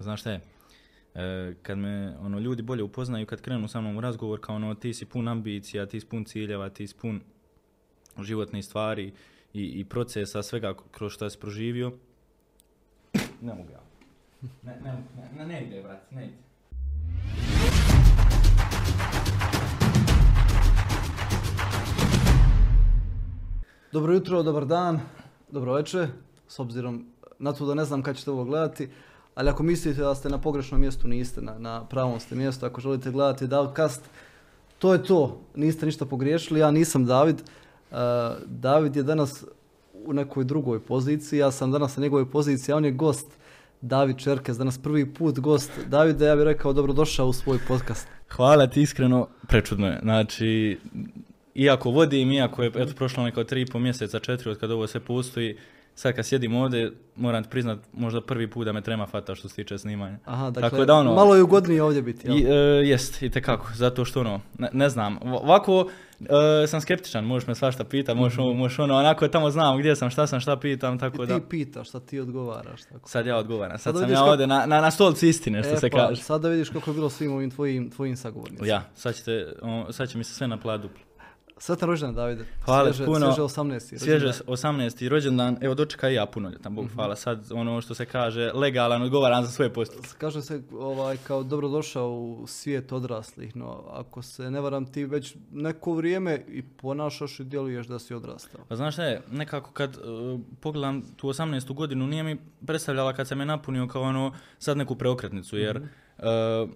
znaš šta je, e, kad me ono, ljudi bolje upoznaju, kad krenu sa mnom u razgovor, kao ono, ti si pun ambicija, ti si pun ciljeva, ti si pun životnih stvari i, i procesa, svega kroz što si proživio, ne mogu ja. Ne, ne, ne, ne, ide, brat, ne ide. Dobro jutro, dobar dan, dobro večer, s obzirom na to da ne znam kad ćete ovo gledati, ali ako mislite da ste na pogrešnom mjestu, niste, na, na pravom ste mjestu, ako želite gledati Davkast, to je to, niste ništa pogriješili, ja nisam David, Uh, David je danas u nekoj drugoj poziciji, ja sam danas na njegovoj poziciji, a on je gost, David Čerkes, danas prvi put gost. Davide, ja bih rekao dobrodošao u svoj podcast. Hvala ti iskreno, prečudno je. Znači, iako vodim, iako je eto, prošlo neko tri i pol mjeseca, četiri od kada ovo sve postoji, sad kad sjedim ovdje, moram ti priznat, možda prvi put da me trema fata što se tiče snimanja. Aha, dakle, Tako da, ono, malo je ugodnije ovdje biti, jel? I, e, jest, i tekako, zato što ono, ne, ne znam, ovako e, sam skeptičan, možeš me svašta pita, možeš, mm možeš ono, onako tamo znam gdje sam, šta sam, šta pitam, tako I da. ti pitaš, šta ti odgovaraš. Tako. Sad ja odgovaram, sad, sad sam ja ovdje na, na, na stolci istine, što e, se pa, kaže. Sad da vidiš koliko je bilo svim ovim tvojim, tvojim sagovornicima. Ja, sad, ćete, o, sad će mi se sve naplat duplo. Sretan rođendan, Davide. Hvala svježe, puno. Svježe 18. Svježe 18. rođendan. Evo dočekaj ja punoljetan, Bog mm -hmm. hvala. Sad ono što se kaže, legalan, odgovaran za svoje postupke. Kaže se ovaj, kao dobrodošao u svijet odraslih, no ako se ne varam ti već neko vrijeme i ponašaš i djeluješ da si odrastao. Pa znaš šta je, nekako kad uh, pogledam tu 18. godinu, nije mi predstavljala kad sam je napunio kao ono sad neku preokretnicu, jer mm -hmm. uh,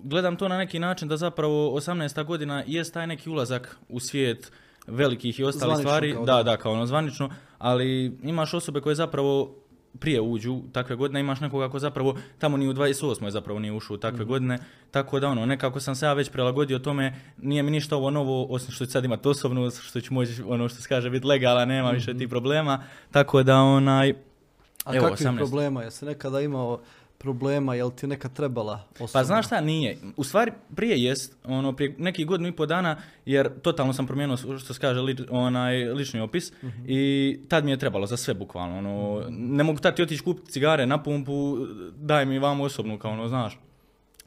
gledam to na neki način da zapravo 18. godina jest taj neki ulazak u svijet velikih i ostalih stvari. kao Da, da. da, kao ono zvanično, ali imaš osobe koje zapravo prije uđu takve godine, imaš nekoga ko zapravo tamo ni u 28. zapravo nije ušao u takve Mhm. godine, tako da ono, nekako sam se ja već prilagodio tome, nije mi ništa ovo novo, osim što ću sad imati osobnu, što ću moći, ono što se kaže, biti legala, nema više Mhm. tih problema, tako da onaj, A Evo, kakvih 18. problema? Jesi nekada imao problema, jel ti nekad trebala osoba? Pa znaš šta, nije. U stvari prije jest, ono, prije nekih godinu i po dana, jer totalno sam promijenio, što se kaže, li, onaj lični opis i tad mi je trebalo za sve bukvalno. Ono, ne mogu tad ti otići kupiti cigare na pumpu, daj mi vam osobnu, kao ono, znaš.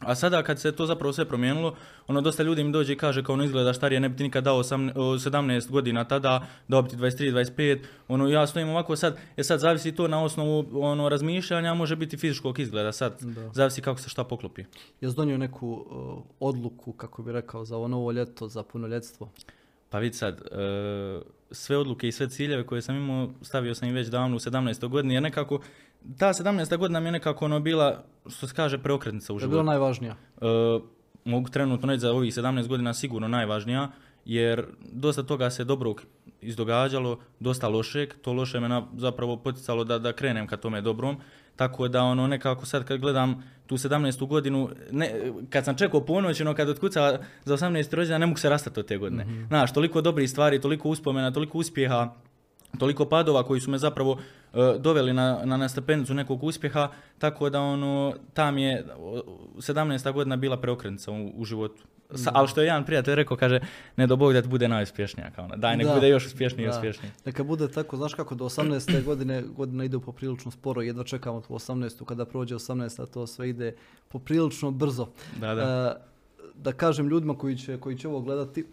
A sada kad se to zapravo sve promijenilo, ono dosta ljudi mi dođe i kaže kao ono izgleda starije, ne bi ti nikad dao osam, o, 17 godina tada, dao bi ti 23, 25, ono ja stojim ovako sad, je sad zavisi to na osnovu ono razmišljanja, može biti fizičkog izgleda sad, Da. zavisi kako se šta poklopi. Jesi donio neku uh, odluku, kako bi rekao, za ovo novo ljeto, za punoljetstvo? Pa vidi sad, e, sve odluke i sve ciljeve koje sam imao, stavio sam ih već davno u 17. godini, jer nekako, ta 17. godina mi je nekako ono bila, što se kaže, preokretnica u To je bila životu. najvažnija. E, mogu trenutno reći za ovih 17 godina sigurno najvažnija, jer dosta toga se dobrog izdogađalo, dosta lošeg, to loše me na, zapravo poticalo da, da krenem ka tome dobrom, tako da ono nekako sad kad gledam tu 17. godinu, ne, kad sam čekao ponoć, ono kad otkuca za 18. rođendan, ne mogu se rastati od te godine. Mm -hmm. Znaš, toliko dobrih stvari, toliko uspomena, toliko uspjeha, toliko padova koji su me zapravo uh, doveli na, na, na stepenicu nekog uspjeha, tako da ono, tam je o, 17. godina bila preokretnica u, u životu. Sa, ali što je jedan prijatelj rekao, kaže, ne do Bog da ti bude najuspješnija, kao ono, daj nek Da. bude još uspješniji i uspješniji. Neka bude tako, znaš kako do 18. godine godina ide poprilično sporo, jedva čekamo tu 18. kada prođe 18. to sve ide poprilično brzo. Da, da. E, da kažem ljudima koji će, koji će ovo gledati, e,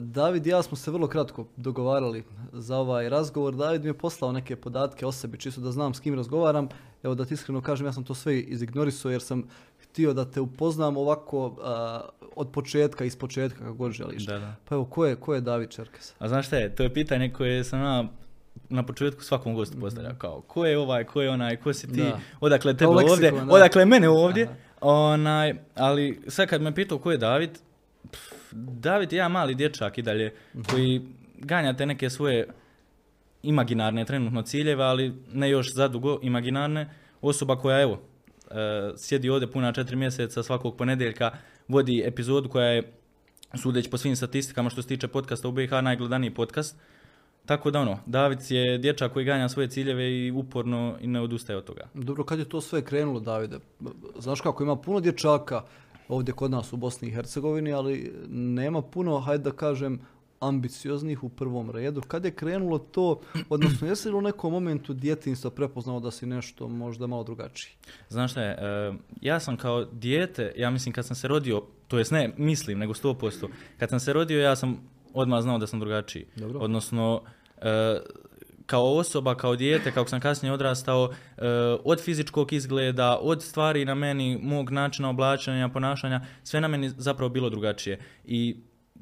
David i ja smo se vrlo kratko dogovarali za ovaj razgovor. David mi je poslao neke podatke o sebi, čisto da znam s kim razgovaram. Evo da ti iskreno kažem, ja sam to sve izignorisao jer sam htio da te upoznam ovako a, od početka, iz početka kako god želiš. Da, da. Pa evo, ko je, ko je David Čerkes? A znaš šta je, to je pitanje koje sam ja na početku svakom gostu postavlja kao ko je ovaj, ko je onaj, ko si ti, Da. odakle tebe leksikon, ovdje, da. odakle mene ovdje, Aha. onaj, ali sad kad me pitao ko je David, pff, David je jedan mali dječak i dalje, koji ganja te neke svoje imaginarne trenutno ciljeve, ali ne još zadugo imaginarne, osoba koja evo, e, sjedi ovdje puna četiri mjeseca svakog ponedjeljka, vodi epizodu koja je sudeći po svim statistikama što se tiče podcasta u BiH najgledaniji podcast. Tako da ono, David je dječak koji ganja svoje ciljeve i uporno i ne odustaje od toga. Dobro, kad je to sve krenulo, Davide? Znaš kako, ima puno dječaka ovdje kod nas u Bosni i Hercegovini, ali nema puno, hajde da kažem, ambicioznih u prvom redu. Kad je krenulo to, odnosno jesi li u nekom momentu djetinstva prepoznao da si nešto možda malo drugačiji? Znaš šta je, e, ja sam kao dijete, ja mislim kad sam se rodio, to jest ne mislim, nego 100%, kad sam se rodio ja sam odmah znao da sam drugačiji. Dobro. Odnosno, e, kao osoba, kao dijete, kako sam kasnije odrastao, e, od fizičkog izgleda, od stvari na meni, mog načina oblačenja, ponašanja, sve na meni zapravo bilo drugačije. I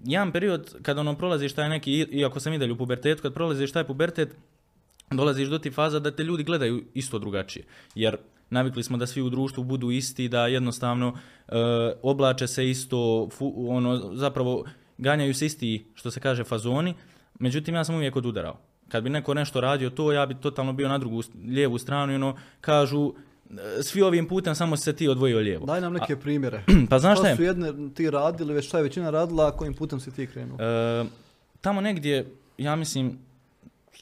jedan period kad ono prolaziš taj neki, iako sam i dalje u pubertetu, kad prolaziš taj pubertet, dolaziš do ti faza da te ljudi gledaju isto drugačije. Jer navikli smo da svi u društvu budu isti, da jednostavno e, oblače se isto, fu- ono, zapravo ganjaju se isti, što se kaže, fazoni. Međutim, ja sam uvijek odudarao. Kad bi neko nešto radio to, ja bi totalno bio na drugu, lijevu stranu i ono, kažu, e, svi ovim putem samo se ti odvojio lijevo. Daj nam neke primjere. Pa znaš šta je? su jedne ti radili, već šta je većina radila, a kojim putem si ti krenuo? E, tamo negdje, ja mislim,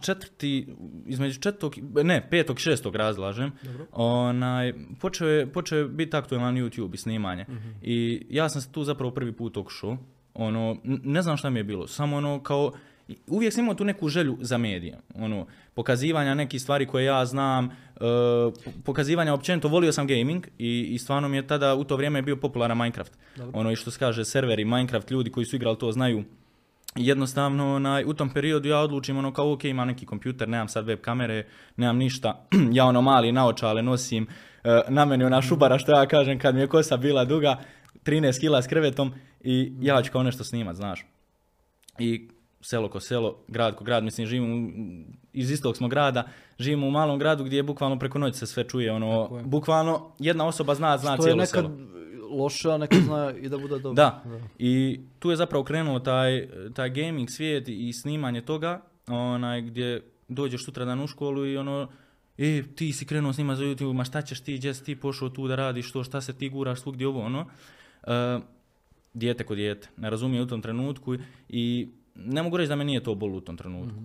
četvrti, između četvrtog, ne, petog, šestog razlažem, Dobro. onaj, počeo je, počeo je biti aktualan YouTube i snimanje. Mhm. I ja sam se tu zapravo prvi put okušao. Ono, ne znam šta mi je bilo, samo ono kao, uvijek sam imao tu neku želju za medije. Ono, pokazivanja nekih stvari koje ja znam, e, po- pokazivanja općenito, volio sam gaming i, i stvarno mi je tada u to vrijeme bio popularan Minecraft. Dobro. Ono i što se kaže serveri Minecraft, ljudi koji su igrali to znaju. Jednostavno, onaj, u tom periodu ja odlučim ono kao ok, imam neki kompjuter, nemam sad web kamere, nemam ništa, ja ono mali naočale nosim, e, na meni ona šubara što ja kažem kad mi je kosa bila duga, 13 kila s krevetom i ja ću kao nešto snimat, znaš. I selo ko selo, grad ko grad, mislim živim u, iz istog smo grada, živimo u malom gradu gdje je bukvalno preko noći se sve čuje, ono, je. bukvalno jedna osoba zna, zna Što je cijelo nekad selo. loše, a nekad zna i da bude dobro. Da. I tu je zapravo krenulo taj, taj gaming svijet i snimanje toga, onaj gdje dođeš sutra dan u školu i ono, e, ti si krenuo snimati za YouTube, ma šta ćeš ti, gdje si ti pošao tu da radiš to, šta se ti guraš svugdje ovo, ono. E, dijete ko dijete, ne razumije u tom trenutku i ne mogu reći da me nije to bol u tom trenutku.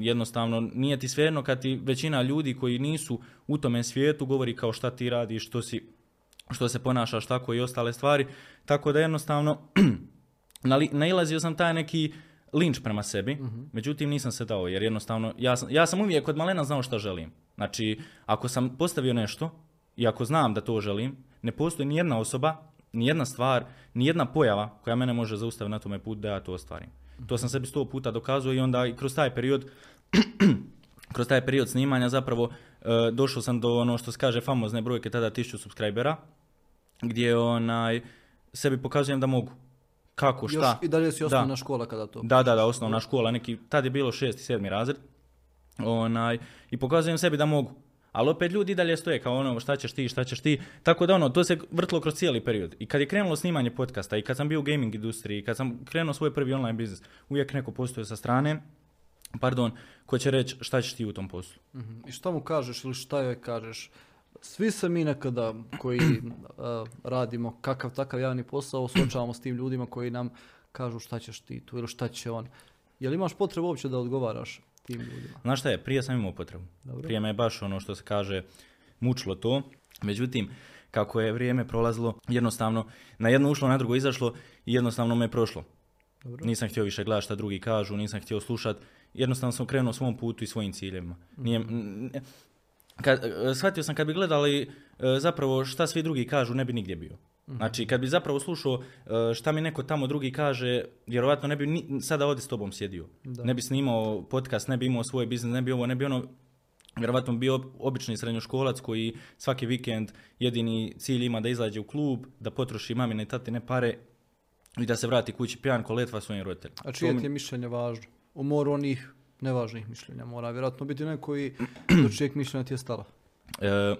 Jednostavno, nije ti svejedno kad ti većina ljudi koji nisu u tome svijetu govori kao šta ti radiš, što si što se ponašaš tako i ostale stvari. Tako da jednostavno nailazio sam taj neki linč prema sebi, međutim nisam se dao jer jednostavno ja sam, ja sam uvijek od malena znao šta želim. Znači, ako sam postavio nešto i ako znam da to želim, ne postoji ni jedna osoba, ni jedna stvar, ni jedna pojava koja mene može zaustaviti na tome putu da ja to ostvarim. To sam sebi sto puta dokazao i onda i kroz taj period kroz taj period snimanja zapravo e, došao sam do ono što se kaže famozne brojke tada 1000 subscribera gdje onaj sebi pokazujem da mogu. Kako, šta? Još i dalje si Da. osnovna škola kada to. Da, da, da, osnovna škola, neki, tad je bilo šesti, sedmi razred. Onaj, I pokazujem sebi da mogu. Ali opet ljudi dalje stoje kao ono šta ćeš ti, šta ćeš ti. Tako da ono, to se vrtlo kroz cijeli period. I kad je krenulo snimanje podcasta i kad sam bio u gaming industriji, i kad sam krenuo svoj prvi online biznis, uvijek neko postoje sa strane, pardon, ko će reći šta ćeš ti u tom poslu. Mhm. I šta mu kažeš ili šta joj kažeš? Svi se mi nekada koji a, radimo kakav takav javni posao suočavamo s tim ljudima koji nam kažu šta ćeš ti tu ili šta će on. Jel imaš potrebu uopće da odgovaraš tim ljudima? Znaš šta je, prije sam imao potrebu. Dobro. Prije me je baš ono što se kaže mučilo to. Međutim, kako je vrijeme prolazilo, jednostavno na jedno ušlo, na drugo izašlo i jednostavno me je prošlo. Dobro. Nisam htio više gledati šta drugi kažu, nisam htio slušat. Jednostavno sam krenuo svom putu i svojim ciljevima. Nije, n- n- kad, e, shvatio sam kad bi gledali e, zapravo šta svi drugi kažu, ne bi nigdje bio. Znači, kad bi zapravo slušao e, šta mi neko tamo drugi kaže, vjerovatno ne bi ni, sada ovdje s tobom sjedio. Da. Ne bi snimao podcast, ne bi imao svoj biznis, ne bi ovo, ne bi ono, vjerovatno bi bio obični srednjoškolac koji svaki vikend jedini cilj ima da izađe u klub, da potroši mamine i tatine pare i da se vrati kući pijan ko letva svojim roditeljima. A čije mi- ti je mišljenje važno? U moru onih nevažnih mišljenja mora vjerojatno biti neko koji do čijeg mišljenja ti je stalo. E,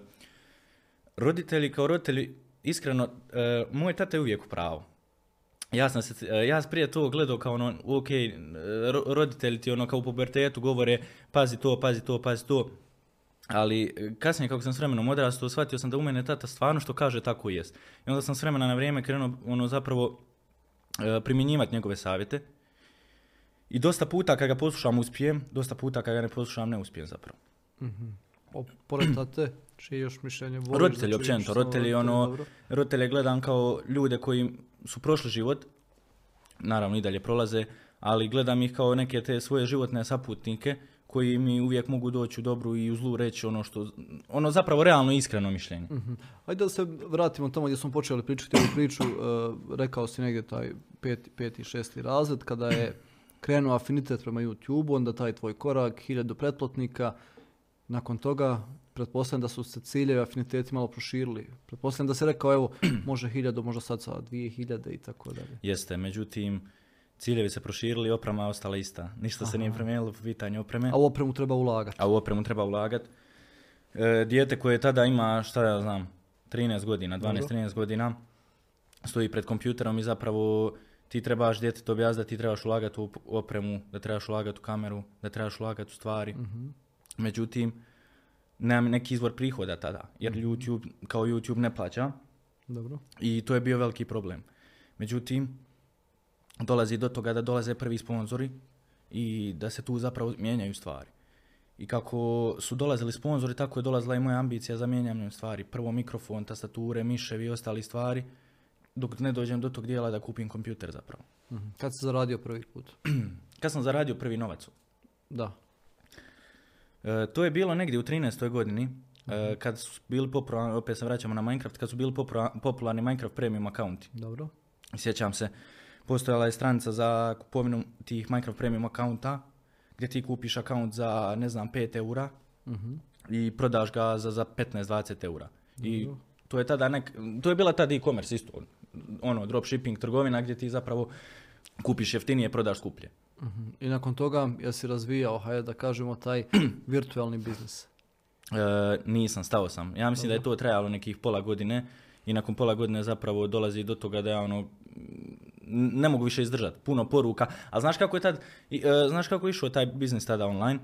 roditelji kao roditelji, iskreno, e, moj tata je uvijek u pravu. Ja sam se, e, ja sam prije to gledao kao ono, ok, e, ro- roditelji ti ono kao u pubertetu govore pazi to, pazi to, pazi to. Ali kasnije kako sam s vremenom odrastao, shvatio sam da u mene tata stvarno što kaže tako jest. I onda sam s vremena na vrijeme krenuo ono zapravo primjenjivati njegove savjete. I dosta puta kad ga poslušam uspijem, dosta puta kad ga ne poslušam ne uspijem zapravo. O, pored tate, čije još mišljenje voliš? Roditelji općenito, samo roditelji ono, dobro. roditelje gledam kao ljude koji su prošli život, naravno i dalje prolaze, ali gledam ih kao neke te svoje životne saputnike koji mi uvijek mogu doći u dobru i u zlu reći ono što, ono zapravo realno iskreno mišljenje. Mhm. Ajde da se vratimo tamo gdje smo počeli pričati ovu priču. E, rekao si negdje taj peti, peti, šesti razred kada je krenuo afinitet prema YouTube, onda taj tvoj korak, hiljadu pretplatnika. Nakon toga, pretpostavljam da su se ciljevi afiniteti malo proširili. Pretpostavljam da se rekao, evo, može hiljadu, možda sad sa dvije hiljade i tako dalje. Jeste, međutim, ciljevi se proširili, oprema je ostala ista. Ništa se nije promijenilo po pitanju opreme. A u opremu treba ulagati. A u opremu treba ulagati. E, dijete koje tada ima, šta ja znam, 13 godina, 12-13 godina, stoji pred kompjuterom i zapravo ti trebaš djetetu objasniti da ti trebaš ulagati u opremu, da trebaš ulagati u kameru, da trebaš ulagati u stvari. Međutim, nemam neki izvor prihoda tada, jer YouTube, kao YouTube ne plaća Dobro. i to je bio veliki problem. Međutim, dolazi do toga da dolaze prvi sponzori i da se tu zapravo mijenjaju stvari. I kako su dolazili sponzori, tako je dolazila i moja ambicija za mijenjanjem stvari. Prvo mikrofon, tastature, miševi i ostali stvari, dok ne dođem do tog dijela da kupim kompjuter zapravo. Mhm. Kad si zaradio prvi put? Kad sam zaradio prvi novac? Da. E, to je bilo negdje u 13. godini, e, kad su bili popularni, opet se vraćamo na Minecraft, kad su bili popula- popularni Minecraft premium akaunti. Dobro. Sjećam se, postojala je stranica za kupovinu tih Minecraft Premium akaunta, gdje ti kupiš akaunt za, ne znam, 5 eura Mhm. i prodaš ga za, za 15-20 eura. I to je, tada nek, to je bila tada e-commerce isto, ono, dropshipping, trgovina gdje ti zapravo kupiš jeftinije, prodaš skuplje. I nakon toga jesi razvijao, hajde da kažemo, taj virtualni biznis. E, nisam, stao sam. Ja mislim da je to trajalo nekih pola godine i nakon pola godine zapravo dolazi do toga da ja ono, ne mogu više izdržati. Puno poruka. A znaš kako je tad, e, znaš kako je išao taj biznis tada online?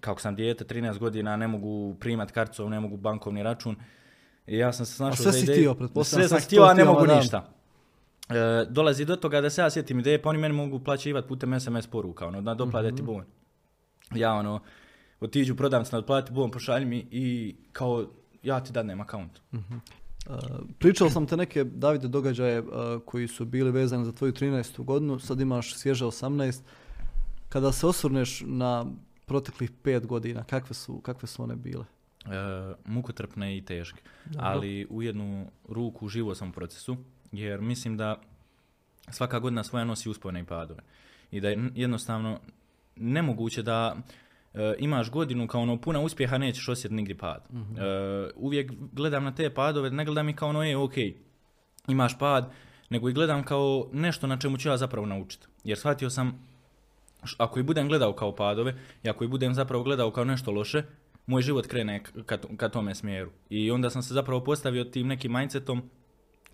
Kako sam dijete, 13 godina, ne mogu primat karcov, ne mogu bankovni račun. I ja sam se snašao sve za si ideju- htio, pretpostavljam, Sve sve sam htio, a ne mogu ništa. E, dolazi do toga da se ja sjetim ideje, pa oni meni mogu plaćivati putem SMS poruka, ono, da doplade ti bon. Ja ono, otiđu prodavnicu, odplati bon, pošalji mi i kao ja ti dadnem akaunt. Uh, pričao sam te neke, Davide, događaje uh, koji su bili vezani za tvoju 13. godinu, sad imaš svježe 18. Kada se osvrneš na proteklih pet godina, kakve su, kakve su one bile? E, mukotrpne i teške, Dobro. ali u jednu ruku živo sam u procesu, jer mislim da svaka godina svoja nosi uspone i padove. I da je jednostavno nemoguće da e, imaš godinu kao ono puna uspjeha nećeš osjetiti nigdje pad. E, uvijek gledam na te padove, ne gledam ih kao ono je ok, imaš pad, nego i gledam kao nešto na čemu ću ja zapravo naučiti. Jer shvatio sam, ako i budem gledao kao padove, i ako i budem zapravo gledao kao nešto loše, moj život krene ka, ka tome smjeru. I onda sam se zapravo postavio tim nekim mindsetom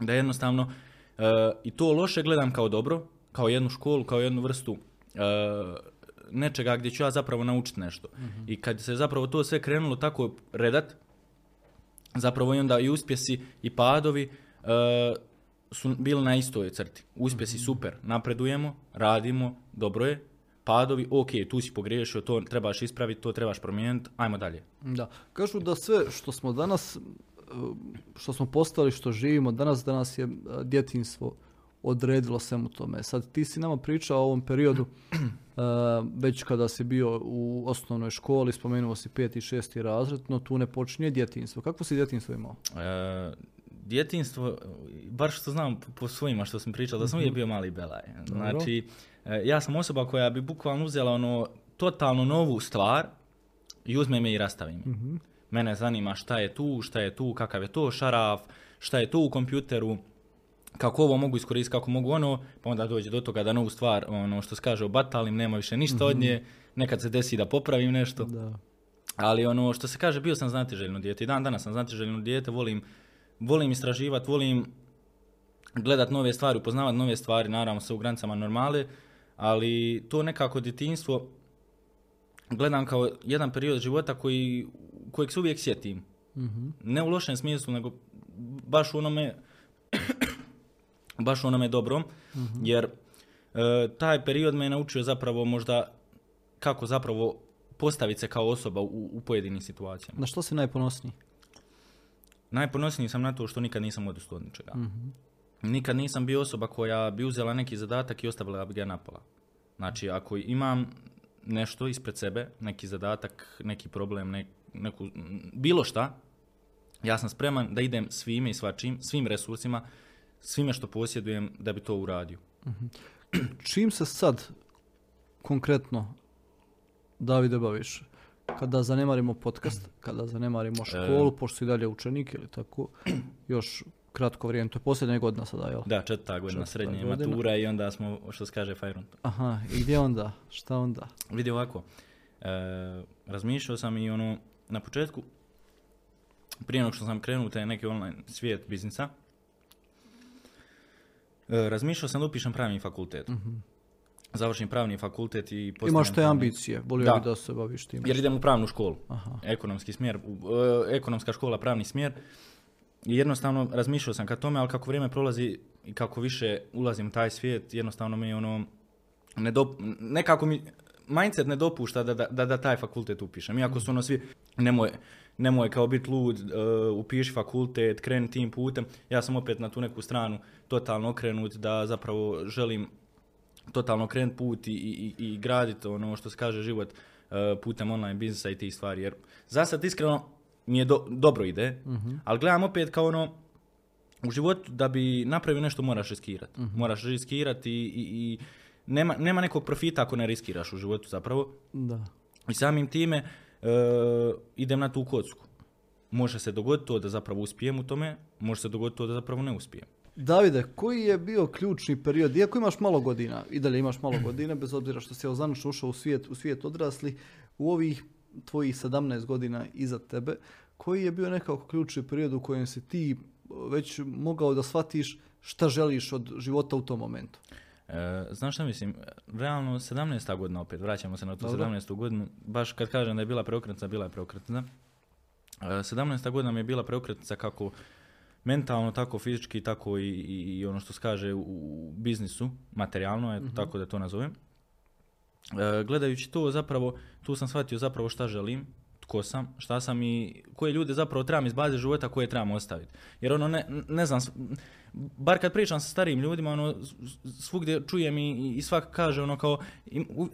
da jednostavno e, i to loše gledam kao dobro, kao jednu školu, kao jednu vrstu e, nečega gdje ću ja zapravo naučiti nešto. I kad se zapravo to sve krenulo tako redat, zapravo i onda i uspjesi i padovi e, su bili na istoj crti. Uspjesi super, napredujemo, radimo, dobro je, padovi, ok, tu si pogriješio, to trebaš ispraviti, to trebaš promijeniti, ajmo dalje. Da. Kažu da sve što smo danas, uh, što smo postali, što živimo danas, danas je uh, djetinstvo odredilo svemu tome. Sad ti si nama pričao o ovom periodu uh, već kada si bio u osnovnoj školi, spomenuo si peti i šesti razred, no tu ne počinje djetinstvo. Kakvo si djetinstvo imao? E, djetinstvo, bar što znam po- svojima što sam pričao, da sam uvijek bio mali belaj. Znači, ja sam osoba koja bi bukvalno uzela ono totalno novu stvar i uzme me i rastavi me. Mene zanima šta je tu, šta je tu, kakav je to šaraf, šta je tu u kompjuteru, kako ovo mogu iskoristiti, kako mogu ono, pa onda dođe do toga da novu stvar, ono što se kaže obatalim, nema više ništa od nje, nekad se desi da popravim nešto. Da. Ali ono što se kaže, bio sam znatiželjno dijete i dan danas sam znatiželjno dijete, volim, volim istraživati, volim gledat nove stvari, upoznavat nove stvari, naravno sa u granicama normale, ali to nekako djetinstvo gledam kao jedan period života koji, kojeg se uvijek sjetim. Mhm. Ne u lošem smislu, nego baš u onome baš u onome dobrom, jer e, taj period me je naučio zapravo možda kako zapravo postaviti se kao osoba u, u pojedinim situacijama. Na što si najponosniji? Najponosniji sam na to što nikad nisam odustao od ničega. Nikad nisam bio osoba koja bi uzela neki zadatak i ostavila bi ga napala. Znači, ako imam nešto ispred sebe, neki zadatak, neki problem, ne- neku, bilo šta, ja sam spreman da idem svime i svačim, svim resursima, svime što posjedujem da bi to uradio. Čim se sad konkretno Davide baviš? Kada zanemarimo podcast, kada zanemarimo školu, pošto si i dalje učenik ili tako, još kratko vrijeme, to je posljednja godina sada, jel? Da, četvrta godina Četvrta srednje godina. matura i onda smo, što se kaže, fajrun. Aha, i gdje onda? Šta onda? Vidi ovako, e, razmišljao sam i ono, na početku, prije nego što sam krenuo taj neki online svijet biznisa, e, razmišljao sam da upišem pravni fakultet. Završim pravni fakultet i Imaš te ambicije, volio bi da se baviš tim. Jer idem u pravnu školu. Aha. Ekonomski smjer, e, ekonomska škola, pravni smjer. I jednostavno razmišljao sam ka tome, ali kako vrijeme prolazi i kako više ulazim u taj svijet, jednostavno mi je ono, nekako mi mindset ne dopušta da, da, da, da taj fakultet upišem. Iako su ono svi, nemoj, nemoj kao biti lud, e, upiši fakultet, kreni tim putem. Ja sam opet na tu neku stranu totalno okrenut da zapravo želim totalno okrenut put i, i, i, graditi ono što se kaže život e, putem online biznisa i tih stvari. Jer za sad iskreno mi je do- dobro ide, ali gledam opet kao ono, u životu da bi napravio nešto moraš riskirati. Moraš riskirati i, i, i nema, nema nekog profita ako ne riskiraš u životu zapravo. Da. I samim time e, idem na tu kocku. Može se dogoditi to da zapravo uspijem u tome, može se dogoditi to da zapravo ne uspijem. Davide, koji je bio ključni period, iako imaš malo godina, i dalje imaš malo godina, bez obzira što si ozanočno ušao u svijet, u svijet odrasli, u ovih tvojih 17 godina iza tebe, koji je bio nekako ključni period u kojem si ti već mogao da shvatiš šta želiš od života u tom momentu? E, znaš šta mislim, realno 17. godina opet, vraćamo se na tu Dobro. 17. godinu, baš kad kažem da je bila preokretnica, bila je preokretnica. E, 17. godina mi je bila preokretnica kako mentalno, tako fizički, tako i, i, i ono što se kaže u, u biznisu, materijalno, eto, tako da to nazovem. E, gledajući to zapravo, tu sam shvatio zapravo šta želim, tko sam, šta sam i koje ljude zapravo trebam iz baze života koje trebam ostaviti. Jer ono, ne, ne znam, bar kad pričam sa starijim ljudima, ono, svugdje čujem i, i svak kaže ono kao,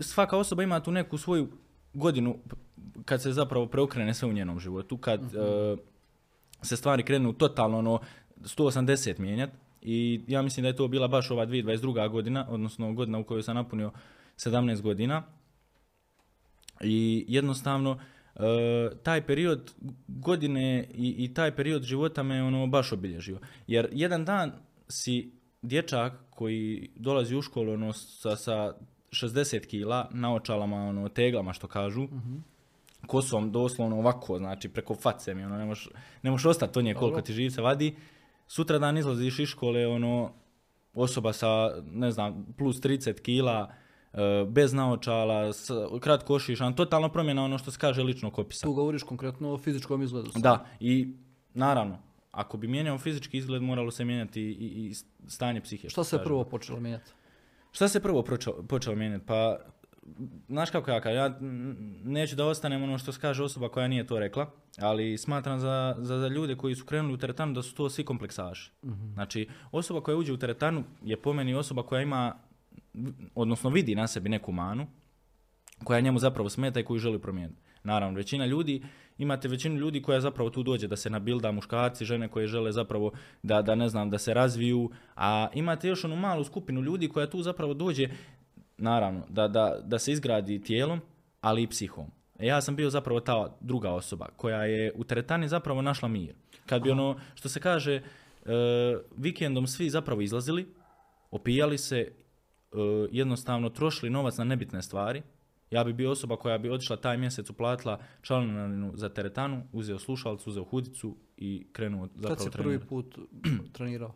svaka osoba ima tu neku svoju godinu kad se zapravo preokrene sve u njenom životu, kad e, se stvari krenu totalno ono 180 mijenjati i ja mislim da je to bila baš ova 2022. godina, odnosno godina u kojoj sam napunio 17 godina i jednostavno taj period godine i, i taj period života me ono baš obilježio. Jer jedan dan si dječak koji dolazi u školu ono, sa, sa 60 kila, na očalama, ono, teglama što kažu, kosom doslovno ovako, znači preko face mi, ono, ne možeš ne možeš ostati to nje koliko ti živce vadi. Sutra dan izlaziš iz škole, ono, osoba sa, ne znam, plus 30 kila, bez naočala, s, kratko ošišan, totalno promjena ono što se kaže ličnog opisa. Tu govoriš konkretno o fizičkom izgledu. sad. Da, i naravno, ako bi mijenjao fizički izgled, moralo se mijenjati i, i stanje psihe. Šta što se prvo počelo mijenjati? Šta se prvo počelo, počelo mijenjati? Pa, znaš kako ja kažem, ja neću da ostanem ono što se kaže osoba koja nije to rekla, ali smatram za, za, za ljude koji su krenuli u teretanu da su to svi kompleksaši. Znači, osoba koja uđe u teretanu je po meni osoba koja ima, odnosno vidi na sebi neku manu, koja njemu zapravo smeta i koju želi promijeniti. Naravno, većina ljudi, imate većinu ljudi koja zapravo tu dođe da se nabilda, muškarci, žene koje žele zapravo da, da ne znam, da se razviju, a imate još onu malu skupinu ljudi koja tu zapravo dođe, naravno, da, da, da se izgradi tijelom, ali i psihom. E, Ja sam bio zapravo ta druga osoba koja je u teretani zapravo našla mir. Kad bi ono, što se kaže, e, vikendom svi zapravo izlazili, opijali se, jednostavno trošili novac na nebitne stvari, ja bi bio osoba koja bi otišla taj mjesec uplatila članarinu za teretanu, uzeo slušalcu, uzeo hudicu i krenuo zapravo Kad si prvi trenirati. put trenirao?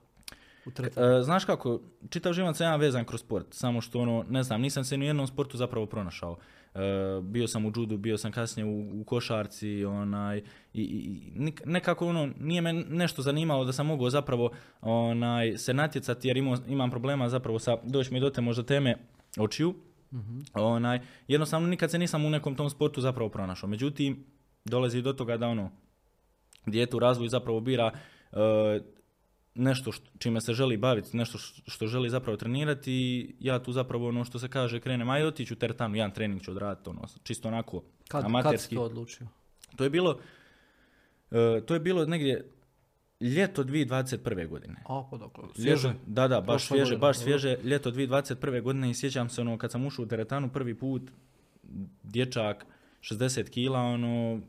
U teretanu? E, znaš kako, čitav život sam ja vezan kroz sport, samo što ono, ne znam, nisam se ni u jednom sportu zapravo pronašao. E, bio sam u judu, bio sam kasnije u, u košarci, onaj, i, i- nekako ono, nije me nešto zanimalo da sam mogao zapravo onaj, se natjecati jer imao, imam problema zapravo sa, doći mi do te možda teme očiju, onaj, jednostavno nikad se nisam u nekom tom sportu zapravo pronašao. Međutim, dolazi do toga da ono, dijete u razvoju zapravo bira e, nešto što, čime se želi baviti, nešto što želi zapravo trenirati i ja tu zapravo ono što se kaže krenem, aj otiću u teretanu, jedan trening ću odraditi, ono, čisto onako Kad, kad si amaterski. to odlučio? To je bilo, e, to je bilo negdje ljeto 2021. godine. A, pa dakle, svježe. Ljeto- da, da, baš svježe, baš svježe, ljeto 2021. godine i sjećam se ono kad sam ušao u teretanu prvi put, dječak, 60 kila, ono,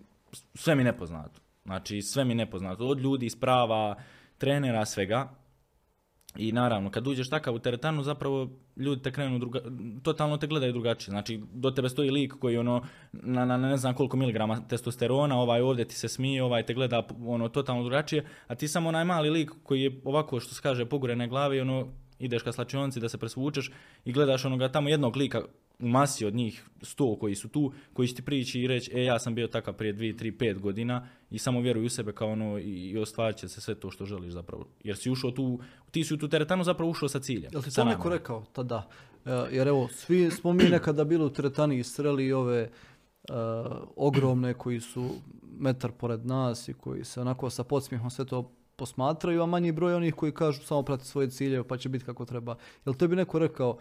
sve mi nepoznato. Znači, sve mi nepoznato. Od ljudi, sprava, trenera, svega. I naravno, kad uđeš takav u teretanu, zapravo ljudi te krenu druga, totalno te gledaju drugačije. Znači, do tebe stoji lik koji ono, na, na ne znam koliko miligrama testosterona, ovaj ovdje ti se smije, ovaj te gleda ono totalno drugačije, a ti samo onaj mali lik koji je ovako što se kaže pogurene glave i ono ideš ka slačionici da se presvučeš i gledaš onoga tamo jednog lika masi od njih sto koji su tu, koji će ti prići i reći, e ja sam bio takav prije 2, 3, 5 godina i samo vjeruj u sebe kao ono i, i ostvarit će se sve to što želiš zapravo. Jer si ušao tu, ti si u tu teretanu zapravo ušao sa ciljem. Jel ti to neko rekao tada? E, jer evo, svi smo mi nekada bili u teretani i sreli ove e, ogromne koji su metar pored nas i koji se onako sa podsmijehom sve to posmatraju, a manji broj onih koji kažu samo prati svoje ciljeve pa će biti kako treba. Jel tebi neko rekao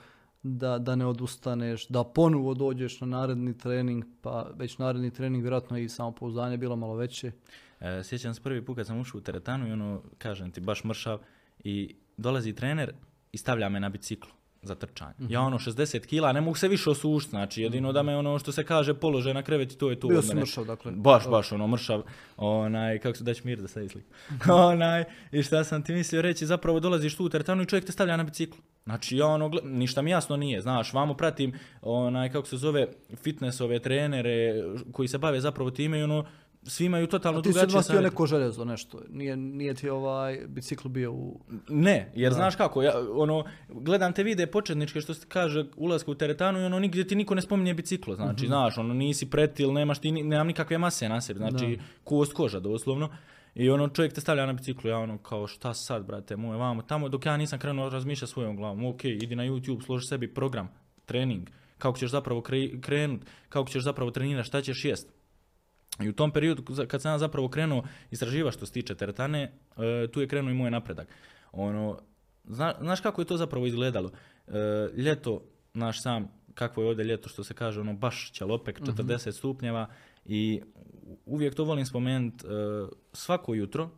da, da ne odustaneš, da ponovo dođeš na naredni trening, pa već naredni trening vjerojatno i samopouzdanje bilo malo veće. E, sjećam se prvi put kad sam ušao u teretanu i ono, kažem ti, baš mršav i dolazi trener i stavlja me na biciklu za trčanje. Ja ono 60 kila, ne mogu se više osušiti, znači jedino da me ono što se kaže polože na krevet to je to. Bio si mene. mršav, dakle. Baš, baš ono mršav, onaj, kako se daći mir da se sliku. onaj, i šta sam ti mislio reći, zapravo dolaziš tu u teretanu i čovjek te stavlja na biciklu. Znači ja ono, ništa mi jasno nije, znaš, vamo pratim, onaj, kako se zove, fitnessove trenere koji se bave zapravo time i ono, svi imaju totalno A ti si drugačije neko željezo, nešto. Nije, nije ti ovaj bicikl bio u... Ne, jer znaš kako, ja, ono, gledam te vide početničke što se kaže ulaska u teretanu i ono nigdje ti niko ne spominje biciklo, znači, Mhm. znaš, ono, nisi pretil, nemaš ti, nemam nikakve mase na sebi, znači, kost koža doslovno. I ono, čovjek te stavlja na biciklu, ja ono, kao, šta sad, brate, moj, vamo, tamo, dok ja nisam krenuo razmišljati svojom glavom, ok, idi na YouTube, složi sebi program, trening, kako ćeš zapravo kre, krenut, kako ćeš zapravo trenirati, šta ćeš jest. I u tom periodu kad sam ja zapravo krenuo istraživati što se tiče teretane, e, tu je krenuo i moj napredak. Ono, zna- znaš kako je to zapravo izgledalo? E, ljeto, naš sam, kakvo je ovdje ljeto što se kaže, ono baš ćelopek, 40 stupnjeva i uvijek to volim spomenuti, svako jutro,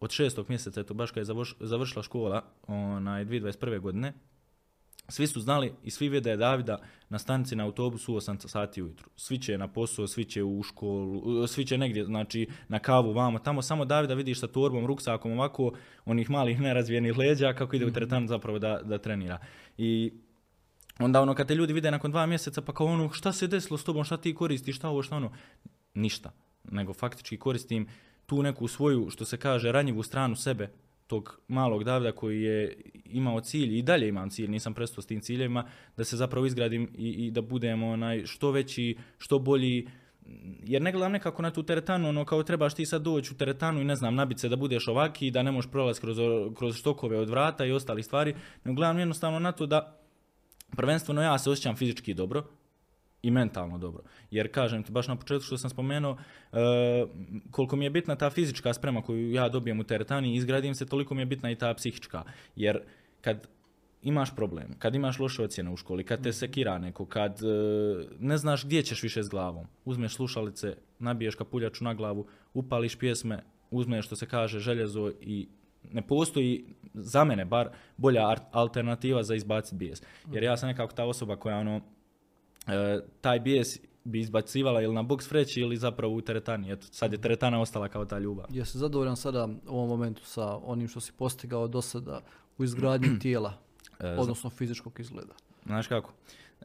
od šestog mjeseca, eto baš kad je završ- završila škola, onaj, 2021. godine, svi su znali i svi vide Davida na stanici na autobusu u 8 sati ujutru. Svi će na posao, svi će u školu, svi će negdje, znači na kavu vamo, tamo samo Davida vidiš sa torbom, ruksakom ovako, onih malih nerazvijenih leđa kako ide u teretanu zapravo da, da trenira. I onda ono kad te ljudi vide nakon dva mjeseca pa kao ono šta se desilo s tobom, šta ti koristiš, šta ovo, šta ono, ništa. Nego faktički koristim tu neku svoju, što se kaže, ranjivu stranu sebe, tog malog Davida koji je imao cilj i dalje imam cilj, nisam prestao s tim ciljevima, da se zapravo izgradim i, i da budem onaj što veći, što bolji, jer ne gledam nekako na tu teretanu, ono kao trebaš ti sad doći u teretanu i ne znam, nabit se da budeš ovaki, da ne možeš prolaziti kroz, kroz štokove od vrata i ostalih stvari, nego gledam jednostavno na to da prvenstveno ja se osjećam fizički dobro i mentalno dobro. Jer kažem ti, baš na početku što sam spomenuo, e, koliko mi je bitna ta fizička sprema koju ja dobijem u teretani i izgradim se, toliko mi je bitna i ta psihička. Jer kad imaš problem, kad imaš loše ocjene u školi, kad te sekira neko, kad e, ne znaš gdje ćeš više s glavom, uzmeš slušalice, nabiješ kapuljaču na glavu, upališ pjesme, uzmeš što se kaže željezo i ne postoji za mene bar bolja alternativa za izbaciti bijes. Jer ja sam nekako ta osoba koja ono, taj bijes bi izbacivala ili na box freći ili zapravo u teretani. Eto, sad je teretana ostala kao ta ljubav. Jesi zadovoljan sada u ovom momentu sa onim što si postigao do sada u izgradnji tijela, E, odnosno fizičkog izgleda? Znaš kako?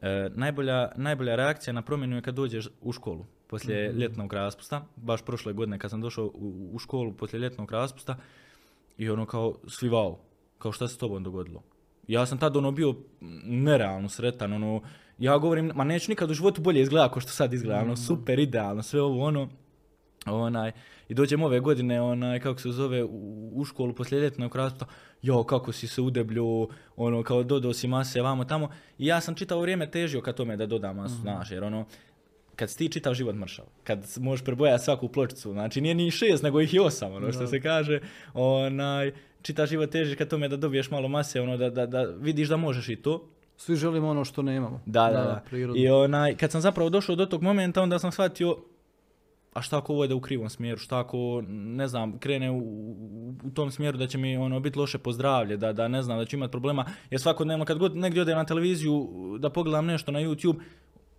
E, najbolja, najbolja reakcija na promjenu je kad dođeš u školu poslije Mhm. ljetnog raspusta. Baš prošle godine kad sam došao u, u školu poslije ljetnog raspusta i ono kao svi vau, kao šta se s tobom dogodilo. Ja sam tad ono bio nerealno sretan, ono, ja govorim, ma neću nikad u životu bolje izgleda kao što sad izgleda, ono, super, idealno, sve ovo, ono, onaj, i dođem ove godine, onaj, kako se zove, u, u školu poslije ljetnog jo, kako si se udeblju, ono, kao dodao si mase vamo tamo, i ja sam čitavo vrijeme težio ka tome da dodam masu, znaš, jer ono, kad si ti čitav život mršav, kad možeš prebojati svaku pločicu, znači nije ni šest, nego ih i osam, ono što Da. se kaže, onaj, čitav život težiš ka tome da dobiješ malo mase, ono, da, da, da vidiš da možeš i to, Svi želimo ono što nemamo. da, da, da. prirodno. I onaj, kad sam zapravo došao do tog momenta, onda sam shvatio, a šta ako ovo ide u krivom smjeru, šta ako, ne znam, krene u, u, u tom smjeru da će mi ono biti loše po zdravlje, da, da ne znam, da ću imati problema, jer svakodnevno kad god negdje odem na televiziju da pogledam nešto na YouTube,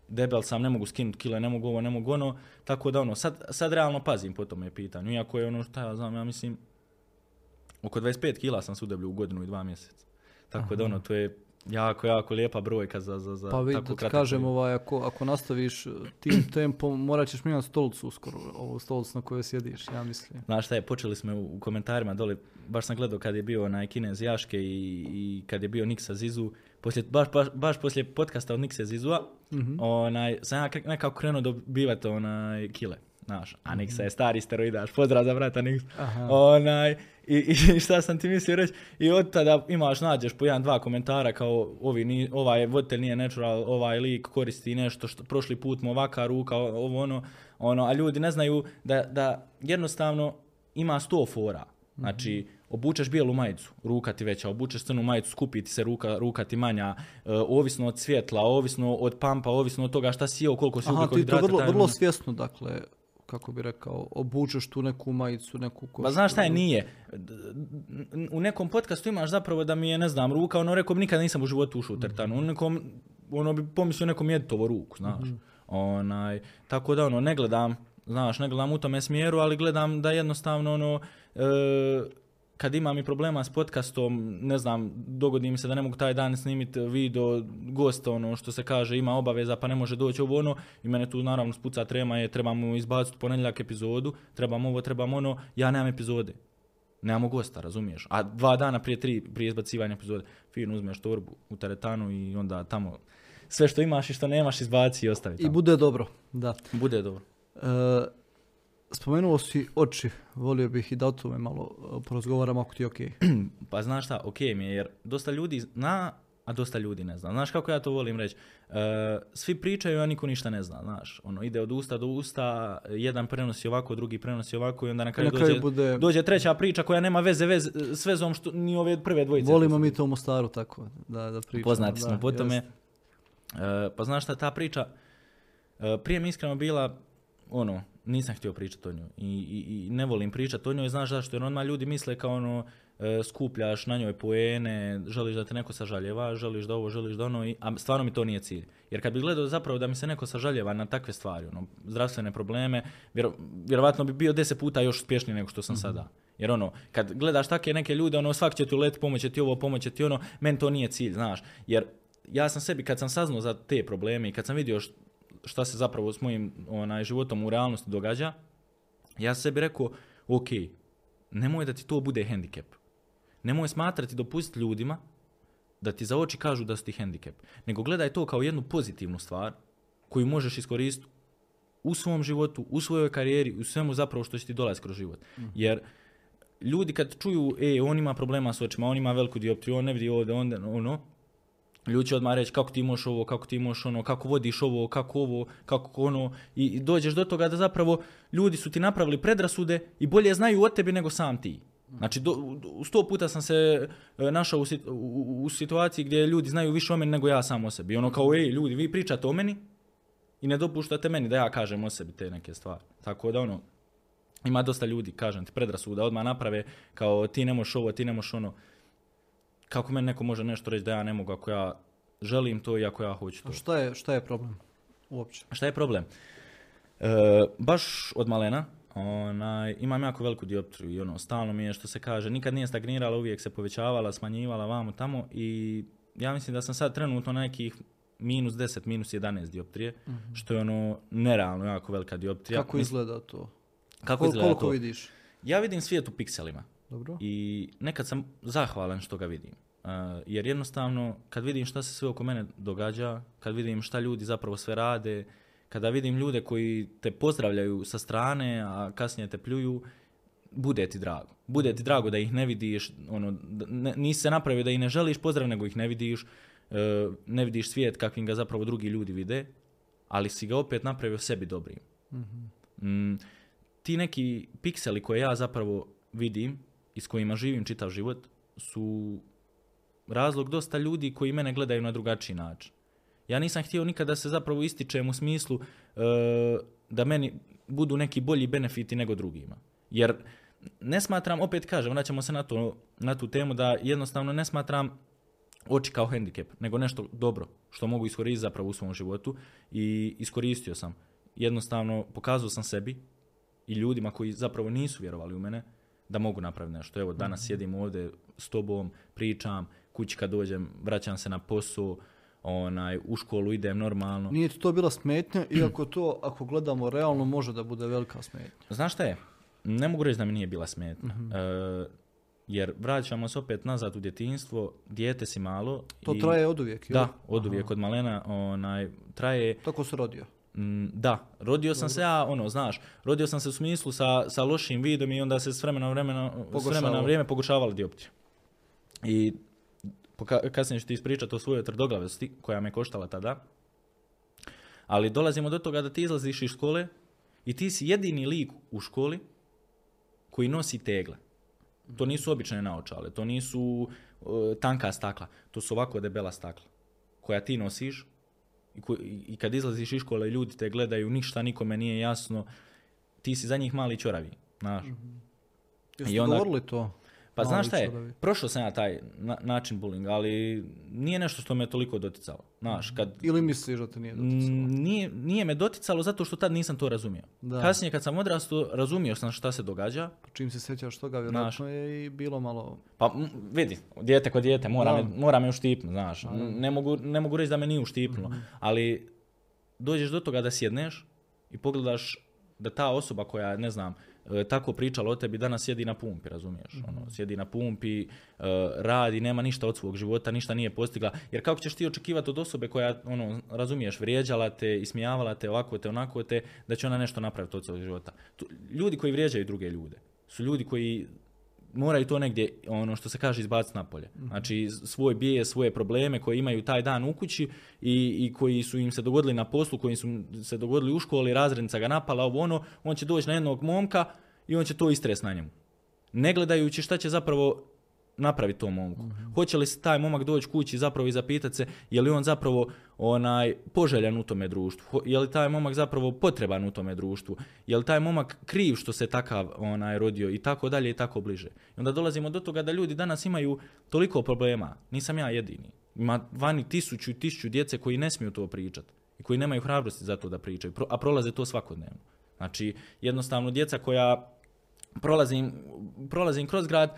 debel sam, ne mogu skinuti kile, ne mogu ovo, ne mogu ono, tako da ono, sad, sad realno pazim po tome pitanju, iako je ono, šta ja znam, ja mislim, oko 25 kila sam se udebljio u godinu i dva mjeseca. Tako da ono, to je jako, jako lijepa brojka za, za, za Pa vidi, tako da kažem, period. ovaj, ako, ako nastaviš eh, tim tempom, morat ćeš mijenjati stolicu uskoro, ovu stolicu na kojoj sjediš, ja mislim. Znaš šta je, počeli smo u, u komentarima dole, baš sam gledao kad je bio onaj Kinez Jaške i, i kad je bio Niksa Zizu, poslije, baš, baš, baš poslije podcasta od Nikse Zizua, Mhm. onaj, sam ja nekako krenuo dobivati onaj kile. Znaš, a Mhm. Niksa je stari steroidaš, pozdrav za brata. Onaj, i, i šta sam ti mislio reći, i od tada imaš, nađeš po jedan, dva komentara kao ovi, ni, ovaj voditelj nije natural, ovaj lik koristi nešto što prošli put mu ovaka ruka, ovo ono, ono, a ljudi ne znaju da, da jednostavno ima sto fora. Znači, obučeš bijelu majicu, ruka ti veća, obučeš crnu majicu, skupi ti se ruka, ruka ti manja, e, ovisno od svjetla, ovisno od pampa, ovisno od toga šta si jeo, koliko si Aha, ti to vrlo, vrlo svjesno, dakle, kako bi rekao, obučeš tu neku majicu, neku košulju. Pa znaš šta je, nije. U nekom podcastu imaš zapravo da mi je, ne znam, ruka, ono rekao bi nikad nisam u životu ušao u tertanu. U nekom, ono bi pomislio nekom jeditovo ruku, znaš. Onaj, tako da ono, ne gledam, znaš, ne gledam u tome smjeru, ali gledam da jednostavno ono, e, kad imam i problema s podcastom, ne znam, dogodi mi se da ne mogu taj dan snimiti video gosta, ono što se kaže, ima obaveza pa ne može doći ovo ono, i mene tu naravno spuca trema je, trebamo izbaciti ponedjeljak epizodu, trebam ovo, trebam ono, ja nemam epizode. Nemamo gosta, razumiješ? A dva dana prije tri, prije izbacivanja epizode, fino uzmeš torbu u teretanu i onda tamo sve što imaš i što nemaš izbaci i ostavi I tamo. bude dobro, da. Bude dobro. E, spomenuo si oči, volio bih i da o tome malo e, porazgovaram ako ti je okej. Pa znaš šta, ok mi je, jer dosta ljudi zna, a dosta ljudi ne zna. Znaš kako ja to volim reći? E, svi pričaju, a niko ništa ne zna, znaš. Ono, ide od usta do usta, jedan prenosi ovako, drugi prenosi ovako i onda na kraju, na kraju dođe, bude- dođe treća priča koja nema veze vez, s vezom što ni ove prve dvojice. Volimo mi to u Mostaru tako, da, da pričamo. Poznati da, smo po tome. E, pa znaš šta, ta priča, e, prije mi iskreno bila, ono, nisam htio pričati o njoj. I, i, i ne volim pričati o njoj, znaš zašto? Jer odmah ljudi misle kao ono, e, skupljaš na njoj poene, želiš da te neko sažaljeva, želiš da ovo, želiš da ono, i, a stvarno mi to nije cilj. Jer kad bi gledao zapravo da mi se neko sažaljeva na takve stvari, ono, zdravstvene probleme, vjero, vjerovatno bi bio deset puta još uspješniji nego što sam sada. Jer ono, kad gledaš takve neke ljude, ono, svak će ti ulet, pomoć će ti ovo, pomoć će ti ono, meni to nije cilj, znaš. Jer ja sam sebi, kad sam saznao za te probleme i kad sam vidio š- šta se zapravo s mojim onaj, životom u realnosti događa, ja sebi rekao, ok, nemoj da ti to bude hendikep. Nemoj smatrati, dopustiti ljudima da ti za oči kažu da su ti hendikep. Nego gledaj to kao jednu pozitivnu stvar koju možeš iskoristiti u svom životu, u svojoj karijeri, u svemu zapravo što će ti dolaziti kroz život. Jer ljudi kad čuju, e, on ima problema s očima, on ima veliku dioptriju, on ne vidi ovdje, onda ono, ljudi će odmah reći kako ti možeš ovo, kako ti možeš ono, kako vodiš ovo, kako ovo, kako ono, i, i dođeš do toga da zapravo ljudi su ti napravili predrasude i bolje znaju od tebi nego sam ti. Znači, do, sto puta sam se e, našao u, u, u situaciji gdje ljudi znaju više o meni nego ja sam o sebi. Ono kao, ej, ljudi, vi pričate o meni i ne dopuštate meni da ja kažem o sebi te neke stvari. Tako da, ono, ima dosta ljudi, kažem ti, predrasuda odmah naprave kao ti ne možeš ovo, ti ne možeš ono. Kako meni neko može nešto reći da ja ne mogu ako ja želim to i ako ja hoću to. A šta je, šta je problem uopće? Šta je problem? E, baš od malena, onaj, imam jako veliku dioptriju i ono, stalno mi je što se kaže, nikad nije stagnirala, uvijek se povećavala, smanjivala vamo tamo i ja mislim da sam sad trenutno na nekih minus 10, minus 11 dioptrije, što je ono nerealno jako velika dioptrija. Kako izgleda to? Kako Kol- izgleda koliko to? vidiš? Ja vidim svijet u pikselima. Dobro. I nekad sam zahvalan što ga vidim. Uh, jer jednostavno, kad vidim šta se sve oko mene događa, kad vidim šta ljudi zapravo sve rade, kada vidim ljude koji te pozdravljaju sa strane, a kasnije te pljuju, bude ti drago. Bude ti drago da ih ne vidiš, ono, da- ne, nisi se napravio da ih ne želiš pozdrav, nego ih ne vidiš, uh, ne vidiš svijet kakvim ga zapravo drugi ljudi vide. ali si ga opet napravio sebi dobrim. Mm, ti neki pikseli koje ja zapravo vidim i s kojima živim čitav život su razlog dosta ljudi koji mene gledaju na drugačiji način. Ja nisam htio nikada da se zapravo ističem u smislu e, da meni budu neki bolji benefiti nego drugima. Jer ne smatram, opet kažem, vraćamo se na, to, na tu temu, da jednostavno ne smatram oči kao hendikep, nego nešto dobro što mogu iskoristiti zapravo u svom životu i iskoristio sam. Jednostavno pokazao sam sebi i ljudima koji zapravo nisu vjerovali u mene da mogu napraviti nešto. Evo, danas sjedim ovdje s tobom, pričam, kući kad dođem, vraćam se na posao, onaj, u školu idem normalno. Nije to bila smetnja, iako to, ako gledamo realno, može da bude velika smetnja. Znaš šta je? Ne mogu reći da mi nije bila smetnja. E, jer vraćamo se opet nazad u djetinstvo, dijete si malo. To i- traje od uvijek? Da, od uvijek, od malena, onaj, traje, Tako se rodio. Mm, da, rodio sam se ja, ono, znaš, rodio sam se u smislu sa, sa lošim vidom i onda se s vremena na vremena, s vremena vrijeme pogoršavala dioptrija. I poka- kasnije ću ti ispričati o svojoj tvrdoglavosti koja me koštala tada. Ali dolazimo do toga da ti izlaziš iz škole i ti si jedini lik u školi koji nosi tegle. To nisu obične naočale, to nisu uh, tanka stakla, to su ovako debela stakla koja ti nosiš i, kad izlaziš iz škole i ljudi te gledaju, ništa nikome nije jasno, ti si za njih mali čoravi, znaš. Jeste I onda- govorili to? Pa Mali znaš šta je, čudovi. prošao sam ja taj na- način bullyinga, ali nije nešto što me toliko doticalo. Znaš, kad Ili misliš da te nije doticalo? Nije, nije me doticalo zato što tad nisam to razumio. Da. Kasnije kad sam odrastao, razumio sam šta se događa. Pa Čim se sjećaš toga, vjerojatno je i bilo malo... Pa vidi, dijete kod dijete, mora, Da. me, mora me uštipnuti, znaš. Ne mogu, ne mogu reći da me nije uštipnulo, ali dođeš do toga da sjedneš i pogledaš da ta osoba koja, ne znam, tako pričala o tebi, danas sjedi na pumpi, razumiješ? Ono, sjedi na pumpi, e, radi, nema ništa od svog života, ništa nije postigla. Jer kako ćeš ti očekivati od osobe koja, ono, razumiješ, vrijeđala te, ismijavala te, ovako te, onako te, da će ona nešto napraviti od svog života. Tu- ljudi koji vrijeđaju druge ljude su ljudi koji moraju to negdje, ono što se kaže, izbaciti napolje. Znači, svoj bijes, svoje probleme koje imaju taj dan u kući i, i koji su im se dogodili na poslu, koji su se dogodili u školi, razrednica ga napala, ovo ono, on će doći na jednog momka i on će to istres na njemu. Ne gledajući šta će zapravo napraviti tom momku. Hoće li se taj momak doći kući zapravo i zapitati se je li on zapravo onaj poželjan u tome društvu, je li taj momak zapravo potreban u tome društvu, je li taj momak kriv što se takav onaj rodio i tako dalje i tako bliže. I onda dolazimo do toga da ljudi danas imaju toliko problema, nisam ja jedini. Ima vani tisuću i tisuću djece koji ne smiju to pričati i koji nemaju hrabrosti za to da pričaju, a prolaze to svakodnevno. Znači, jednostavno djeca koja prolazim, prolazim kroz grad,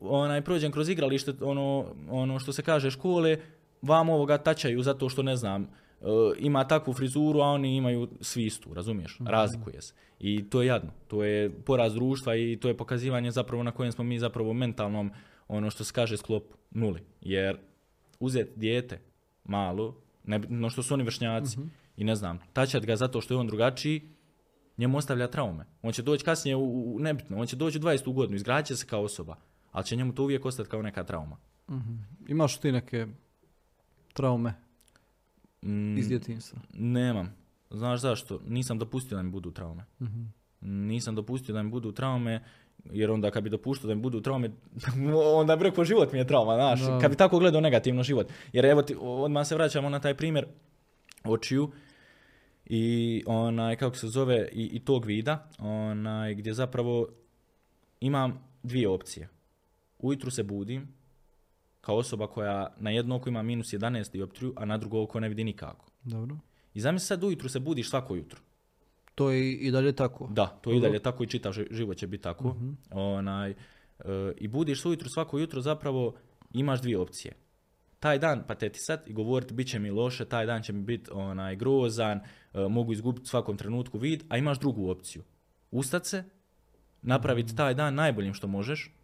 onaj, prođem kroz igralište, ono, ono što se kaže škole, vam ovoga tačaju zato što ne znam, e, ima takvu frizuru, a oni imaju svi istu, razumiješ? Razlikuje se. I to je jadno. To je poraz društva i to je pokazivanje zapravo na kojem smo mi zapravo mentalnom, ono što se kaže sklop nuli. Jer uzeti dijete malo, no što su oni vršnjaci, i ne znam, tačat ga zato što je on drugačiji, njemu ostavlja traume. On će doći kasnije u, u nebitno, on će doći u 20. godinu, izgradit će se kao osoba, ali će njemu to uvijek ostati kao neka trauma. Imaš ti neke traume Mm, iz djetinjstva? Nemam. Znaš zašto? Nisam dopustio da mi budu traume. Nisam dopustio da mi budu traume, jer onda kad bi dopuštao da mi budu traume, onda bi rekao život mi je trauma, znaš. Da. Kad bi tako gledao negativno život. Jer evo ti, odmah se vraćamo na taj primjer očiju i onaj, kako se zove, i, i tog vida, onaj, gdje zapravo imam dvije opcije. Ujutru se budim, kao osoba koja na jedno oko ima minus 11 dioptriju, a na drugo oko ne vidi nikako. Dobro. I zamisli sad ujutru se budiš svako jutro. To je i- dalje tako. Da, to je i dalje tako i čitav ži- život će biti tako. Mhm. Onaj, e, I budiš se ujutro svako jutro zapravo imaš dvije opcije. Taj dan patetisat i govoriti bit će mi loše, taj dan će mi biti onaj, grozan, e, mogu izgubiti svakom trenutku vid, a imaš drugu opciju. Ustat se, napraviti taj dan najboljim što možeš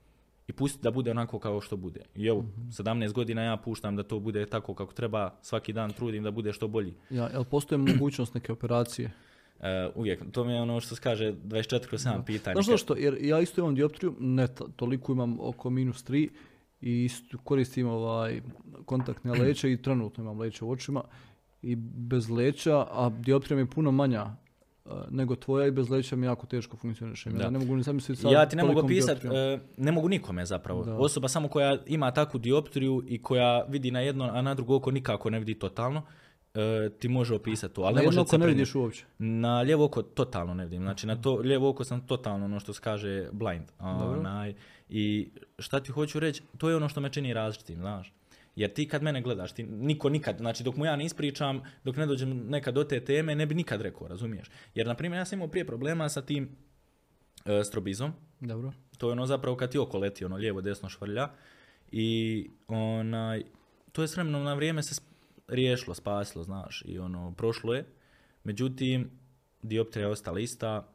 i pustiti da bude onako kao što bude. I evo, 17 godina ja puštam da to bude tako kako treba, svaki dan trudim da bude što bolji. Ja, jel postoji mogućnost neke operacije? E, uvijek, to mi je ono što se kaže 24 kroz 7 pitanja. Znaš zašto? Jer ja isto imam dioptriju, ne to- toliko imam oko minus 3 i isto koristim ovaj kontaktne leće i trenutno imam leće u očima i bez leća, a dioptrija mi je puno manja nego tvoja i bez leća mi jako teško funkcioniše. Da. Ja ne mogu ni zamisliti sa Ja ti ne mogu opisati, dioptrijom. ne mogu nikome zapravo. Da. Osoba samo koja ima takvu dioptriju i koja vidi na jedno, a na drugo oko nikako ne vidi totalno, e, ti može opisati to. Ali Na ne jedno oko ne vidiš uopće. Na lijevo oko totalno ne vidim. Znači na to lijevo oko sam totalno ono što se kaže blind. Onaj, I šta ti hoću reći, to je ono što me čini različitim, znaš. Jer ti kad mene gledaš, ti niko nikad, znači dok mu ja ne ispričam, dok ne dođem nekad do te teme, ne bi nikad rekao, razumiješ? Jer, na primjer, ja sam imao prije problema sa tim e, strobizom, Dobro. to je ono zapravo kad ti oko leti, ono lijevo, desno švrlja. I onaj, to je s vremenom na vrijeme se riješilo, spasilo, znaš, i ono, prošlo je. Međutim, dioptrija je ostala ista,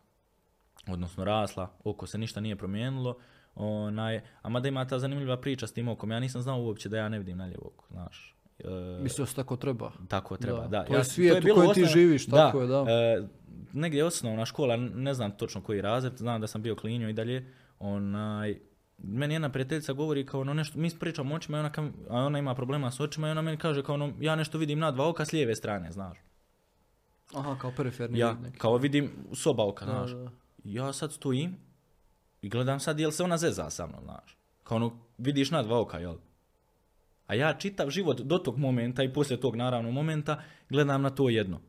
odnosno rasla, oko se ništa nije promijenilo. Onaj, a mada ima ta zanimljiva priča s tim okom, ja nisam znao uopće da ja ne vidim na lijevo oko, znaš. E, Mislio se tako treba. tako treba, Da, da. to je svijet u bilo kojem ti živiš, tako je, da. e, negdje osnovna škola, ne znam točno koji razred, znam da sam bio klinio i dalje, onaj, meni jedna prijateljica govori kao ono nešto, mi pričamo o očima, i ona, kam- a ona ima problema s očima i ona meni kaže kao ono, ja nešto vidim na dva oka s lijeve strane, znaš. Aha, kao periferni Ja, neki. kao vidim soba oka, Da, znaš. da. Ja sad stojim i gledam sad jel se ona zeza sa mnom, znaš. Kao ono, vidiš na dva oka, jel? A ja čitav život do tog momenta i poslije tog naravno momenta gledam na to jedno.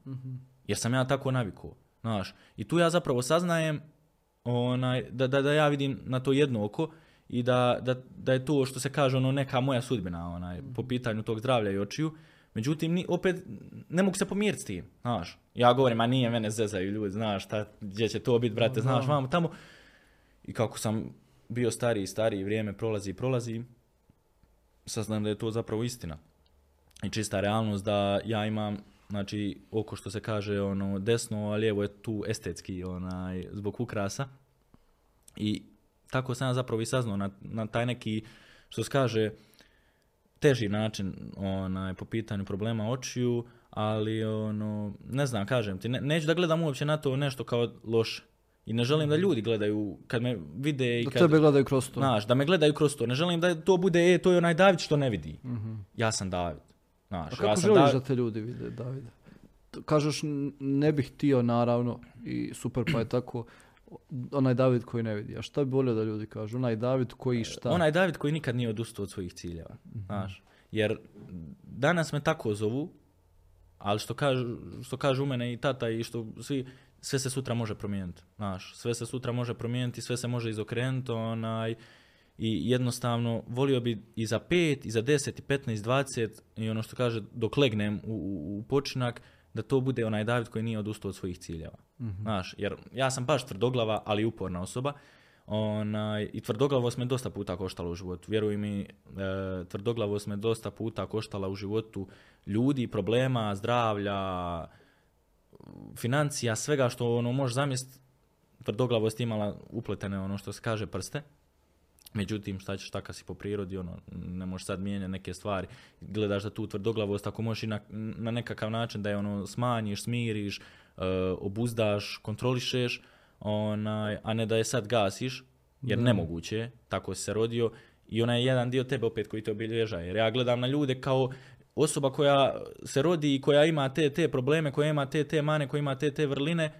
Jer sam ja tako navikao, znaš. I tu ja zapravo saznajem onaj, da, da, da ja vidim na to jedno oko i da, da, da je to što se kaže ono neka moja sudbina onaj, po pitanju tog zdravlja i očiju. Međutim, ni, opet ne mogu se pomiriti s tim, znaš. Ja govorim, a nije mene zezaju ljudi, znaš, šta, gdje će to biti, brate, znaš, vamo, tamo. I kako sam bio stariji i stariji, vrijeme prolazi i prolazi, saznam da je to zapravo istina. I čista realnost da ja imam, znači, oko što se kaže, ono, desno, a lijevo je tu estetski, onaj, zbog ukrasa. I tako sam ja zapravo i saznao na, na taj neki, što se kaže, teži način onaj, po pitanju problema očiju, ali ono, ne znam, kažem ti, ne, neću da gledam uopće na to nešto kao loše. I ne želim da ljudi gledaju, kad me vide i Da kad... tebe gledaju kroz to. Znaš, da me gledaju kroz to. Ne želim da to bude, e, to je onaj David što ne vidi. Mhm. Ja sam David. Znaš, A kako ja sam želiš David- da te ljudi vide, Davide? T- Kažeš, ne bih htio, naravno, i super pa je tako, onaj David koji ne vidi. A šta bi volio da ljudi kažu? Onaj David koji šta? Onaj David koji nikad nije odustao od svojih ciljeva. Znaš, jer danas me tako zovu, ali što kažu, što kažu u mene i tata i što svi, sve se sutra može promijeniti. Znaš, sve se sutra može promijeniti, sve se može izokrenuti, onaj, i jednostavno volio bi i za 5, i za 10, i 15, 20 i ono što kaže dok legnem u, u, u počinak, da to bude onaj David koji nije odustao od svojih ciljeva. Znaš, jer ja sam baš tvrdoglava, ali uporna osoba. Onaj, I tvrdoglavost me dosta puta koštala u životu. Vjeruj mi, e, tvrdoglavost me dosta puta koštala u životu ljudi, problema, zdravlja, financija, svega što ono možeš zamisliti. Tvrdoglavost imala upletene ono što se kaže prste. Međutim, šta ćeš taka si po prirodi, ono, ne možeš sad mijenjati neke stvari. Gledaš da tu tvrdoglavost, ako možeš i na, na nekakav način da je ono smanjiš, smiriš, e, obuzdaš, kontrolišeš, onaj, a ne da je sad gasiš, jer nemoguće je, tako si se rodio. I onaj jedan dio tebe opet koji te obilježa. Jer ja gledam na ljude kao osoba koja se rodi i koja ima te te probleme, koja ima te te mane, koja ima te te vrline,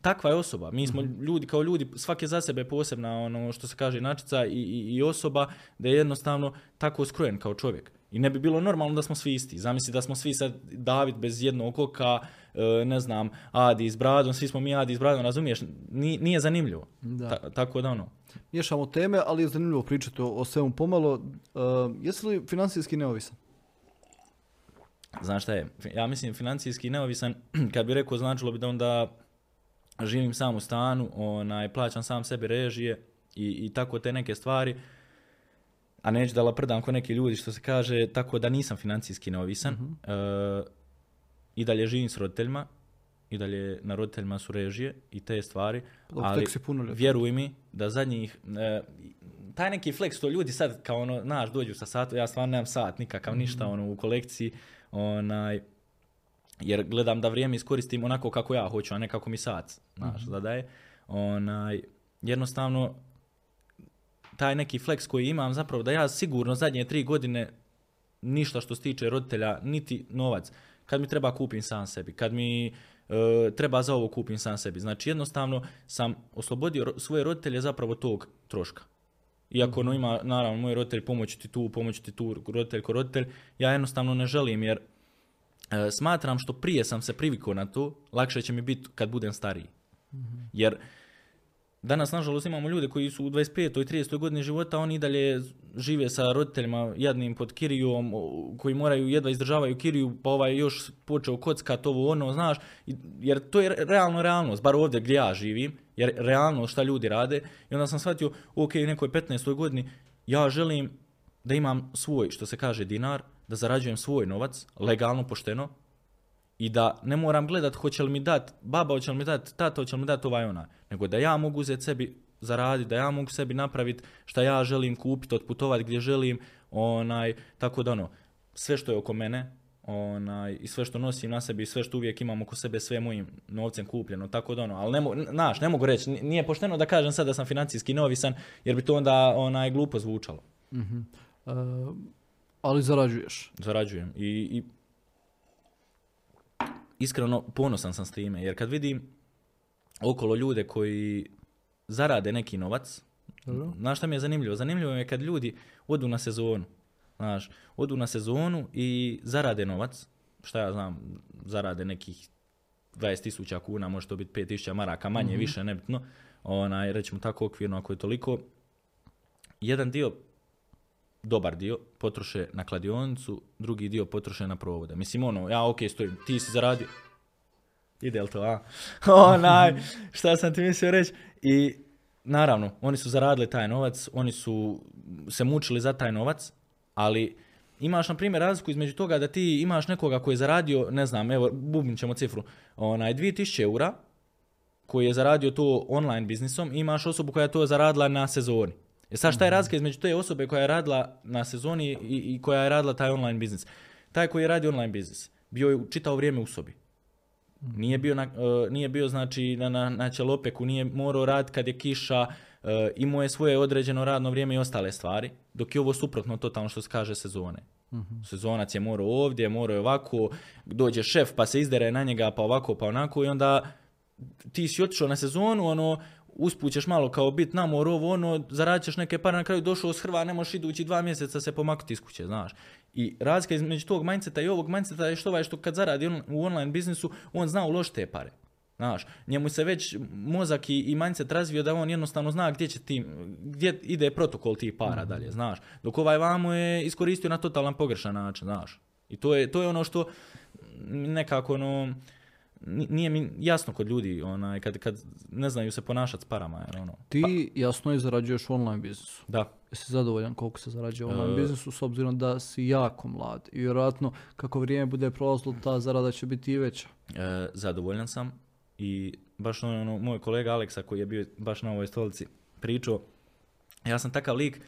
takva je osoba. Mi smo ljudi kao ljudi, svaki je za sebe posebna, ono što se kaže inačica i, i, i osoba da je jednostavno tako skrojen kao čovjek. I ne bi bilo normalno da smo svi isti. Zamisli da smo svi sad David bez jednog oka, e, ne znam, Adi s bradom, svi smo mi Adi s bradom, razumiješ? Ni- nije zanimljivo. Da. Ta- tako da ono. Miješamo teme, ali je zanimljivo pričati o, o svemu pomalo. Uh, jesi li financijski neovisan? Znaš šta je, ja mislim financijski neovisan, kad bi rekao značilo bi da onda živim sam u stanu, onaj, plaćam sam sebi režije i, i tako te neke stvari, a neću da laprdam ko neki ljudi što se kaže, tako da nisam financijski neovisan. E, I dalje živim s roditeljima, i dalje na roditeljima su režije i te stvari, Dobro, ali si punoljetan. vjeruj mi da zadnjih, e, taj neki flex što ljudi sad kao ono, znaš, dođu sa satu, ja stvarno nemam sat nikakav ništa ono, u kolekciji, onaj, jer gledam da vrijeme iskoristim onako kako ja hoću, a ne kako mi sat, znaš, zadaje. Onaj, jednostavno, taj neki flex koji imam zapravo da ja sigurno zadnje tri godine ništa što se tiče roditelja, niti novac. Kad mi treba kupim sam sebi, kad mi e, treba za ovo kupim sam sebi. Znači jednostavno sam oslobodio ro- svoje roditelje zapravo tog troška. Iako ono ima, naravno, moji roditelji pomoći ti tu, pomoći ti tu, roditelj ko roditelj, ja jednostavno ne želim jer e, smatram što prije sam se privikao na to, lakše će mi biti kad budem stariji. Jer danas, nažalost, imamo ljude koji su u 25. i 30. godini života, oni i dalje žive sa roditeljima jadnim pod kirijom, koji moraju jedva izdržavaju kiriju, pa ovaj još počeo kockat ovo ono, znaš, jer to je re- realno realnost, bar ovdje gdje ja živim, jer realno šta ljudi rade. I onda sam shvatio, ok, u nekoj 15. godini, ja želim da imam svoj, što se kaže, dinar, da zarađujem svoj novac, legalno, pošteno, i da ne moram gledat hoće li mi dat baba, hoće li mi dat tata, hoće li mi dat ovaj ona, nego da ja mogu uzeti sebi zaraditi, da ja mogu sebi napraviti šta ja želim kupiti, otputovati gdje želim, onaj, tako da ono, sve što je oko mene, onaj, i sve što nosim na sebi, i sve što uvijek imam oko sebe, sve mojim novcem kupljeno, tako da ono, ali ne, mo- znaš, ne mogu reći, nije pošteno da kažem sad da sam financijski neovisan, jer bi to onda onaj glupo zvučalo. Mhm. E, ali zarađuješ. zarađujem i, i iskreno ponosan sam s time jer kad vidim okolo ljude koji zarade neki novac Dobro. znaš šta mi je zanimljivo? Zanimljivo je kad ljudi odu na sezonu znaš, odu na sezonu i zarade novac šta ja znam, zarade nekih 20.000 kuna, može to biti 5.000 maraka, manje, više, nebitno, onaj, rećemo tako okvirno ako je toliko, jedan dio dobar dio potroše na kladionicu, drugi dio potroše na provode. Mislim, ono, ja, ok, stojim, ti si zaradio. Ide li to, a? Onaj, šta sam ti mislio reći? I, naravno, oni su zaradili taj novac, oni su se mučili za taj novac, ali imaš, na primjer, razliku između toga da ti imaš nekoga koji je zaradio, ne znam, evo, bubnit ćemo cifru, onaj, 2000 eura, koji je zaradio to online biznisom, imaš osobu koja je to zaradila na sezoni. E sad šta je razlika između te osobe koja je radila na sezoni i, i koja je radila taj online biznis? Taj koji je radio online biznis, bio je čitao vrijeme u sobi. Nije bio, na, e, nije bio znači na, na, na ćelopeku, nije morao raditi kad je kiša, e, imao je svoje određeno radno vrijeme i ostale stvari, dok je ovo suprotno totalno što se kaže sezone. Sezonac je morao ovdje, morao je ovako, dođe šef pa se izdere na njega pa ovako pa onako i onda ti si otišao na sezonu, ono, usput ćeš malo kao bit na moru, ovo ono, zaradit ćeš neke pare, na kraju došao s Hrva, ne možeš idući dva mjeseca se pomaknuti iz kuće, znaš. I razlika između tog mindseta i ovog mindseta je što ovaj što kad zaradi on, u online biznisu, on zna uložiti te pare. Znaš, njemu se već mozak i, i mindset razvio da on jednostavno zna gdje će ti, gdje ide protokol tih para dalje, znaš. Dok ovaj vamo je iskoristio na totalan pogrešan način, znaš. I to je, to je ono što nekako ono, nije mi jasno kod ljudi, onaj, kad, kad ne znaju se ponašati s parama, jer ono, Ti jasno i zarađuješ u online biznisu. da, Jesi zadovoljan koliko se zarađuje u online E. biznisu s obzirom da si jako mlad i vjerojatno kako vrijeme bude prolazilo ta zarada će biti i veća. e, zadovoljan sam i baš ono, ono, moj kolega Aleksa koji je bio baš na ovoj stolici pričao, ja sam takav lik,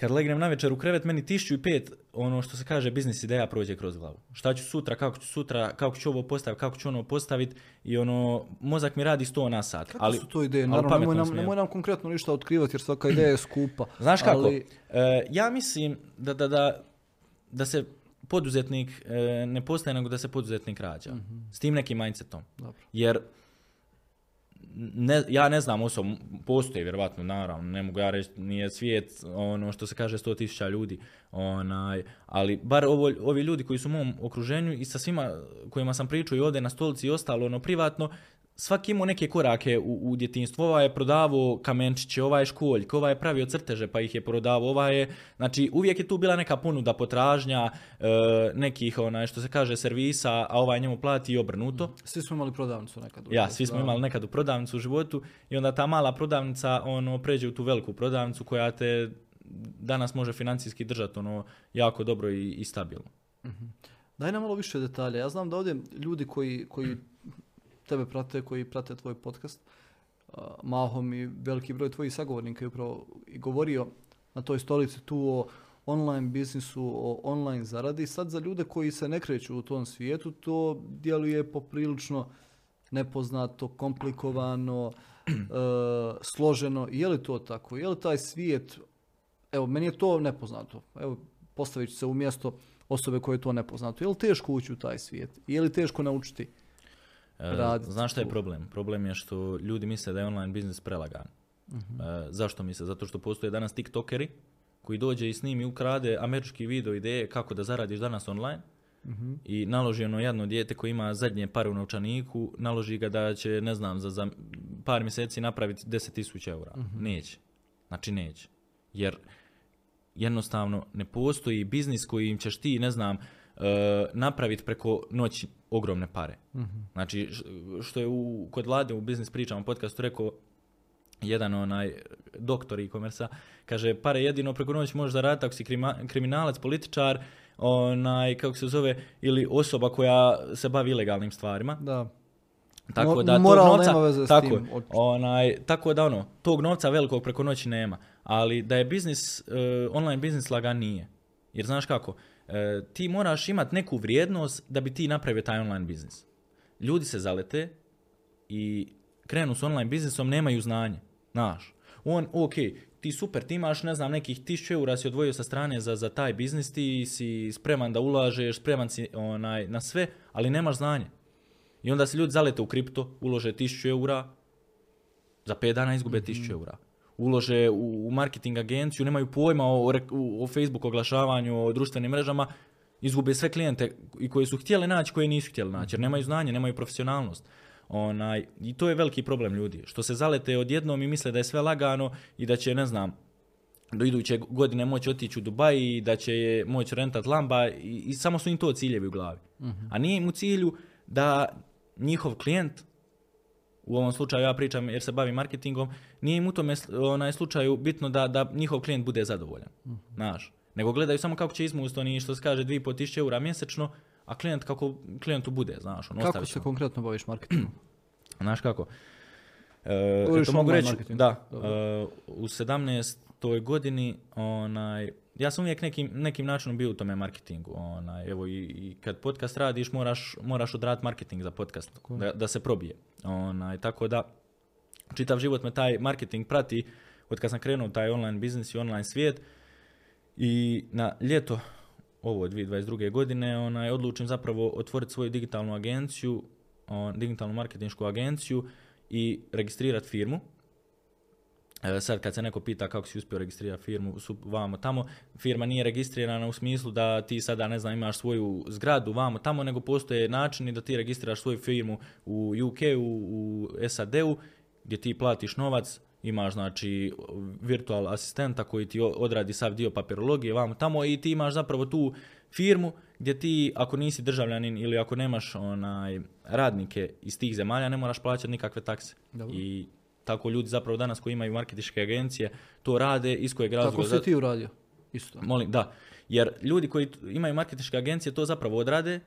kad legnem na večer u krevet, meni tišću i pet, ono što se kaže, biznis ideja prođe kroz glavu. Šta ću sutra, kako ću sutra, kako ću ovo postaviti, kako ću ono postaviti i ono, mozak mi radi sto na sat. Kako ali, su to ideje? Naravno, nemoj nam, nemoj nam konkretno ništa otkrivati jer svaka ideja je skupa. Znaš kako? Ali, E, ja mislim da, da, da, da se poduzetnik e, ne postaje nego da se poduzetnik rađa. S tim nekim mindsetom. dobro. Jer ne, ja ne znam osobno, postoji vjerovatno, naravno, ne mogu ja reći, nije svijet, ono što se kaže 100.000 ljudi, onaj, ali bar ovo, ovi ljudi koji su u mom okruženju i sa svima kojima sam pričao i ovdje na stolici i ostalo, ono, privatno, svaki imao neke korake u, u djetinstvu. Ovaj je prodavao kamenčiće, ovaj je školjk, ovaj je pravio crteže pa ih je prodavao, ovaj je, znači uvijek je tu bila neka ponuda, potražnja, e, nekih, onaj, što se kaže, servisa, a ovaj njemu plati i obrnuto. Svi smo imali prodavnicu nekad. u Ja, svi smo imali nekad u prodavnicu u životu i onda ta mala prodavnica ono pređe u tu veliku prodavnicu koja te danas može financijski držati ono jako dobro i, i stabilno. Daj nam malo više detalja. Ja znam da ovdje ljudi koji, koji tebe prate, koji prate tvoj podcast, mahom i veliki broj tvojih sagovornika je upravo i govorio na toj stolici tu o online biznisu, o online zaradi. Sad za ljude koji se ne kreću u tom svijetu, to djeluje poprilično nepoznato, komplikovano, e, složeno. Je li to tako? Je li taj svijet, evo, meni je to nepoznato. Evo, postavit ću se u mjesto osobe koje to ne poznatu. Je li teško ući u taj svijet? Je li teško naučiti? E, raditi Znaš šta je problem? Problem je što ljudi misle da je online biznis prelagan. E, zašto misle? Zato što postoje danas tiktokeri koji dođe i snimi ukrade američki video ideje kako da zaradiš danas online Mhm. i naloži ono jedno dijete koje ima zadnje pare u novčaniku, naloži ga da će, ne znam, za, za par mjeseci napraviti 10.000 eura. Mhm. Neće. Znači neće. Jer jednostavno ne postoji biznis kojim ćeš ti, ne znam, e, napraviti preko noći ogromne pare. Mhm. Znači, što je u, kod Vlade u biznis pričama podcastu rekao jedan onaj doktor e-commerce kaže pare jedino preko noći možeš zaraditi ako si krima- kriminalac, političar, onaj, kako se zove, ili osoba koja se bavi ilegalnim stvarima. Da. Tako Mo- da tog novca, nema veze s tako, tim, očito. onaj, tako da ono, tog novca velikog preko noći nema. Ali da je biznis, e, online biznis lagan nije. Jer znaš kako, e, ti moraš imati neku vrijednost da bi ti napravio taj online biznis. Ljudi se zalete i krenu s online biznisom, nemaju znanje. Znaš, on, ok, ti super, ti imaš, ne znam, nekih 1000 eura si odvojio sa strane za, za taj biznis, ti si spreman da ulažeš, spreman si onaj, na sve, ali nemaš znanje. I onda se ljudi zalete u kripto, ulože 1000 eura, za 5 dana izgube 1000 eura. Ulože u, u marketing agenciju, nemaju pojma o, o, o Facebook oglašavanju, o društvenim mrežama, izgube sve klijente i koje su htjeli naći, koje nisu htjeli naći, jer nemaju znanje, nemaju profesionalnost. Onaj, I to je veliki problem ljudi, što se zalete odjednom i misle da je sve lagano i da će, ne znam, do iduće godine moći otići u Dubaj i da će je moći rentat lamba i, i samo su im to ciljevi u glavi. A nije im u cilju da njihov klijent, u ovom slučaju ja pričam jer se bavim marketingom, nije im u tome onaj slučaju bitno da, da njihov klijent bude zadovoljan. Znaš, nego gledaju samo kako će izmusti oni što se kaže 2.500 eura mjesečno, a klijent kako klijentu bude, znaš, on Kako se konkretno baviš marketingom? Znaš kako? E, to mogu reći, da, e, u 17. godini, onaj, ja sam uvijek nekim, nekim načinom bio u tome marketingu. Onaj, evo i, i kad podcast radiš, moraš, moraš odraditi marketing za podcast, da, da se probije. Onaj, tako da, čitav život me taj marketing prati od kad sam krenuo taj online biznis i online svijet i na ljeto ovo 2022. godine onaj, odlučim zapravo otvoriti svoju digitalnu agenciju, on, digitalnu marketinšku agenciju i registrirati firmu. E, sad kad se neko pita kako si uspio registrirati firmu su, vamo tamo, firma nije registrirana u smislu da ti sada ne znam imaš svoju zgradu vamo tamo, nego postoje načini da ti registriraš svoju firmu u UK, u, u SAD-u gdje ti platiš novac, imaš znači virtual asistenta koji ti odradi sav dio papirologije vamo tamo i ti imaš zapravo tu firmu gdje ti ako nisi državljanin ili ako nemaš onaj radnike iz tih zemalja ne moraš plaćati nikakve takse. Dobro. I tako ljudi zapravo danas koji imaju marketičke agencije to rade iz kojeg razloga. Kako si ti uradio? Isto. Molim, da. Jer ljudi koji imaju marketinške agencije to zapravo odrade,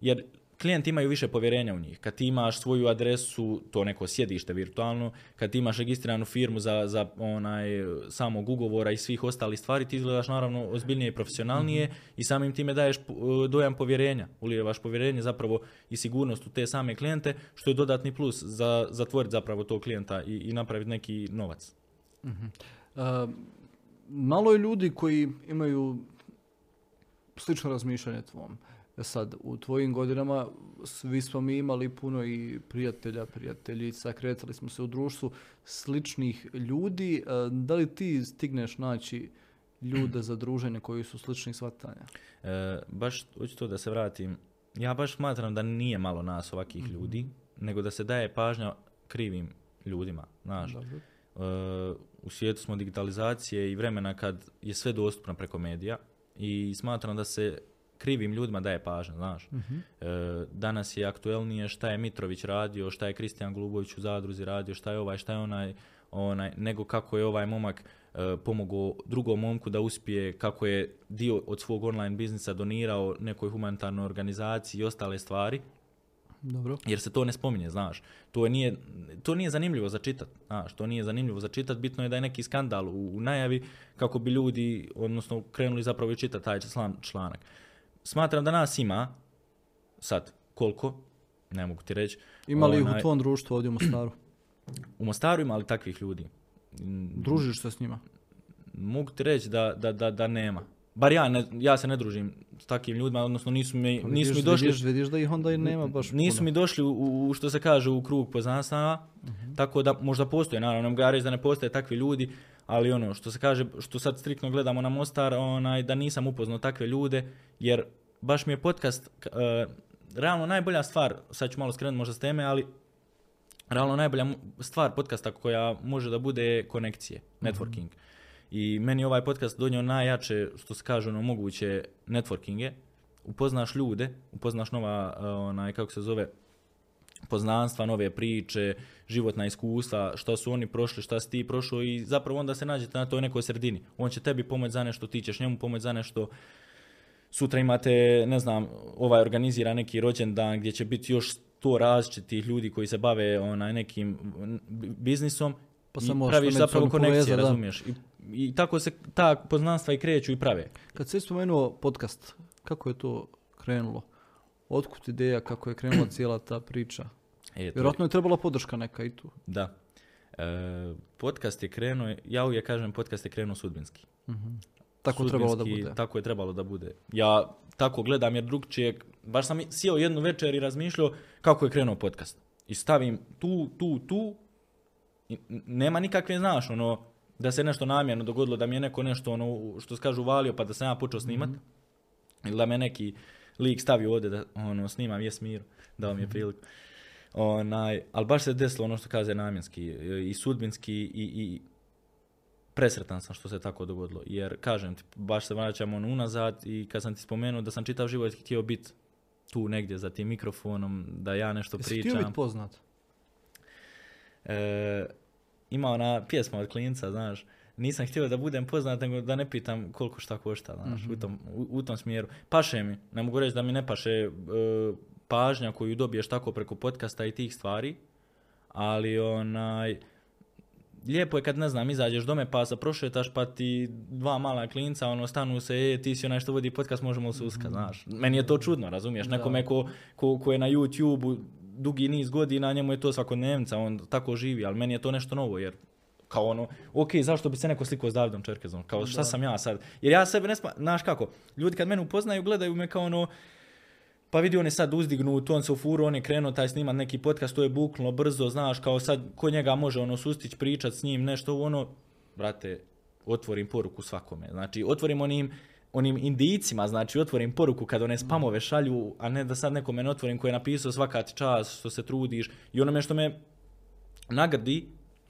jer klijenti imaju više povjerenja u njih. Kad ti imaš svoju adresu, to neko sjedište virtualno, kad ti imaš registriranu firmu za, za onaj samog ugovora i svih ostalih stvari, ti izgledaš naravno ozbiljnije i profesionalnije i samim time daješ p- dojam povjerenja. Ulijevaš povjerenje zapravo i sigurnost u te same klijente, što je dodatni plus za zatvoriti zapravo tog klijenta i, i napraviti neki novac. Uh, malo je ljudi koji imaju slično razmišljanje tvom. Sad, u tvojim godinama svi smo mi imali puno i prijatelja, prijateljica, kretali smo se u društvu sličnih ljudi. E, Da li ti stigneš naći ljude za druženje koji su sličnih shvatanja? E, baš hoću to da se vratim. Ja baš smatram da nije malo nas ovakvih ljudi, nego da se daje pažnja krivim ljudima. Znaš, Dobro. E, u svijetu smo digitalizacije i vremena kad je sve dostupno preko medija i smatram da se krivim ljudima daje pažnja, znaš. Mhm. E, danas je aktuelnije šta je Mitrović radio, šta je Kristijan Glubović u zadruzi radio, šta je ovaj, šta je onaj, onaj nego kako je ovaj momak e, pomogao drugom momku da uspije, kako je dio od svog online biznisa donirao nekoj humanitarnoj organizaciji i ostale stvari Dobro. jer se to ne spominje, znaš. To nije, to nije zanimljivo za čitat, znaš, to nije zanimljivo za čitat, bitno je da je neki skandal u, u najavi kako bi ljudi, odnosno krenuli zapravo i čitati taj član- članak. Smatram da nas ima, sad, koliko, ne mogu ti reći. Ima li ih u onaj, tvom društvu ovdje u Mostaru? U Mostaru ima li takvih ljudi? Družiš se s njima? Mogu ti reći da, da, da, da nema. bar ja, ne, ja se ne družim s takvim ljudima, odnosno nisu mi, Pa nisu mi došli, Vidiš, vidiš da ih onda i nema baš nisu puno. mi došli u, u- što se kaže u krug poznanstava, Mhm. tako da možda postoje, naravno, ja reći da ne postoje takvi ljudi, ali ono što se kaže, što sad striktno gledamo na Mostar, onaj, da nisam upoznao takve ljude, jer baš mi je podcast, e, realno najbolja stvar, sad ću malo skrenuti možda s teme, ali realno najbolja stvar podcasta koja može da bude je konekcije, networking. I meni ovaj podcast donio najjače, što se kaže, ono, moguće networkinge. Upoznaš ljude, upoznaš nova, uh, onaj, kako se zove, poznanstva, nove priče, životna iskustva, šta su oni prošli, šta si ti prošao i zapravo onda se nađete na toj nekoj sredini. On će tebi pomoći za nešto, ti ćeš njemu pomoći za nešto. Sutra imate, ne znam, ovaj organizira neki rođendan gdje će biti još sto različitih ljudi koji se bave onaj nekim biznisom Pa i praviš zapravo konekcije, razumiješ? I, I tako se ta poznanstva i kreću i prave. Kad si spomenuo podcast, kako je to krenulo? Otkud ideja, kako je krenula cijela ta priča? E, Vjerojatno je trebala podrška neka i tu. Da. E, podcast je krenuo, ja uvijek kažem podcast je krenuo sudbinski. Tako je trebalo da Sudbinski, bude. Tako je trebalo da bude. Ja tako gledam jer drugčije, baš sam sjeo jednu večer i razmišljao kako je krenuo podcast. I stavim tu, tu, tu, i nema nikakve, znaš, ono, da se nešto namjerno dogodilo, da mi je neko nešto, ono, što se kaže, uvalio, pa da sam ja počeo snimat. Ili da me neki lik stavio ovdje da ono, snimam Jes Miro, dao mi je priliku. Onaj, ali baš se desilo ono što kaže namjenski i sudbinski i, i presretan sam što se tako dogodilo. Jer kažem ti, baš se vraćam ono unazad i kad sam ti spomenuo da sam čitav život htio biti tu negdje za tim mikrofonom, da ja nešto Jesi htio pričam. biti poznat? E, ima ona pjesma od klinca, znaš, nisam htio da budem poznat, nego da ne pitam koliko šta košta, znaš, u, tom, u, u tom smjeru. Paše mi, ne mogu reći da mi ne paše e, pažnja koju dobiješ tako preko podcasta i tih stvari, ali onaj, lijepo je kad, ne znam, izađeš dome pa se prošetaš pa ti dva mala klinca, ono, stanu se, e, ti si onaj što vodi podcast, možemo se uska, znaš. Meni je to čudno, razumiješ, nekome ko, ko, ko je na YouTube dugi niz godina, njemu je to svakodnevnica, on tako živi, ali meni je to nešto novo, jer kao ono, ok, zašto bi se neko slikao s Davidom Čerkezom, kao šta sam ja sad, jer ja sebe ne sma, znaš kako, ljudi kad mene upoznaju, gledaju me kao ono, pa vidi on je sad uzdignut, on se u furu, on je krenuo taj snimat neki podcast, to je buknulo brzo, znaš, kao sad ko njega može ono sustić, pričat s njim, nešto ono, brate, otvorim poruku svakome. Znači, otvorim onim, onim indicima, znači otvorim poruku kad one spamove šalju, a ne da sad nekome ne otvorim koji je napisao svaka ti čas, što se trudiš i onome što me nagrdi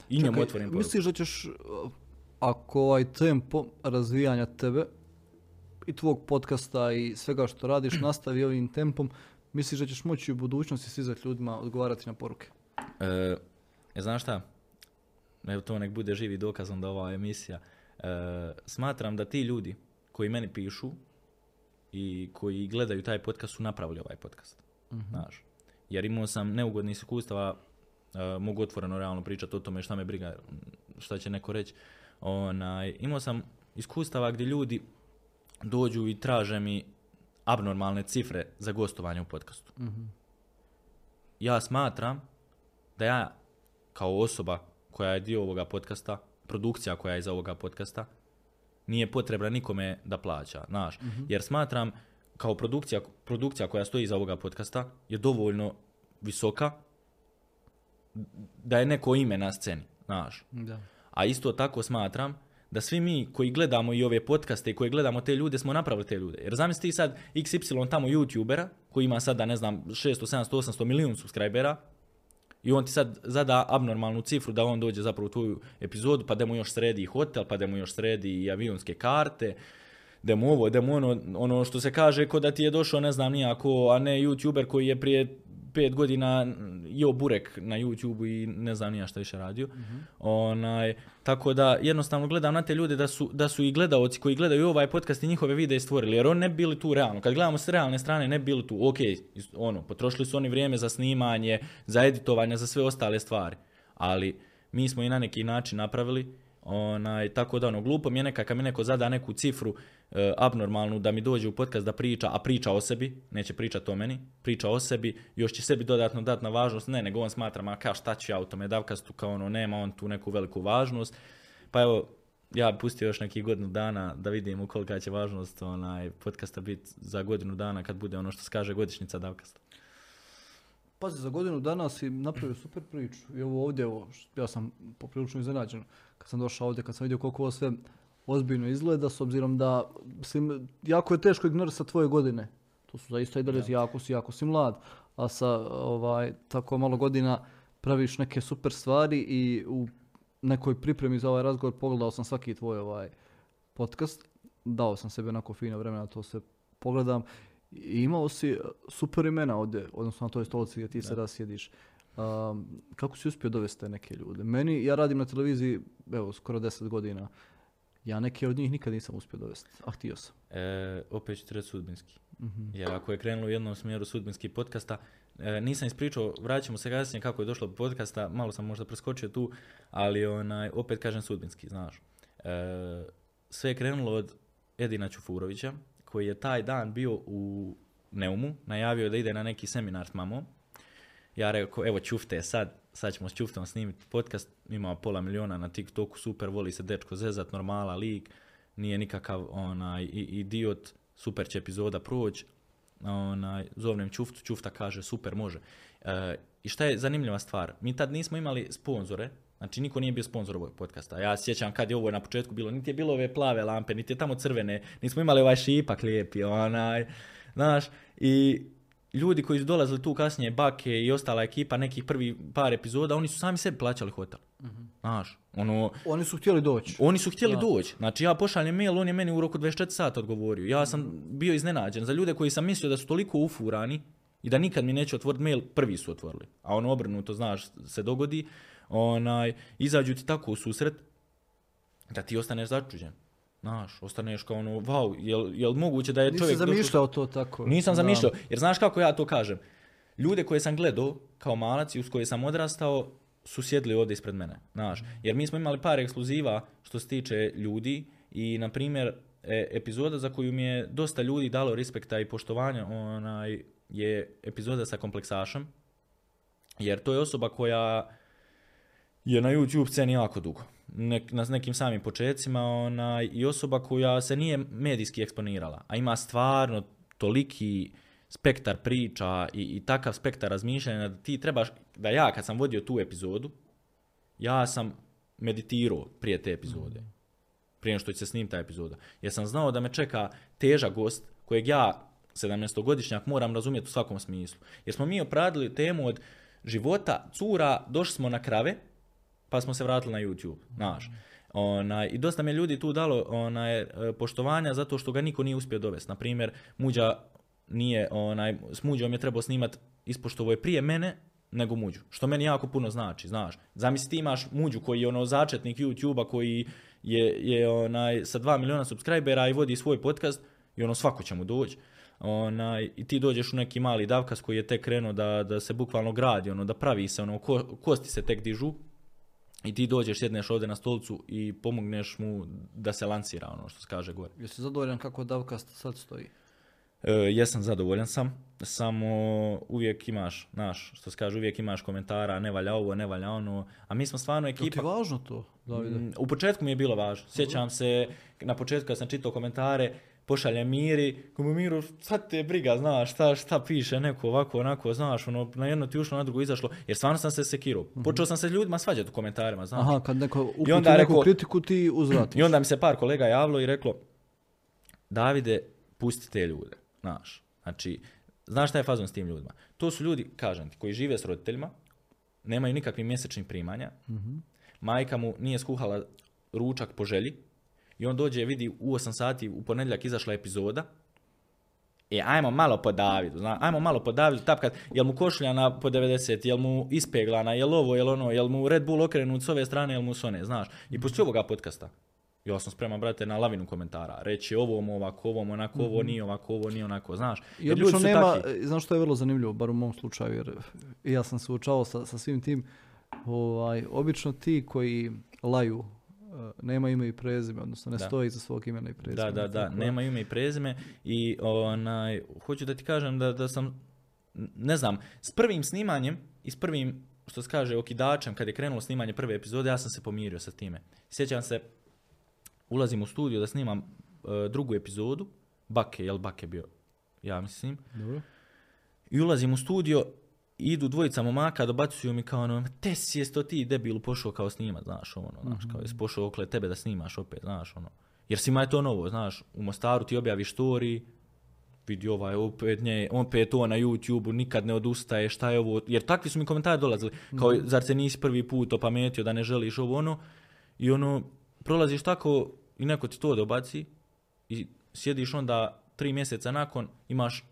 i njemu otvorim poruku. Misliš da ćeš, uh, ako ovaj tempo razvijanja tebe i tvog podcasta i svega što radiš nastavi ovim tempom, misliš da ćeš moći u budućnosti stizati ljudima odgovarati na poruke? E, e, znaš šta? Evo to nek bude živi dokaz onda ova emisija. E, smatram da ti ljudi koji meni pišu i koji gledaju taj podcast su napravili ovaj podcast. Znaš. Jer imao sam neugodnih iskustava, e, mogu otvoreno realno pričati o tome šta me briga, šta će neko reći. Onaj, imao sam iskustava gdje ljudi dođu i traže mi abnormalne cifre za gostovanje u podcastu. Ja smatram da ja kao osoba koja je dio ovoga podcasta, produkcija koja je iza ovoga podcasta, nije potrebna nikome da plaća, znaš. Jer smatram kao produkcija, produkcija koja stoji iza ovoga podcasta je dovoljno visoka da je neko ime na sceni, znaš. Da. A isto tako smatram da svi mi koji gledamo i ove podcaste i koji gledamo te ljude smo napravili te ljude. Jer zamisli ti sad XY tamo youtubera koji ima sada ne znam 600, 700, 800 milijun subscribera i on ti sad zada abnormalnu cifru da on dođe zapravo u tvoju epizodu pa da mu još sredi hotel, pa da mu još sredi i avionske karte, da mu ovo, da mu ono, ono što se kaže ko da ti je došao ne znam nijako, a ne youtuber koji je prije pet godina jeo burek na YouTube i ne znam nija šta više radio. Onaj, tako da jednostavno gledam na te ljude da su, da su i gledaoci koji gledaju ovaj podcast i njihove videe stvorili, jer oni ne bi bili tu realno. Kad gledamo s realne strane ne bi bili tu, ok, ono, potrošili su oni vrijeme za snimanje, za editovanje, za sve ostale stvari. Ali mi smo i na neki način napravili Onaj, tako da ono, glupo mi je neka kad mi neko zada neku cifru e, abnormalnu da mi dođe u podcast da priča, a priča o sebi, neće pričati o meni, priča o sebi, još će sebi dodatno dati na važnost, ne, nego on smatra, ma ka šta ću ja u tome davkastu, kao ono, nema on tu neku veliku važnost. Pa evo, ja bi pustio još neki godinu dana da vidimo kolika će važnost onaj podcasta biti za godinu dana kad bude ono što se kaže godišnjica Davkasta. Pazi, za godinu dana si napravio super priču. I ovo ovdje, evo, š- ja sam poprilično iznenađen kad sam došao ovdje, kad sam vidio koliko ovo sve ozbiljno izgleda, s obzirom da mislim, jako je teško ignorisati tvoje godine. To su zaista i dalje jako si, jako si mlad, a sa ovaj, tako malo godina praviš neke super stvari i u nekoj pripremi za ovaj razgovor pogledao sam svaki tvoj ovaj podcast. Dao sam sebi onako fino vremena da to sve pogledam. I imao si uh, super imena ovdje, odnosno na toj stolici gdje ti sada sjediš. Um, kako si uspio dovesti te neke ljude? Meni, ja radim na televiziji, evo, skoro 10 godina. Ja neke od njih nikad nisam uspio dovesti, a htio sam. E, opet ću reći sudbinski. Jer ako je krenulo u jednom smjeru sudbinski podcasta, e, nisam ispričao, vraćamo se kasnije kako je došlo do podcasta, malo sam možda preskočio tu, ali onaj, opet kažem sudbinski, znaš. E, sve je krenulo od Edina Čufurovića, koji je taj dan bio u Neumu, najavio da ide na neki seminar s mamom. Ja rekao, evo Čufte, sad, sad ćemo s Čuftom snimiti podcast, ima pola miliona na TikToku, super, voli se dečko zezat, normala, lik, nije nikakav onaj idiot, super će epizoda proći, onaj, zovnem Čuftu, Čufta kaže super, može. E, I šta je zanimljiva stvar, mi tad nismo imali sponzore, znači niko nije bio sponzor ovog podcasta. Ja sjećam kad je ovo na početku bilo, niti je bilo ove plave lampe, niti je tamo crvene, nismo imali ovaj šipak lijepi, onaj, znaš, i ljudi koji su dolazili tu kasnije, Bake i ostala ekipa, nekih prvi par epizoda, oni su sami sebi plaćali hotel. Znaš, ono, Oni su htjeli doći. oni su htjeli doći. Znači ja pošaljem mail, on je meni u roku 24 sata odgovorio. Ja sam bio iznenađen. Za ljude koji sam mislio da su toliko ufurani i da nikad mi neće otvoriti mail, prvi su otvorili. A ono obrnuto, znaš, se dogodi. Onaj, izađu ti tako u susret da ti ostaneš začuđen. Znaš, ostaneš kao ono, wow, jel, jel moguće da je Nisi čovjek... došao- zamišljao to tako. nisam Da. zamišljao, jer znaš kako ja to kažem? Ljude koje sam gledao kao malac i uz koje sam odrastao su sjedli ovdje ispred mene, znaš. Jer mi smo imali par ekskluziva što se tiče ljudi i, na primjer, e, epizoda za koju mi je dosta ljudi dalo respekta i poštovanja onaj, je epizoda sa kompleksašem. Jer to je osoba koja je na YouTube sceni jako dugo. Nek, na nekim samim počecima onaj, i osoba koja se nije medijski eksponirala, a ima stvarno toliki spektar priča i, i takav spektar razmišljanja da ti trebaš, da ja kad sam vodio tu epizodu, ja sam meditirao prije te epizode. Prije nego što će se snimiti ta epizoda. Jer sam znao da me čeka težak gost kojeg ja, 17-godišnjak, moram razumjeti u svakom smislu. Jer smo mi opradili temu od života cura, došli smo na krave, pa smo se vratili na YouTube, znaš. Onaj, I dosta mi je ljudi tu dalo onaj, e, poštovanja zato što ga niko nije uspio dovesti. Na primjer, Muđa nije, onaj, s Muđom je trebao snimat ispoštovo je prije mene nego Muđu. Što meni jako puno znači, znaš. Zamisli ti imaš Muđu koji je ono začetnik YouTube-a koji je, je onaj, sa 2 miliona subscribera i vodi svoj podcast i ono svako će mu doći. Onaj, I ti dođeš u neki mali davkas koji je tek krenuo da, da se bukvalno gradi, ono, da pravi se, ono, ko- kosti se tek dižu, i ti dođeš, sjedneš ovdje na stolicu i pomogneš mu da se lancira, ono što se kaže gore. Jesi zadovoljan kako Davkast sad stoji? E, jesam zadovoljan sam, samo uvijek imaš, znaš, što se kaže, uvijek imaš komentara, ne valja ovo, ne valja ono, a mi smo stvarno Jel ti ekipa... važno to, Davide? Mm, U početku mi je bilo važno. Sjećam se, na početku kad sam čitao komentare, pošaljem Miri, komu Miru, sad te briga, znaš, šta, šta piše neko ovako, onako, znaš, ono, na jedno ti ušlo, na drugo izašlo, jer stvarno sam se sekirao. Počeo sam se ljudima svađati u komentarima, znaš. Aha, kad neko uputi onda neku rekao- kritiku, ti uzvratiš. I onda mi se par kolega javilo i reklo, Davide, pusti te ljude, znaš. Znači, znaš šta je fazon s tim ljudima? To su ljudi, kažem ti, koji žive s roditeljima, nemaju nikakvih mjesečnih primanja, majka mu nije skuhala ručak po želji i on dođe vidi u 8 sati u ponedjeljak izašla epizoda E, ajmo malo po Davidu, zna, ajmo malo po Davidu tapkat, jel mu košuljana po 90, jel mu ispeglana, jel ovo, jel ono, jel mu Red Bull okrenut s ove strane, jel mu s one, znaš. I poslije ovoga podcasta, ja sam spreman, brate, na lavinu komentara, reći ovom, ovako, ovom, onako, ovo nije ovako, ovo nije onako, znaš. I obično nema, takvi. e, znaš što je vrlo zanimljivo, bar u mom slučaju, jer ja sam se učao sa, sa svim tim, ovaj, obično ti koji laju, nema ime i prezime, odnosno ne Da. stoji iza svog imena i Da, prezime. da, da, tako nema ime i prezime i onaj, hoću da ti kažem da, da sam, ne znam, s prvim snimanjem i s prvim, što se kaže, okidačem, kad je krenulo snimanje prve epizode, ja sam se pomirio sa time. Sjećam se, ulazim u studio da snimam e, drugu epizodu, Bake, jel Bake bio, ja mislim, Dobro. i ulazim u studio, idu dvojica momaka, dobacuju mi kao ono, te si jest to ti debilu pošao kao snimat, znaš, ono, znaš, kao jesi pošao okle tebe da snimaš opet, znaš, ono. Jer svima je to novo, znaš, u Mostaru ti objaviš story, vidi ovaj opet nje, opet to na YouTube-u, nikad ne odustaje, šta je ovo, jer takvi su mi komentari dolazili, kao zar se nisi prvi put opametio da ne želiš ovo ono, i ono, prolaziš tako i neko ti to dobaci i sjediš onda tri mjeseca nakon, imaš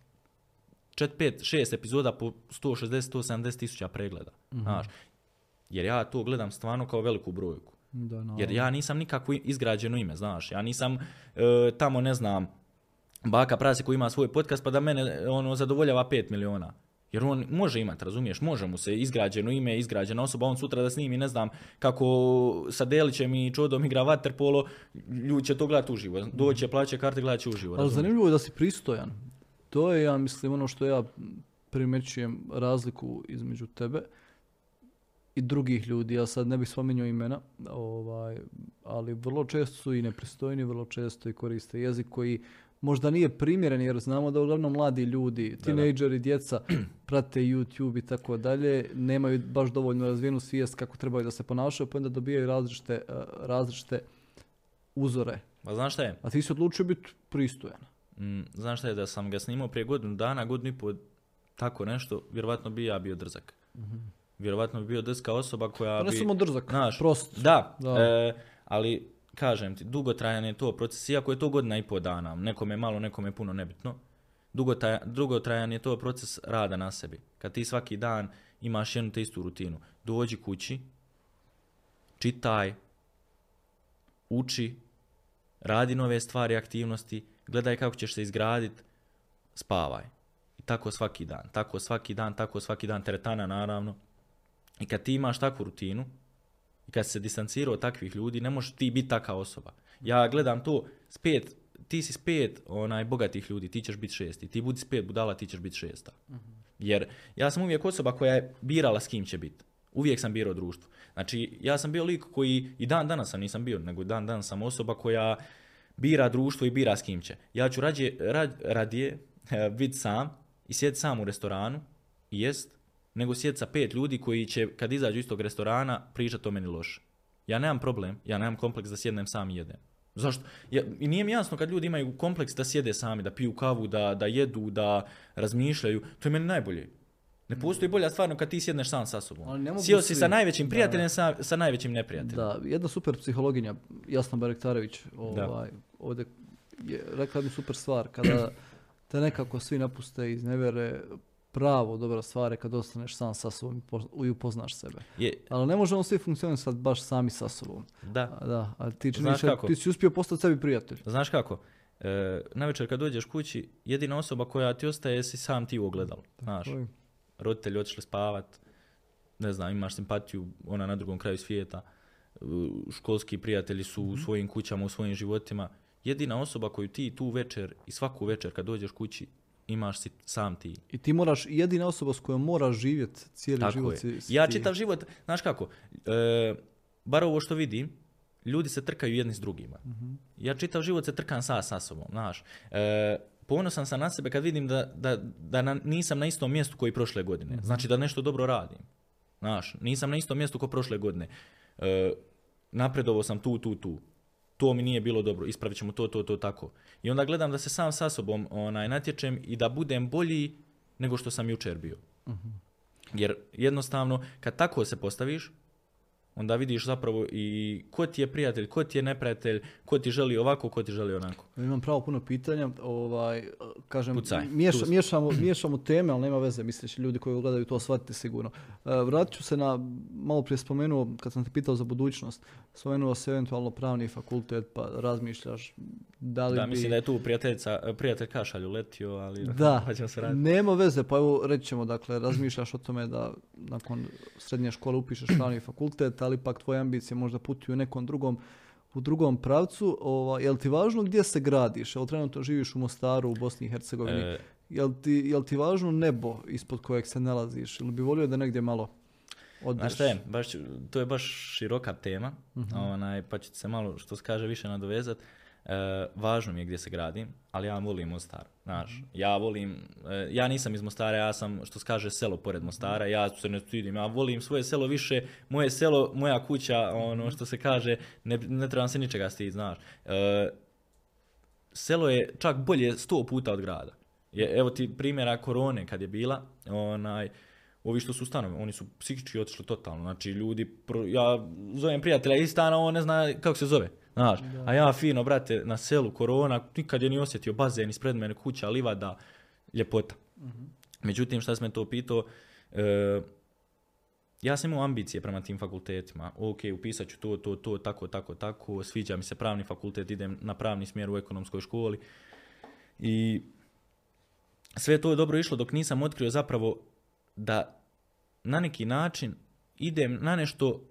4, 5, 6 epizoda po 160, 170 tisuća pregleda, znaš. Jer ja to gledam stvarno kao veliku brojku. Da, no. Jer ja nisam nikakvo izgrađeno ime, znaš. Ja nisam e, tamo, ne znam, baka prase koji ima svoj podcast pa da mene ono zadovoljava 5 miliona. Jer on može imati, razumiješ, može mu se izgrađeno ime, izgrađena osoba, on sutra da snimi, ne znam, kako sa Delićem i Čodom igra vaterpolo, ljudi će to gledati uživo. Doće, plaće karte, gledat će uživo. Ali zanimljivo je da si pristojan. To je, ja mislim, ono što ja primećujem razliku između tebe i drugih ljudi. Ja sad ne bih spominjao imena, ovaj, ali vrlo često su i nepristojni, vrlo često i koriste jezik koji možda nije primjeren jer znamo da uglavnom mladi ljudi, tinejdžeri, djeca prate YouTube i tako dalje, nemaju baš dovoljno razvijenu svijest kako trebaju da se ponašaju, pa onda dobijaju različite, eh, različite uzore. Ma znaš šta je? A ti si odlučio biti pristojan. Mm, znaš šta je da sam ga snimao prije godinu dana, godinu i pol, tako nešto, vjerovatno bi ja bio drzak. Vjerovatno bi bio drska osoba koja Pa ne bi... samo drzak, Znaš, prost. Da, Da. e, ali kažem ti, dugotrajan je to proces, iako je to godina i pol dana, nekome malo, nekome puno nebitno. Dugotrajan, dugotrajan je to proces rada na sebi. Kad ti svaki dan imaš jednu te istu rutinu. Dođi kući, čitaj, uči, radi nove stvari, aktivnosti, gledaj kako ćeš se izgraditi, spavaj. I tako svaki dan, tako svaki dan, tako svaki dan, teretana naravno. I kad ti imaš takvu rutinu, i kad se distancirao od takvih ljudi, ne možeš ti biti takva osoba. Ja gledam to, s pet, ti si s pet onaj, bogatih ljudi, ti ćeš biti šesti. Ti budi s pet budala, ti ćeš biti šesta. Jer ja sam uvijek osoba koja je birala s kim će biti. Uvijek sam birao društvo. Znači, ja sam bio lik koji, i dan danas sam nisam bio, nego dan danas sam osoba koja bira društvo i bira s kim će. Ja ću rađe, rad, radije biti sam i sjeti sam u restoranu i jest, nego sjeti sa pet ljudi koji će, kad izađu iz tog restorana, pričati o meni loše. Ja nemam problem, ja nemam kompleks da sjednem sam i jedem. Zašto? Ja, I nije mi jasno kad ljudi imaju kompleks da sjede sami, da piju kavu, da, da jedu, da razmišljaju. To je meni najbolje. Ne postoji bolja stvarno kad ti sjedneš sam sa sobom. Ali ne mogu Sjeo si svi. sa najvećim Da, prijateljem, sa, sa najvećim neprijateljem. Da, jedna super psihologinja, Jasna Barektarević, ovaj, ovdje je rekla jednu super stvar, kada te nekako svi napuste iz nevere, pravo dobra stvar je kad ostaneš sam sa sobom i po- i upoznaš sebe. Je, Ali ne možemo svi funkcionisati baš sami sa sobom. da. Da, ali ti, Znaš kako? ti si uspio postati sebi prijatelj. Znaš kako? E, navečer kad dođeš kući, jedina osoba koja ti ostaje si sam ti u ogledalu. Znaš, roditelji otišli spavat, ne znam, imaš simpatiju, ona na drugom kraju svijeta, školski prijatelji su u svojim kućama, u svojim životima. Jedina osoba koju ti tu večer i svaku večer kad dođeš kući imaš si sam ti. I ti moraš, jedina osoba s kojom moraš živjeti cijeli Tako život je. si, si Ja ti. čitav život, znaš kako, e, bar ovo što vidim, ljudi se trkaju jedni s drugima. Ja čitav život se trkam sa sa sobom, znaš. E, ponosan sam na sebe kad vidim da, da, da na- nisam na istom mjestu koji prošle godine. Znači da nešto dobro radim. Znaš, nisam na istom mjestu kao prošle godine. E, napredovao sam tu, tu, tu. To mi nije bilo dobro, ispravit ćemo to, to, to, tako. I onda gledam da se sam sa sobom onaj, natječem i da budem bolji nego što sam jučer bio. Jer jednostavno, kad tako se postaviš, onda vidiš zapravo i ko ti je prijatelj, ko ti je neprijatelj, ko ti želi ovako, ko ti želi onako. Imam pravo puno pitanja, ovaj, kažem, Pucaj, miješ- tu sam. miješamo, miješamo teme, ali nema veze, misliš, ljudi koji gledaju to shvatiti sigurno. E, vratit ću se na, malo prije spomenuo, kad sam te pitao za budućnost, spomenuo se eventualno pravni fakultet, pa razmišljaš da li Da, bi... mislim da je tu prijateljica, prijatelj Kašalj uletio, ali Da, pa ćemo se raditi. nema veze, pa evo reći ćemo, dakle, razmišljaš o tome da nakon srednje škole upišeš pravni fakultet, ali ipak tvoje ambicije možda putuju u nekom drugom u drugom pravcu, ova, jel ti važno gdje se gradiš? Jel trenutno živiš u Mostaru, u Bosni i Hercegovini? E, Jel ti, jel ti važno nebo ispod kojeg se nalaziš? Ili bi volio da negdje malo... odeš. Znaš šta je, baš, to je baš široka tema, onaj, pa ću se malo, što se kaže, više nadovezat. E, važno mi je gdje se gradim, ali ja volim Mostar, znaš. Ja volim, e, ja nisam iz Mostara, ja sam, što se kaže, selo pored Mostara, ja se ne stidim, ja volim svoje selo više, moje selo, moja kuća, ono što se kaže, ne, ne trebam se ničega stiditi, znaš. E, selo je čak bolje sto puta od grada. Je, evo ti primjera korone kad je bila, onaj, ovi što su stanovi, oni su psihički otišli totalno. Znači ljudi, pro- ja zovem prijatelja iz stana, on ne zna kako se zove. Znaš, a ja fino, brate, na selu korona, nikad je ni osjetio bazen ispred mene, kuća, livada, ljepota. Međutim, šta sam me to pitao, e, ja sam imao ambicije prema tim fakultetima. Ok, upisat ću to, to, to, tako, tako, tako. Sviđa mi se pravni fakultet, idem na pravni smjer u ekonomskoj školi. I sve to je dobro išlo dok nisam otkrio zapravo da na neki način idem na nešto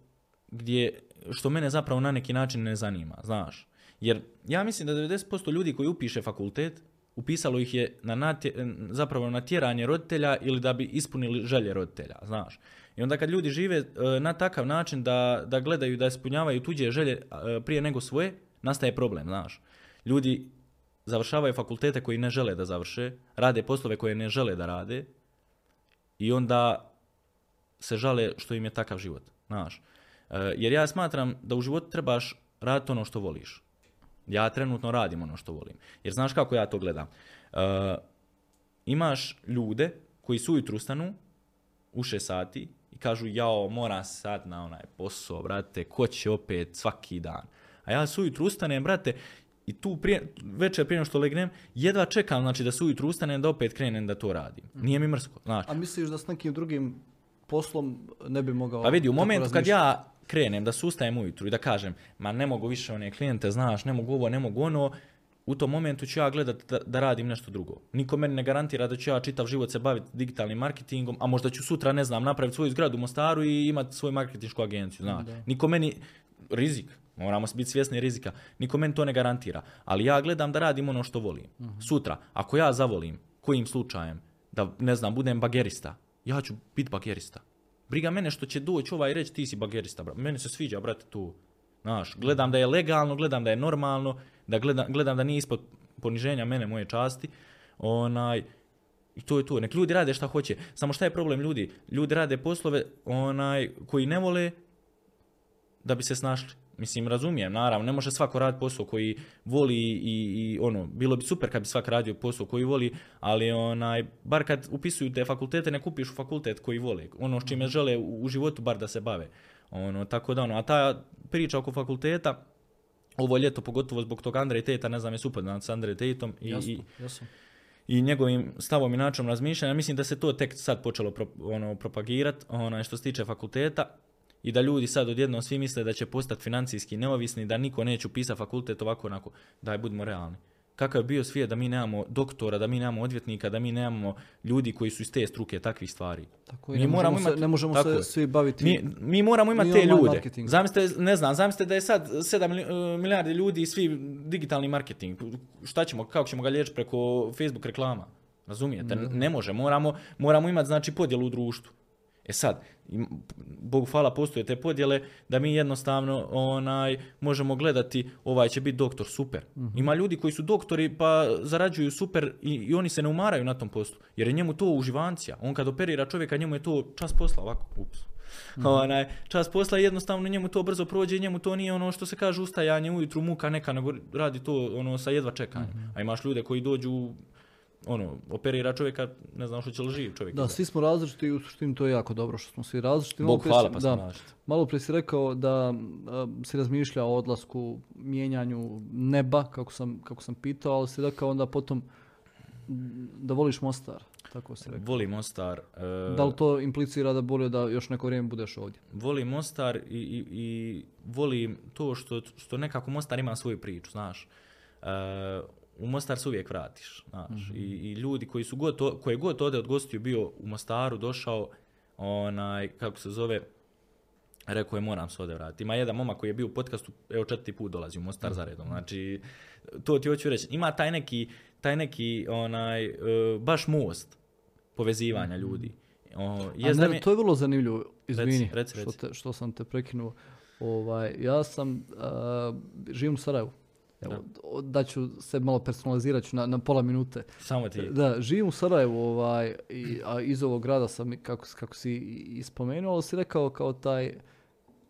gdje, što mene zapravo na neki način ne zanima, znaš. Jer ja mislim da 90% ljudi koji upiše fakultet, upisalo ih je na natje, zapravo na tjeranje roditelja ili da bi ispunili želje roditelja, znaš. I onda kad ljudi žive e, na takav način da, da gledaju da ispunjavaju tuđe želje e, prije nego svoje, nastaje problem, znaš. Ljudi završavaju fakultete koji ne žele da završe, rade poslove koje ne žele da rade i onda se žale što im je takav život, znaš. E, jer ja smatram da u životu trebaš raditi ono što voliš. Ja trenutno radim ono što volim. Jer znaš kako ja to gledam? E, imaš ljude koji su ujutru ustanu u 6 sati i kažu jao, moram sad na onaj posao, brate, ko će opet svaki dan. A ja se ujutru ustanem, brate, i tu prije, večer prije što legnem, jedva čekam znači, da se ujutru ustanem da opet krenem da to radim. Nije mi mrsko, znaš. A misliš da s nekim drugim poslom ne bi mogao Pa vidi, u momentu kad ja krenem da sustajem ujutru i da kažem, ma ne mogu više one klijente, znaš, ne mogu ovo, ne mogu ono, u tom momentu ću ja gledat da, da radim nešto drugo. Niko meni ne garantira da ću ja čitav život se baviti digitalnim marketingom, a možda ću sutra, ne znam, napraviti svoju zgradu u Mostaru i imati svoju marketinšku agenciju, znaš. Niko meni, rizik, moramo biti svjesni rizika, niko meni to ne garantira. Ali ja gledam da radim ono što volim. Sutra, ako ja zavolim, kojim slučajem, da, ne znam, budem bagerista, ja ću biti bagerista. Briga mene što će doći ovaj i reći ti si bagerista, bra. Meni se sviđa, brate, tu. Znaš, gledam da je legalno, gledam da je normalno, da gledam, gledam da nije ispod poniženja mene, moje časti. Onaj, i to je to. Nek ljudi rade šta hoće. Samo šta je problem ljudi? Ljudi rade poslove onaj, koji ne vole da bi se snašli. Mislim, razumijem, naravno, ne može svako raditi posao koji voli i, i ono, bilo bi super kad bi svak radio posao koji voli, ali onaj, bar kad upisuju te fakultete, ne kupiš u fakultet koji vole, ono s čime žele u, u životu bar da se bave. Ono, tako da ono, a ta priča oko fakulteta, ovo ljeto, pogotovo zbog tog Andrej Teta, ne znam, je super s Andrej Tetom i, Jasno, i, jasno. i njegovim stavom i načinom razmišljanja, mislim da se to tek sad počelo pro, ono, propagirati, onaj, što se tiče fakulteta, i da ljudi sad odjednom svi misle da će postati financijski neovisni, da niko neće upisati fakultet ovako onako, daj budimo realni. Kakav je bio svijet da mi nemamo doktora, da mi nemamo odvjetnika, da mi nemamo ljudi koji su iz te struke takvih stvari. Tako je, Mi ne moramo možemo, se, imat- ne možemo tako se svi baviti. Mi, mi moramo imati te ljude. marketing. Zamislite, ne znam, zamislite da je sad 7 milijardi ljudi i svi digitalni marketing. Šta ćemo, kako ćemo ga liječiti preko Facebook reklama? Razumijete? Ne može, moramo, moramo imati znači podjelu u društvu. E sad, Bogu hvala postoje te podjele da mi jednostavno onaj možemo gledati ovaj će biti doktor super. Ima ljudi koji su doktori pa zarađuju super i, i oni se ne umaraju na tom poslu jer je njemu to uživancija. On kad operira čovjeka njemu je to čas posla ovako. Ups. Onaj, čas posla jednostavno njemu to brzo prođe i njemu to nije ono što se kaže ustajanje ujutru muka neka nego radi to ono sa jedva čekanjem. A imaš ljude koji dođu ono, operira čovjeka, ne znam što će li živ čovjek. Da, svi smo različiti i u suštini to je jako dobro što smo svi različiti. Bog hvala si- pa da. Malo prije si rekao da a, si razmišljao o odlasku, mijenjanju neba, kako sam, kako sam pitao, ali si rekao onda potom da voliš Mostar, tako si rekao. Volim Mostar. e, Da li to implicira da bolje da još neko vrijeme budeš ovdje? volim Mostar i, i, i volim to što, što nekako Mostar ima svoju priču, znaš. E, u Mostar se uvijek vratiš, znaš. I, I ljudi koji su god, o- koje god ode od gostiju bio u Mostaru, došao, onaj, kako se zove, rekao je moram se ovdje vratiti. Ima jedan momak koji je bio u podcastu, evo četvrti put dolazi u Mostar za redom. Znači, to ti hoću reći. Ima taj neki, taj neki onaj, e, baš most povezivanja ljudi. O, A ne, mi- to je vrlo zanimljivo. Izvini, reci, Što, reci. te, što sam te prekinuo. Ovaj, ja sam, a, živim u Sarajevu. Evo, o- da ću se malo personalizirat ću na, na pola minute. Samo ti. Da, živim u Sarajevu, ovaj, i, a iz ovog grada sam, kako, kako si i- i spomenuo, ali si rekao kao taj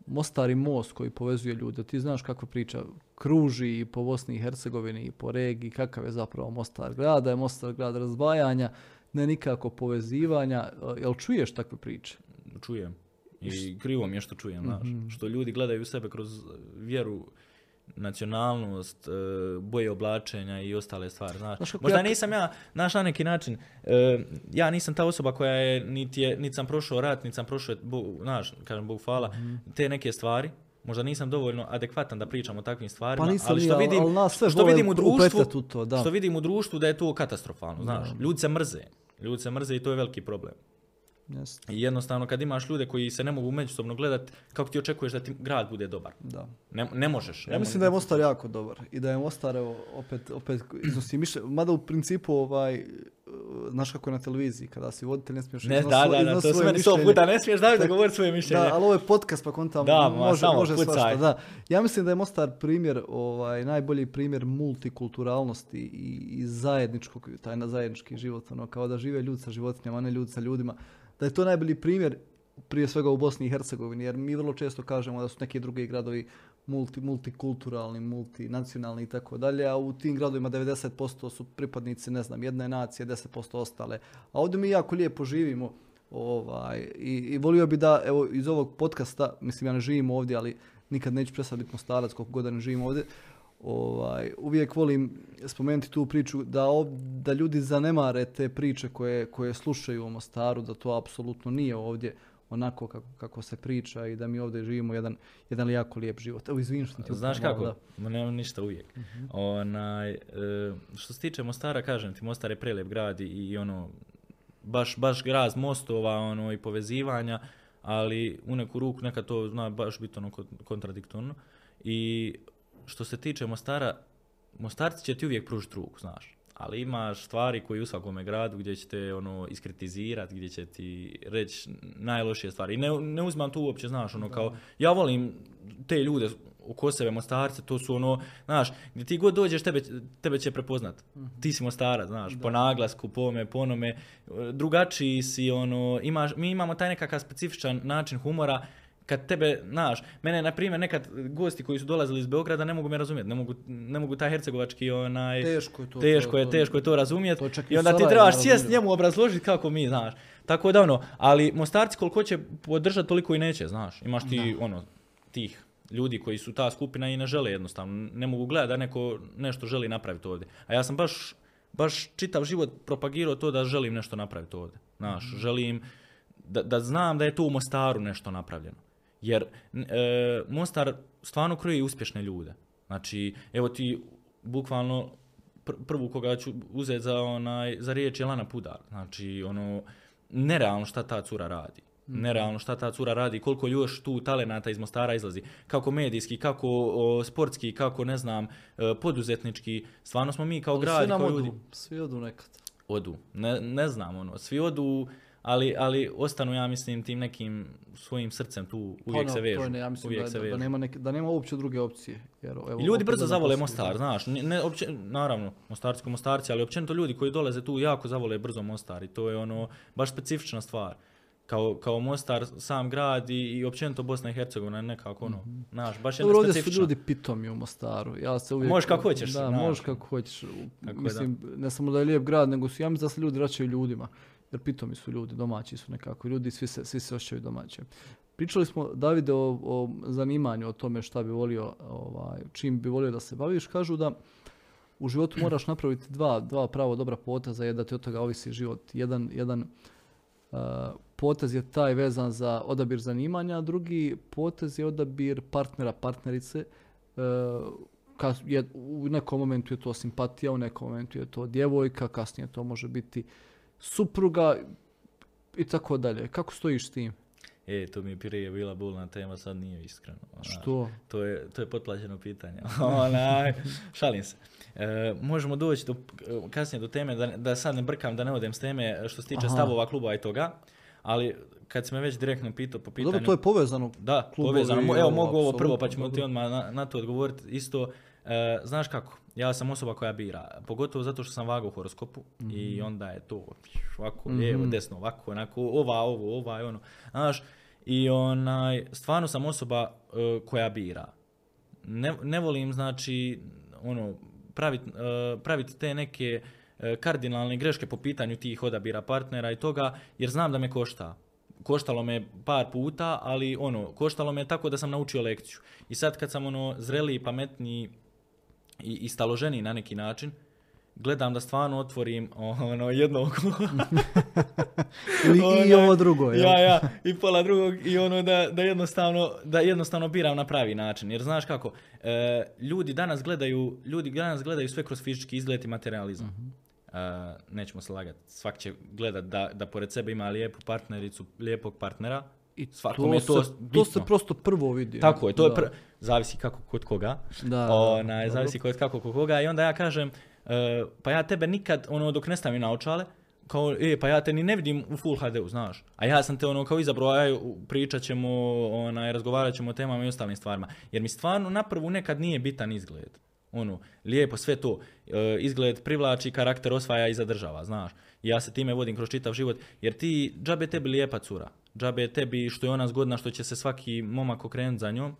Mostari most koji povezuje ljude. Ti znaš kakva priča kruži i po Bosni i Hercegovini i po regiji, kakav je zapravo Mostar grad, da je Mostar grad razdvajanja, ne nikako povezivanja. Jel čuješ takve priče? čujem. I krivo mi je što čujem, znaš. Mhm. Što ljudi gledaju sebe kroz vjeru, nacionalnost, e, boje oblačenja i ostale stvari, znaš. Znaš Možda ja- nisam ja, znaš, na neki način, e, ja nisam ta osoba koja je, niti, je, niti sam prošao rat, niti sam prošao, znaš, kažem, Bog hvala, Mhm. te neke stvari. Možda nisam dovoljno adekvatan da pričam o takvim stvarima, Pa nisam ali što vidim, ali sve što vidim u društvu, to, da. što vidim u društvu da je to katastrofalno, znaš. Ljudi se mrze. Ljudi se mrze i to je veliki problem. Jeste, I jednostavno kad imaš ljude koji se ne mogu međusobno gledati, kako ti očekuješ da ti grad bude dobar? da. Ne, ne možeš. Ja mislim da je Mostar jako dobar i da je Mostar, evo, opet, opet iznosi mišljenje, mada u principu, ovaj, znaš kako je na televiziji, kada si voditelj ne smiješ Ne, iznosi da, da, da, to svoje meni sto puta ne smiješ da da govori svoje mišljenje. Da, ali ovo je podcast pa kontam Da, ma, može, samo može svašta, da. Ja mislim da je Mostar primjer, ovaj, najbolji primjer multikulturalnosti i, i zajedničkog, taj na zajednički život, ono, kao da žive ljudi sa životinjama, a ne ljudi sa ljudima. Da je to najbolji primjer prije svega u Bosni i Hercegovini, jer mi vrlo često kažemo da su neki drugi gradovi multi, multikulturalni, multinacionalni i tako dalje, a u tim gradovima 90% su pripadnici, ne znam, jedne nacije, 10% ostale. A ovdje mi jako lijepo živimo ovaj, i, i volio bi da, evo, iz ovog podcasta, mislim ja ne živim ovdje, ali nikad neću prestati biti mostarac koliko god ne živim ovdje, ovaj, uvijek volim spomenuti tu priču da, ov- da ljudi zanemare te priče koje, koje slušaju o Mostaru, da to apsolutno nije ovdje onako kako, kako se priča i da mi ovdje živimo jedan, jedan jako lijep život. Evo, izvini što ti Znaš kako? Ma nema ništa uvijek. Onaj, e, što se tiče Mostara, kažem ti, Mostar je prelijep grad i, i ono, baš, baš grad mostova ono, i povezivanja, ali u neku ruku nekad to zna baš biti ono kon- kontradiktorno. I što se tiče Mostara, Mostarci će ti uvijek pružiti ruku, znaš. Ali imaš stvari koji u svakome gradu gdje će te ono iskritizirati, gdje će ti reći najlošije stvari. I ne, ne uzmam tu uopće, znaš, ono kao, ja volim te ljude oko sebe, Mostarce, to su ono, znaš, gdje ti god dođeš, tebe, tebe će prepoznat. Ti si Mostarac, znaš, po naglasku, po ome, po onome, drugačiji si, ono, imaš, mi imamo taj nekakav specifičan način humora, kad tebe, znaš, mene, na primjer, nekad gosti koji su dolazili iz Beograda ne mogu me razumjeti, ne mogu, ne mogu taj hercegovački, onaj, Teško je to. teško to- je, to- teško je to razumjeti. to i onda ti trebaš sjest njemu obrazložiti kako mi, znaš. Tako da ono, ali Mostarci koliko će podržati, toliko i neće, znaš. Imaš ti, ono, tih ljudi koji su ta skupina i ne žele jednostavno. Ne mogu gledati da neko nešto želi napraviti ovdje. A ja sam baš, baš čitav život propagirao to da želim nešto napraviti ovdje. Znaš, Mhm. želim da, da znam da je tu u Mostaru nešto napravljeno. Jer e, Mostar stvarno kroji uspješne ljude. Znači, evo ti bukvalno pr- prvu koga ću uzeti za, onaj, za riječ je Lana Pudar. Znači, ono, nerealno šta ta cura radi. Nerealno šta ta cura radi, koliko još tu talenata iz Mostara izlazi. Kako medijski, kako o, sportski, kako ne znam, e, poduzetnički. Stvarno smo mi kao Ali grad, svi nam kao odu, ljudi svi odu nekad. odu. Ne, ne znam, ono, svi odu, ali, ali ostanu, ja mislim, tim nekim svojim srcem tu uvijek Pa, se vežu. to je ne, ja mislim uvijek da, se da, vežu. da, nema neke, da nema uopće druge opcije. Jer, evo, I ljudi brzo zavole Mostar, znaš, ne, ne, opće, naravno, Mostarci ko Mostarci, ali općenito ljudi koji dolaze tu jako zavole brzo Mostar i to je ono, baš specifična stvar. Kao, kao Mostar, sam grad i, i općenito Bosna i Hercegovina nekako ono, znaš, baš jedna ovdje su ljudi pitomi u Mostaru. Ja se uvijek... Možeš kako hoćeš, Da, možeš kako hoćeš. Tako je, Mislim, ne samo da je lijep grad, nego su, ja mislim da se ljudi vraćaju ljudima. Jer pitomi su ljudi, domaći su nekako. Ljudi svi se, svi se osjećaju domaće. Pričali smo, Davide, o, o zanimanju, o tome šta bi volio, ovaj, čim bi volio da se baviš. Kažu da u životu moraš napraviti dva, dva pravo dobra poteza, je da ti od toga ovisi život. Jedan, jedan Uh, potez je taj vezan za odabir zanimanja, a drugi potez je odabir partnera, partnerice. Uh, ka- je, u nekom momentu je to simpatija, u nekom momentu je to djevojka, kasnije to može biti supruga i tako dalje. Kako stojiš s tim? E, to mi je prije bila bolna tema, sad nije iskreno. znaš. Što? To je, to je potplaćeno pitanje. Onaj, šalim se. E, možemo doći do, kasnije do teme, da, da sad ne brkam, da ne odem s teme što se tiče Aha. stavova kluba i toga, ali kad si me već direktno pitao po pitanju... Dobro, to je povezano. Da, povezano. Evo, mogu ovo prvo, pa ćemo ti odmah na, na to odgovoriti. Isto, e, znaš kako, ja sam osoba koja bira, pogotovo zato što sam vagao u horoskopu i Mhm. onda je to ovako, lijevo, desno, ovako, onako, ova, ovo, ova, ono, znaš, i onaj, stvarno sam osoba e, koja bira. Ne, ne volim, znači, ono, praviti pravit te neke e, kardinalne greške po pitanju tih odabira partnera i toga, jer znam da me košta. Koštalo me par puta, ali ono, koštalo me tako da sam naučio lekciju. I sad kad sam ono zreliji, pametniji i, i staloženiji na neki način, gledam da stvarno otvorim ono jedno oko. I Onaj, ovo drugo, jel? Ja, ja, i pola drugog i ono da, da, jednostavno, da jednostavno biram na pravi način. Jer znaš kako, e, ljudi danas gledaju, ljudi danas gledaju sve kroz fizički izgled i materializam. Mhm. E, nećemo se lagati, svak će gledat da, da pored sebe ima lijepu partnericu, lijepog partnera. I Svakome to, je to se, bitno. to se prosto prvo vidi. Tako je, to je Da. pr... zavisi kako kod koga. Da, dobro. zavisi kod kako kod koga i onda ja kažem e, pa ja tebe nikad ono dok ne stavim naočale kao e pa ja te ni ne vidim u full HD-u, znaš. A ja sam te ono kao izabrao, aj pričat ćemo, onaj, razgovarat ćemo o temama i ostalim stvarima. Jer mi stvarno na prvu nekad nije bitan izgled. Ono, lijepo, sve to. E, izgled privlači, karakter osvaja i zadržava, znaš. I ja se time vodim kroz čitav život. Jer ti, džabe je tebi lijepa cura. Džabe je tebi što je ona zgodna, što će se svaki momak okrenuti za njom,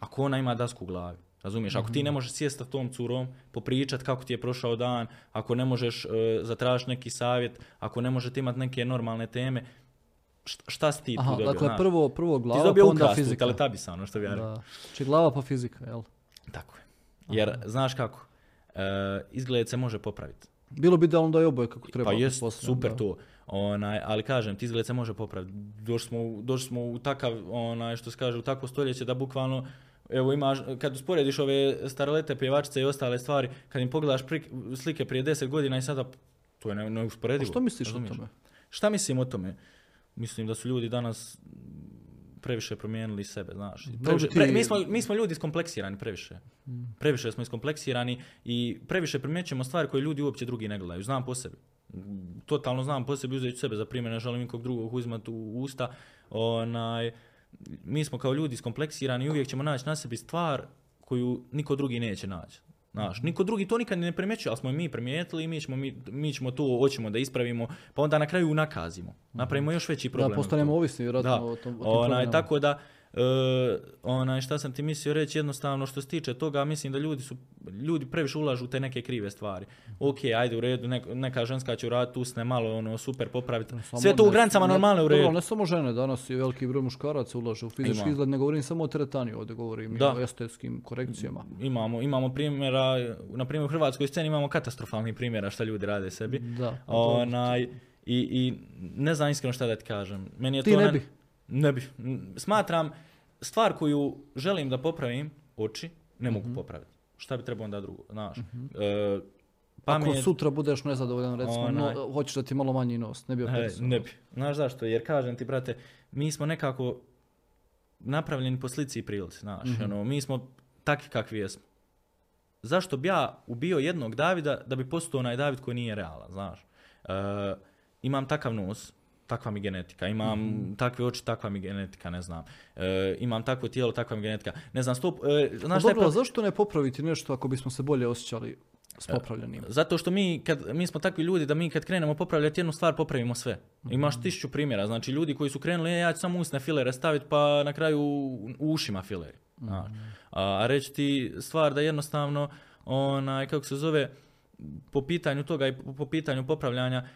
ako ona ima dasku u glavi. Razumiješ, ako ti ne možeš sjesti sa tom curom, popričat kako ti je prošao dan, ako ne možeš e, zatražiti neki savjet, ako ne možete imati neke normalne teme, šta, si ti tu Aha, dobio? dakle, znaš? prvo, prvo ti glava, pa dobio onda ukrastu, fizika. teletabisa, ono što bi ja rekao. Znači glava pa fizika, jel? Tako je. Jer, znaš kako, e, izgled se može popraviti. Bilo bi da je oboje kako treba. Pa jest, super da. to. Onaj, ali kažem, ti izgled se može popraviti. Došli smo, u- došli smo u takav, onaj, što se kaže, u takvo stoljeće da bukvalno, evo imaš, kad usporediš ove starolete pjevačice i ostale stvari, kad im pogledaš prik- slike prije 10 godina i sada, to je ne, A neusporedivo. što misliš o razumiješ? tome? Šta mislim o tome? Mislim da su ljudi danas previše promijenili sebe, znaš. Previše, pre- mi, smo, mi smo ljudi iskompleksirani previše. Previše smo iskompleksirani i previše primjećujemo stvari koje ljudi uopće drugi ne gledaju. Znam po sebi. Totalno znam po sebi, uzet ću sebe za primjer, ne želim nikog drugog uzimati u usta. Onaj, mi smo kao ljudi iskompleksirani i uvijek ćemo naći na sebi stvar koju niko drugi neće naći. Znaš, niko drugi to nikad ne primjećuje, ali smo mi primijetili i mi ćemo, mi, mi ćemo to, hoćemo da ispravimo, pa onda na kraju nakazimo. Napravimo još veći problem. Da, postanemo ovisni vjerojatno Da, o tom, o tim onaj, tako da, e, onaj, šta sam ti mislio reći, jednostavno što se tiče toga, mislim da ljudi su, ljudi previše ulažu u te neke krive stvari. Ok, ajde u redu, nek- neka ženska će uraditi usne malo, ono, super popraviti. Samo Sve to u granicama ne- normalno u redu. Dobro, ne samo žene, danas i veliki broj muškaraca ulaže u fizički Ima. izgled, ne govorim samo o teretani, ovdje govorim i Da. o estetskim korekcijama. Imamo, imamo primjera, na primjer u hrvatskoj sceni imamo katastrofalnih primjera šta ljudi rade sebi. Da. Onaj, i, I ne znam iskreno šta da ti kažem. Meni je Ti to ne ne- bi? Ne bi. N- Smatram, stvar koju želim da popravim, oči, ne Mhm. mogu popraviti. Šta bi trebao onda drugo, znaš. E, Ako pamet, sutra budeš nezadovoljan, recimo, Onaj. no, hoćeš da ti malo manji nos, ne bi e, operisao. ne bi. Znaš zašto? Jer kažem ti, brate, mi smo nekako napravljeni po slici i prilici, znaš. Mhm. Ono, mi smo takvi kakvi jesmo. Zašto bi ja ubio jednog Davida da bi postao onaj David koji nije realan, znaš. E, imam takav nos, takva mi genetika, imam Mhm. takve oči, takva mi genetika, ne znam. E, imam takvo tijelo, takva mi genetika. Ne znam, stop, e, Pa znaš dobro, pro- a zašto ne popraviti nešto ako bismo se bolje osjećali s popravljenim? Zato što mi, kad, mi smo takvi ljudi da mi kad krenemo popravljati jednu stvar, popravimo sve. Imaš tisuću primjera, znači ljudi koji su krenuli, e, ja ću samo usne filere staviti pa na kraju u ušima fileri. znaš. A, a reći ti stvar da jednostavno, onaj, kako se zove, po pitanju toga i po, pitanju popravljanja, e,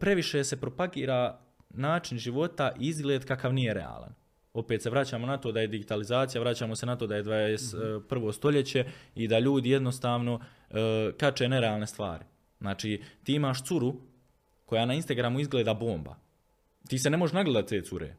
previše se propagira način života i izgled kakav nije realan. Opet se vraćamo na to da je digitalizacija, vraćamo se na to da je 21. stoljeće i da ljudi jednostavno e, kače nerealne stvari. Znači, ti imaš curu koja na Instagramu izgleda bomba. Ti se ne možeš nagledati te cure.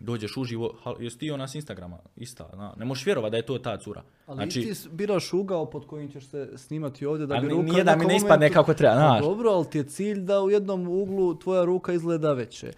Dođeš uživo, jesi ti ona s Instagrama? Ista, zna. ne možeš vjerovati da je to ta cura. Ali znači, ti biraš ugao pod kojim ćeš se snimati ovdje da Ali bi ruka nije da mi ne ispadne kako treba, Pa znaš. Dobro, ali ti je cilj da u jednom uglu tvoja ruka izgleda veće.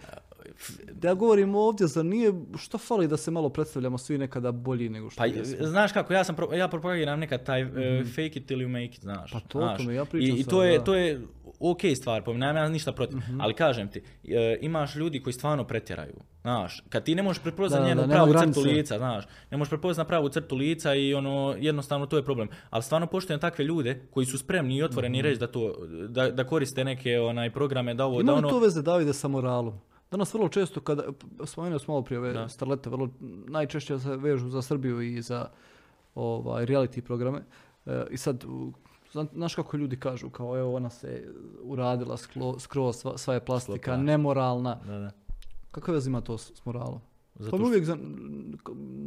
Ja govorim ovdje, zar nije, što fali da se malo predstavljamo svi nekada bolji nego što Pa, jesmo? znaš kako, ja sam pro- ja propagiram nekad taj e, fake it till you make it, znaš. Pa to, o znaš. tome ja pričam I, i sad, to je, da. to je ok stvar, po nemam ja ništa protiv, Mhm. ali kažem ti, e, imaš ljudi koji stvarno pretjeraju, znaš, kad ti ne možeš prepoznati Da, njenu da, pravu crtu lica, znaš, ne možeš prepoznati pravu crtu lica i ono, jednostavno to je problem, ali stvarno poštujem takve ljude koji su spremni i otvoreni reći da to, da, da koriste neke onaj programe, da ovo, da Ima li ono, to veze Davide sa moralom? Danas vrlo često kada, spomenuo smo malo prije ove Da. starlete, vrlo najčešće se vežu za Srbiju i za ovaj, reality programe. E, I sad, znaš kako ljudi kažu, kao evo ona se uradila sklo, skroz, sva, sva je plastika, nemoralna. da, da. Kakve veze ima to s, s moralom? Zato Pa što, uvijek,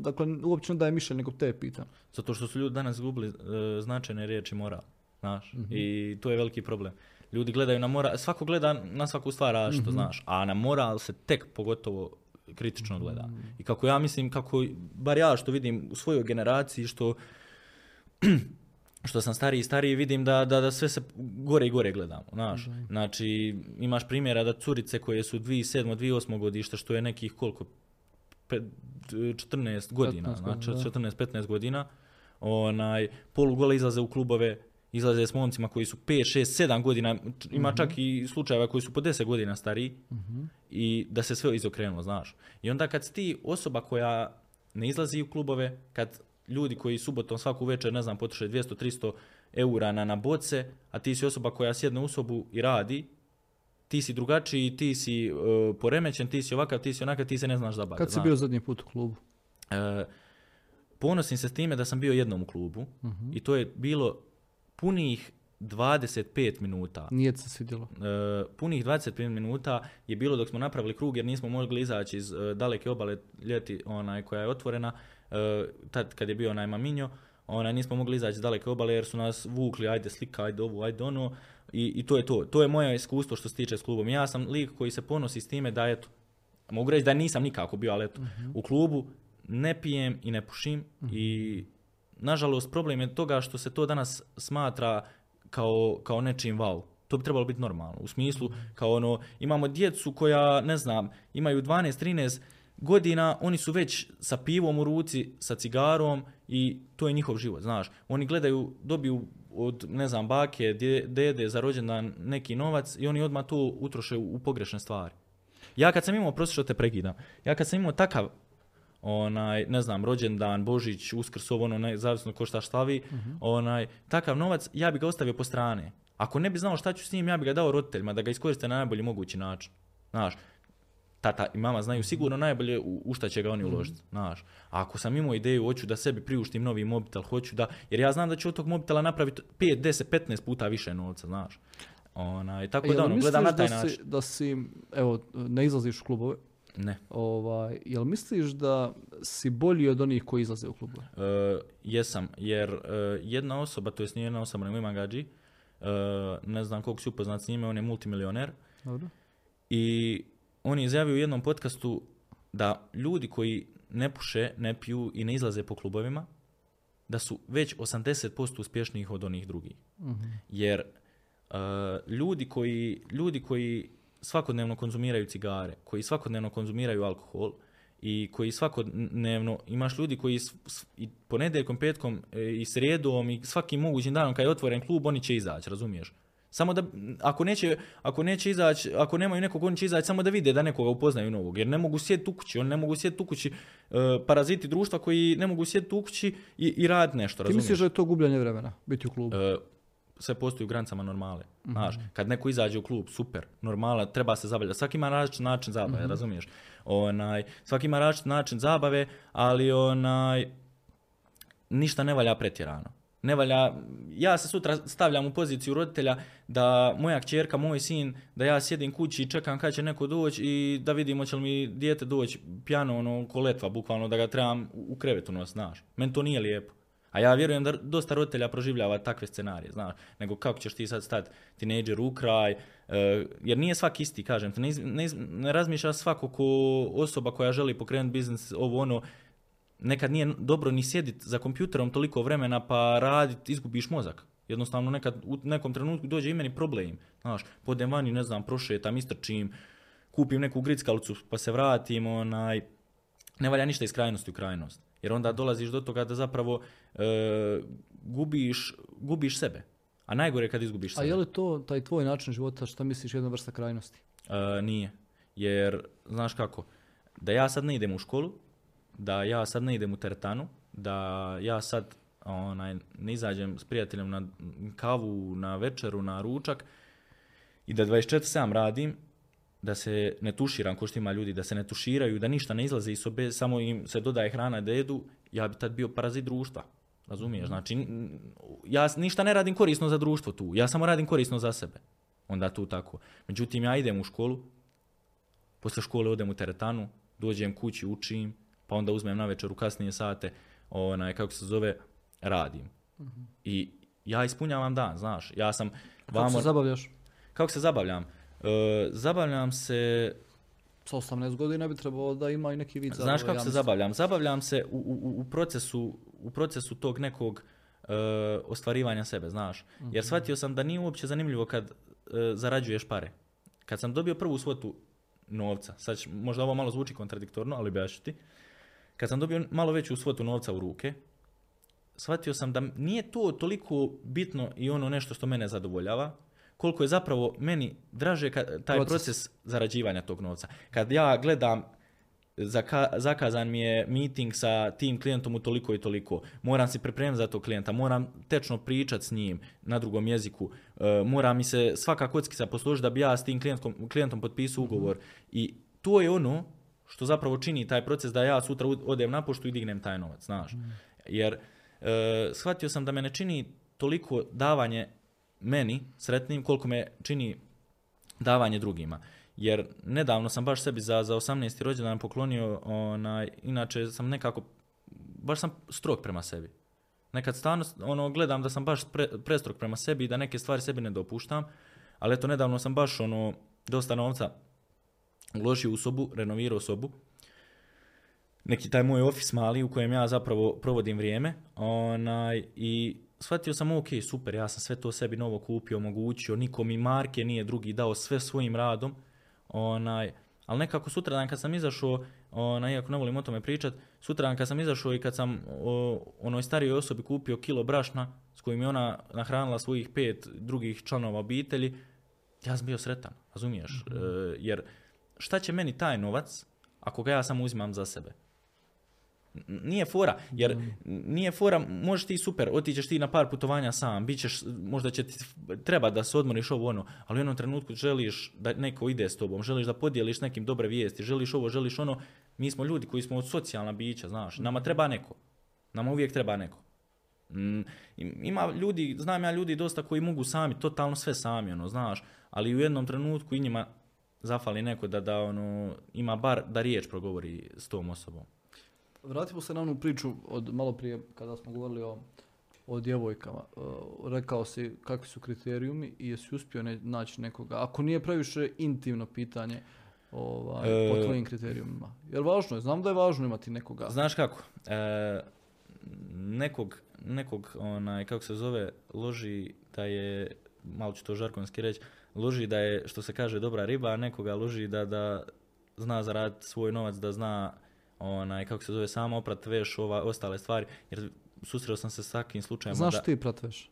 dakle, uopće ne daje mišljenje, nego te pitam. zato što su ljudi danas gubili e, značajne riječi moral, znaš, i to je veliki problem. Ljudi gledaju na moral, svako gleda na svaku stvar različito, znaš, a na moral se tek pogotovo kritično gleda. I kako ja mislim, kako, bar ja što vidim u svojoj generaciji, što što sam stariji i stariji vidim da, da, da sve se gore i gore gledamo, znaš. Znači, imaš primjera da curice koje su 2007. 2008. godište, što je nekih koliko, pe- 14 godina, 15 znači godina, 14-15 godina, onaj, polugole izlaze u klubove, izlaze s momcima koji su 5, 6, 7 godina, ima čak i slučajeva koji su po 10 godina stariji i da se sve izokrenulo, znaš. I onda kad si ti osoba koja ne izlazi u klubove, kad ljudi koji subotom svaku večer, ne znam, potroše 200-300 eura na, na boce, a ti si osoba koja sjedne u sobu i radi, ti si drugačiji, ti si e, poremećen, ti si ovakav, ti si onakav, ti se ne znaš zabaviti. Kad si znaš. bio zadnji put u klubu? E, ponosim se s time da sam bio jednom u klubu i to je bilo punih 25 minuta. Nije se svidjelo. E, punih 25 minuta je bilo dok smo napravili krug jer nismo mogli izaći iz e, daleke obale ljeti onaj koja je otvorena. E, tad kad je bio onaj maminjo onaj nismo mogli izaći iz daleke obale jer su nas vukli ajde slika ajde ovo ajde ono. I, i to je to. To je moje iskustvo što se tiče s klubom. Ja sam lik koji se ponosi s time da eto mogu reći da nisam nikako bio ali eto u klubu ne pijem i ne pušim i nažalost problem je toga što se to danas smatra kao, kao nečim wow. To bi trebalo biti normalno. U smislu, kao ono, imamo djecu koja, ne znam, imaju 12-13 godina, oni su već sa pivom u ruci, sa cigarom i to je njihov život, znaš. Oni gledaju, dobiju od, ne znam, bake, dede za rođendan neki novac i oni odmah to utroše u, u pogrešne stvari. Ja kad sam imao, prosto što te prekidam, ja kad sam imao takav onaj, ne znam, rođendan, Božić, Uskrs, ovo ono, ne, zavisno ko šta slavi, onaj, takav novac, ja bi ga ostavio po strane. Ako ne bi znao šta ću s njim, ja bi ga dao roditeljima, da ga iskoriste na najbolji mogući način. Znaš, tata i mama znaju sigurno najbolje u, u šta će ga oni uložiti, znaš. A ako sam imao ideju, hoću da sebi priuštim novi mobitel, hoću da, jer ja znam da ću od tog mobitela napraviti 5, 10, 15 puta više novca, znaš. Onaj, tako Jel da ono, gledam na taj da način. Si, da si, evo, ne izlaziš u klubove, Ne. ovaj, jel misliš da si bolji od onih koji izlaze u klubove? E, jesam, jer e, jedna osoba, to jest nije jedna osoba, nego ima gađi, e, ne znam koliko si upoznat s njime, on je multimilioner Dobro. i on je izjavio u jednom podcastu da ljudi koji ne puše, ne piju i ne izlaze po klubovima, da su već 80% uspješnijih od onih drugih. Jer e, ljudi, koji, ljudi koji svakodnevno konzumiraju cigare, koji svakodnevno konzumiraju alkohol i koji svakodnevno, imaš ljudi koji i ponedjeljkom, petkom e, i srijedom i svakim mogućim danom kad je otvoren klub, oni će izaći, razumiješ? Samo da, ako neće, ako neće izaći, ako nemaju nekog, oni će izaći samo da vide da nekoga upoznaju novog. Jer ne mogu sjediti u kući, oni ne mogu sjediti u kući e, paraziti društva koji ne mogu sjediti u kući i, i raditi nešto, Ti razumiješ? misliš da je to gubljenje vremena, biti u klubu? E, sve postoji u granicama normale. Znaš, kad neko izađe u klub, super, normala, treba se zabavljati. Svaki ima različit način zabave, razumiješ? Onaj, svaki ima različit način zabave, ali onaj, ništa ne valja pretjerano. Ne valja, ja se sutra stavljam u poziciju roditelja da moja kćerka, moj sin, da ja sjedim kući i čekam kad će neko doći i da vidim hoće li mi dijete doći pjano, ono, ko letva, bukvalno, da ga trebam u u krevetu nos, znaš. Meni to nije lijepo. A ja vjerujem da dosta roditelja proživljava takve scenarije, znaš, nego kako ćeš ti sad stati tinejdžer u kraj, e, jer nije svaki isti, kažem, ne, razmišlja svako ko osoba koja želi pokrenuti biznis, ovo ono, nekad nije dobro ni sjediti za kompjuterom toliko vremena pa radit, izgubiš mozak. Jednostavno nekad u nekom trenutku dođe i meni problem, znaš, podem vani, ne znam, prošetam, istrčim, kupim neku grickalicu pa se vratim, onaj, ne valja ništa iz krajnosti u krajnost. Jer onda dolaziš do toga da zapravo e, gubiš, gubiš sebe. A najgore je kad izgubiš A sebe. je li to taj tvoj način života, šta misliš, jedna vrsta krajnosti? E, nije. Jer, znaš kako, da ja sad ne idem u školu, da ja sad ne idem u teretanu, da ja sad onaj, ne izađem s prijateljem na kavu, na večeru, na ručak i da 24-7 radim, da se ne tuširam ko što ima ljudi, da se ne tuširaju, da ništa ne izlaze iz sobe, samo im se dodaje hrana da jedu, ja bi tad bio parazit društva. Razumiješ? Znači, n- ja ništa ne radim korisno za društvo tu, ja samo radim korisno za sebe. Onda tu tako. Međutim, ja idem u školu, posle škole odem u teretanu, dođem kući, učim, pa onda uzmem na večer u kasnije sate, onaj, kako se zove, radim. I ja ispunjavam dan, znaš, ja sam Kako vamo, se zabavljaš? kako se zabavljam? E, zabavljam se, Sa 18 godina bi trebalo da ima i neki vid zabave. znaš kako se zabavljam? Zabavljam se u, u, u, procesu, u procesu tog nekog e, ostvarivanja sebe, znaš. Jer shvatio sam da nije uopće zanimljivo kad e, zarađuješ pare. Kad sam dobio prvu svotu novca, sad možda ovo malo zvuči kontradiktorno, ali objašnjati ti. Kad sam dobio malo veću svotu novca u ruke, shvatio sam da nije to toliko bitno i ono nešto što mene zadovoljava, koliko je zapravo meni draže ka- taj Proces. proces. zarađivanja tog novca. Kad ja gledam zaka- zakazan mi je meeting sa tim klijentom u toliko i toliko. Moram se pripremiti za tog klijenta, moram tečno pričat s njim na drugom jeziku, e, mora mi se svaka kockica posložiti da bi ja s tim klijentom, klijentom potpisao ugovor. I to je ono što zapravo čini taj proces da ja sutra odem na poštu i dignem taj novac, znaš. Jer e, shvatio sam da me ne čini toliko davanje meni sretnim koliko me čini davanje drugima. Jer nedavno sam baš sebi za, za 18. rođendan poklonio, onaj, inače sam nekako, baš sam strog prema sebi. Nekad stvarno ono, gledam da sam baš pre, prestrog prema sebi i da neke stvari sebi ne dopuštam, ali eto nedavno sam baš ono, dosta novca uložio u sobu, renovirao sobu, neki taj moj ofis mali u kojem ja zapravo provodim vrijeme onaj, i shvatio sam ok, super, ja sam sve to sebi novo kupio, omogućio, niko mi marke nije drugi dao sve svojim radom, onaj, ali nekako sutradan kad sam izašao, onaj, iako ne volim o tome pričat, sutradan kad sam izašao i kad sam o, onoj starijoj osobi kupio kilo brašna s kojim je ona nahranila svojih pet drugih članova obitelji, ja sam bio sretan, razumiješ? E, jer šta će meni taj novac ako ga ja samo uzimam za sebe? Nije fora, jer nije fora, možeš ti super, otićeš ti na par putovanja sam, bit ćeš, možda će ti treba da se odmoriš ovo ono, ali u jednom trenutku želiš da neko ide s tobom, želiš da podijeliš nekim dobre vijesti, želiš ovo, želiš ono, mi smo ljudi koji smo od socijalna bića, znaš, nama treba neko, nama uvijek treba neko. Im- ima ljudi, znam ja ljudi dosta koji mogu sami, totalno sve sami, ono, znaš, ali u jednom trenutku i njima zafali neko da, da ono, ima bar da riječ progovori s tom osobom. Vratimo se na onu priču od malo prije kada smo govorili o, o djevojkama. Uh, rekao si kakvi su kriterijumi i jesi uspio ne, naći nekoga. Ako nije previše intimno pitanje ovaj, po E, tvojim kriterijumima. Jer važno je, znam da je važno imati nekoga. Znaš kako, e, nekog, nekog onaj, kako se zove, loži da je, malo ću to žarkonski reći, loži da je, što se kaže, dobra riba, a nekoga loži da, da zna zaraditi svoj novac, da zna, onaj, kako se zove, samo oprat veš, ova, ostale stvari, jer susreo sam se s takvim slučajima Znaš da... ti pratveš?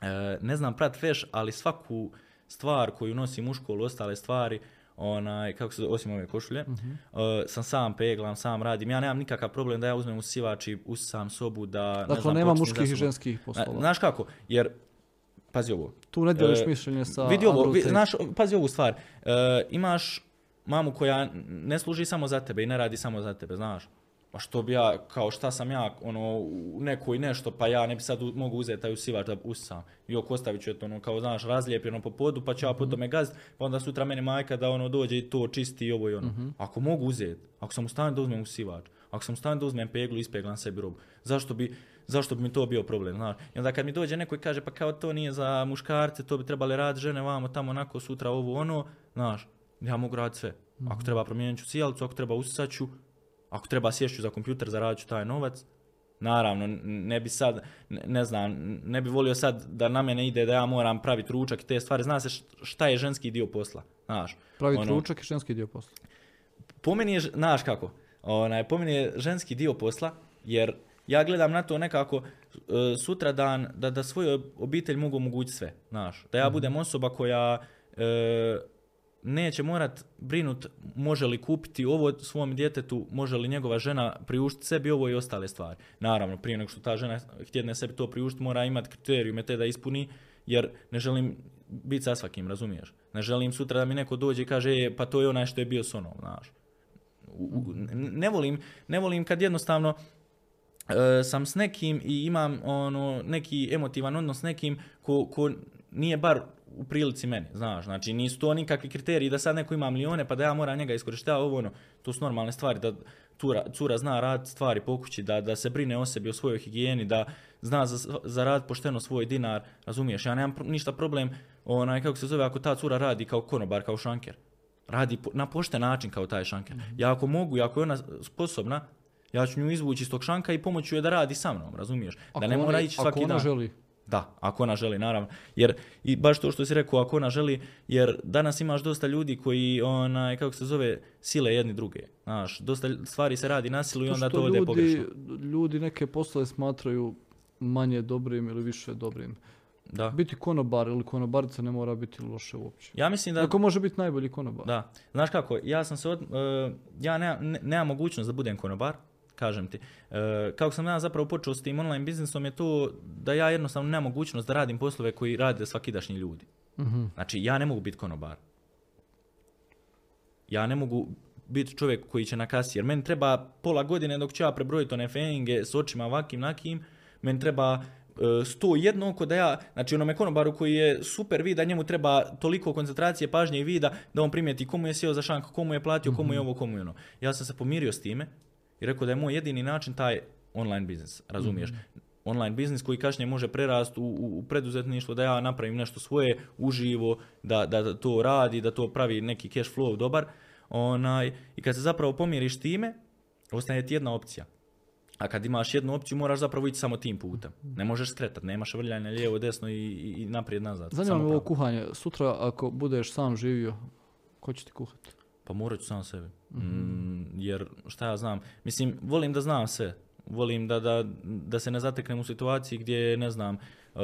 E, ne znam prat veš, ali svaku stvar koju nosim u školu, ostale stvari, onaj, kako se zove, osim ove košulje, e, sam sam peglam, sam radim. Ja nemam nikakav problem da ja uzmem usivač i usisam sobu, da ne Dakle, znam, nema muških i ženskih poslova. Na- Znaš kako, jer, pazi ovo, tu ne dijeliš e, mišljenje sa vidi ovo, vi- znaš, pazi ovu stvar, e, imaš mamu koja ne služi samo za tebe i ne radi samo za tebe, znaš. Pa što bi ja, kao šta sam ja, ono, u nekoj nešto, pa ja ne bi sad u- mogu uzeti taj usivač da usisam. Jok, ostavit ću to, ono, kao, znaš, razlijepljeno po podu, pa ću ja po tome gazit, pa onda sutra meni majka da ono dođe i to čisti i ovo i ono. Ako mogu uzeti, ako sam u stanju da uzmem usivač, ako sam u stanju da uzmem peglu i ispeglam sebi robu, zašto bi, zašto bi mi to bio problem, znaš? I onda kad mi dođe neko i kaže, pa kao to nije za muškarce, to bi trebali raditi žene vamo, tamo, onako, sutra ovo, ono, znaš, ja mogu raditi sve. Ako treba promijenit ću sjelicu, ako treba usisat ću, ako treba sješću za kompjuter, zaradit ću taj novac. Naravno, ne bi sad, ne, ne znam, ne bi volio sad da na mene ide da ja moram praviti ručak i te stvari. Zna se šta je ženski dio posla, znaš. Pravi ono- tručak i ženski dio posla. Po meni je, znaš kako, onaj, po meni je ženski dio posla, jer ja gledam na to nekako e, sutra dan da, da svojoj obitelj mogu omogućiti sve, znaš. Da ja budem osoba koja e, neće morat brinut može li kupiti ovo svom djetetu, može li njegova žena priuštiti sebi ovo i ostale stvari. Naravno, prije nego što ta žena htjedne sebi to priuštiti, mora imati kriterijume te da ispuni, jer ne želim biti sa svakim, razumiješ? Ne želim sutra da mi neko dođe i kaže, e, pa to je onaj što je bio s onom, znaš. Ne volim, ne volim kad jednostavno e, sam s nekim i imam ono neki emotivan odnos s nekim ko, ko nije bar u prilici meni, znaš, znači nisu to nikakvi kriteriji da sad neko ima milione pa da ja moram njega iskorištavati, ovo ono, to su normalne stvari, da cura, cura zna rad stvari po kući, da, da se brine o sebi, o svojoj higijeni, da zna za, za rad pošteno svoj dinar, razumiješ, ja nemam pro- ništa problem, onaj, kako se zove, ako ta cura radi kao konobar, kao šanker, radi po- na pošten način kao taj šanker. Ja ako mogu, i ako je ona sposobna, ja ću nju izvući iz tog šanka i pomoću joj da radi sa mnom, razumiješ? Da ne mora ići svaki Ako ona dan. želi. Da, ako ona želi, naravno. Jer, i baš to što si rekao, ako ona želi, jer danas imaš dosta ljudi koji, onaj, kako se zove, sile jedni druge. Znaš, dosta stvari se radi na silu i onda to ode ljudi, pogrešno. ljudi neke poslove smatraju manje dobrim ili više dobrim. Da. Biti konobar ili konobarica ne mora biti loše uopće. Ja mislim da... Ako može biti najbolji konobar. Da. Znaš kako, ja sam se od, e, ja nemam, ne- nemam mogućnost da budem konobar, kažem ti. E, kako sam ja zapravo počeo s tim online biznisom je to da ja jednostavno nemam mogućnost da radim poslove koji rade svakidašnji ljudi. Mhm. Znači, ja ne mogu biti konobar. Ja ne mogu biti čovjek koji će na kasi, jer meni treba pola godine dok ću ja prebrojiti one feninge s očima vakim nakim, meni treba e, sto jedno oko da ja, znači onome konobaru koji je super vida, njemu treba toliko koncentracije, pažnje i vida da on primijeti komu je sjeo za šank, komu je platio, komu je ovo, komu je ono. Ja sam se pomirio s time i rekao da je moj jedini način taj online biznis, razumiješ? Online biznis koji kasnije može prerast u, u, u preduzetništvo, da ja napravim nešto svoje uživo, da, da to radi, da to pravi neki cash flow dobar. Onaj, I kad se zapravo pomiriš time, ostaje ti jedna opcija. A kad imaš jednu opciju, moraš zapravo ići samo tim putem. Ne možeš skretat, nemaš vrljanje lijevo, desno i, i, naprijed, nazad. Zanima me ovo kuhanje. Sutra ako budeš sam živio, ko će ti kuhati? Pa morat ću sam sebi. Mm, jer šta ja znam, mislim, volim da znam sve. Volim da, da, da se ne zateknem u situaciji gdje, ne znam, uh,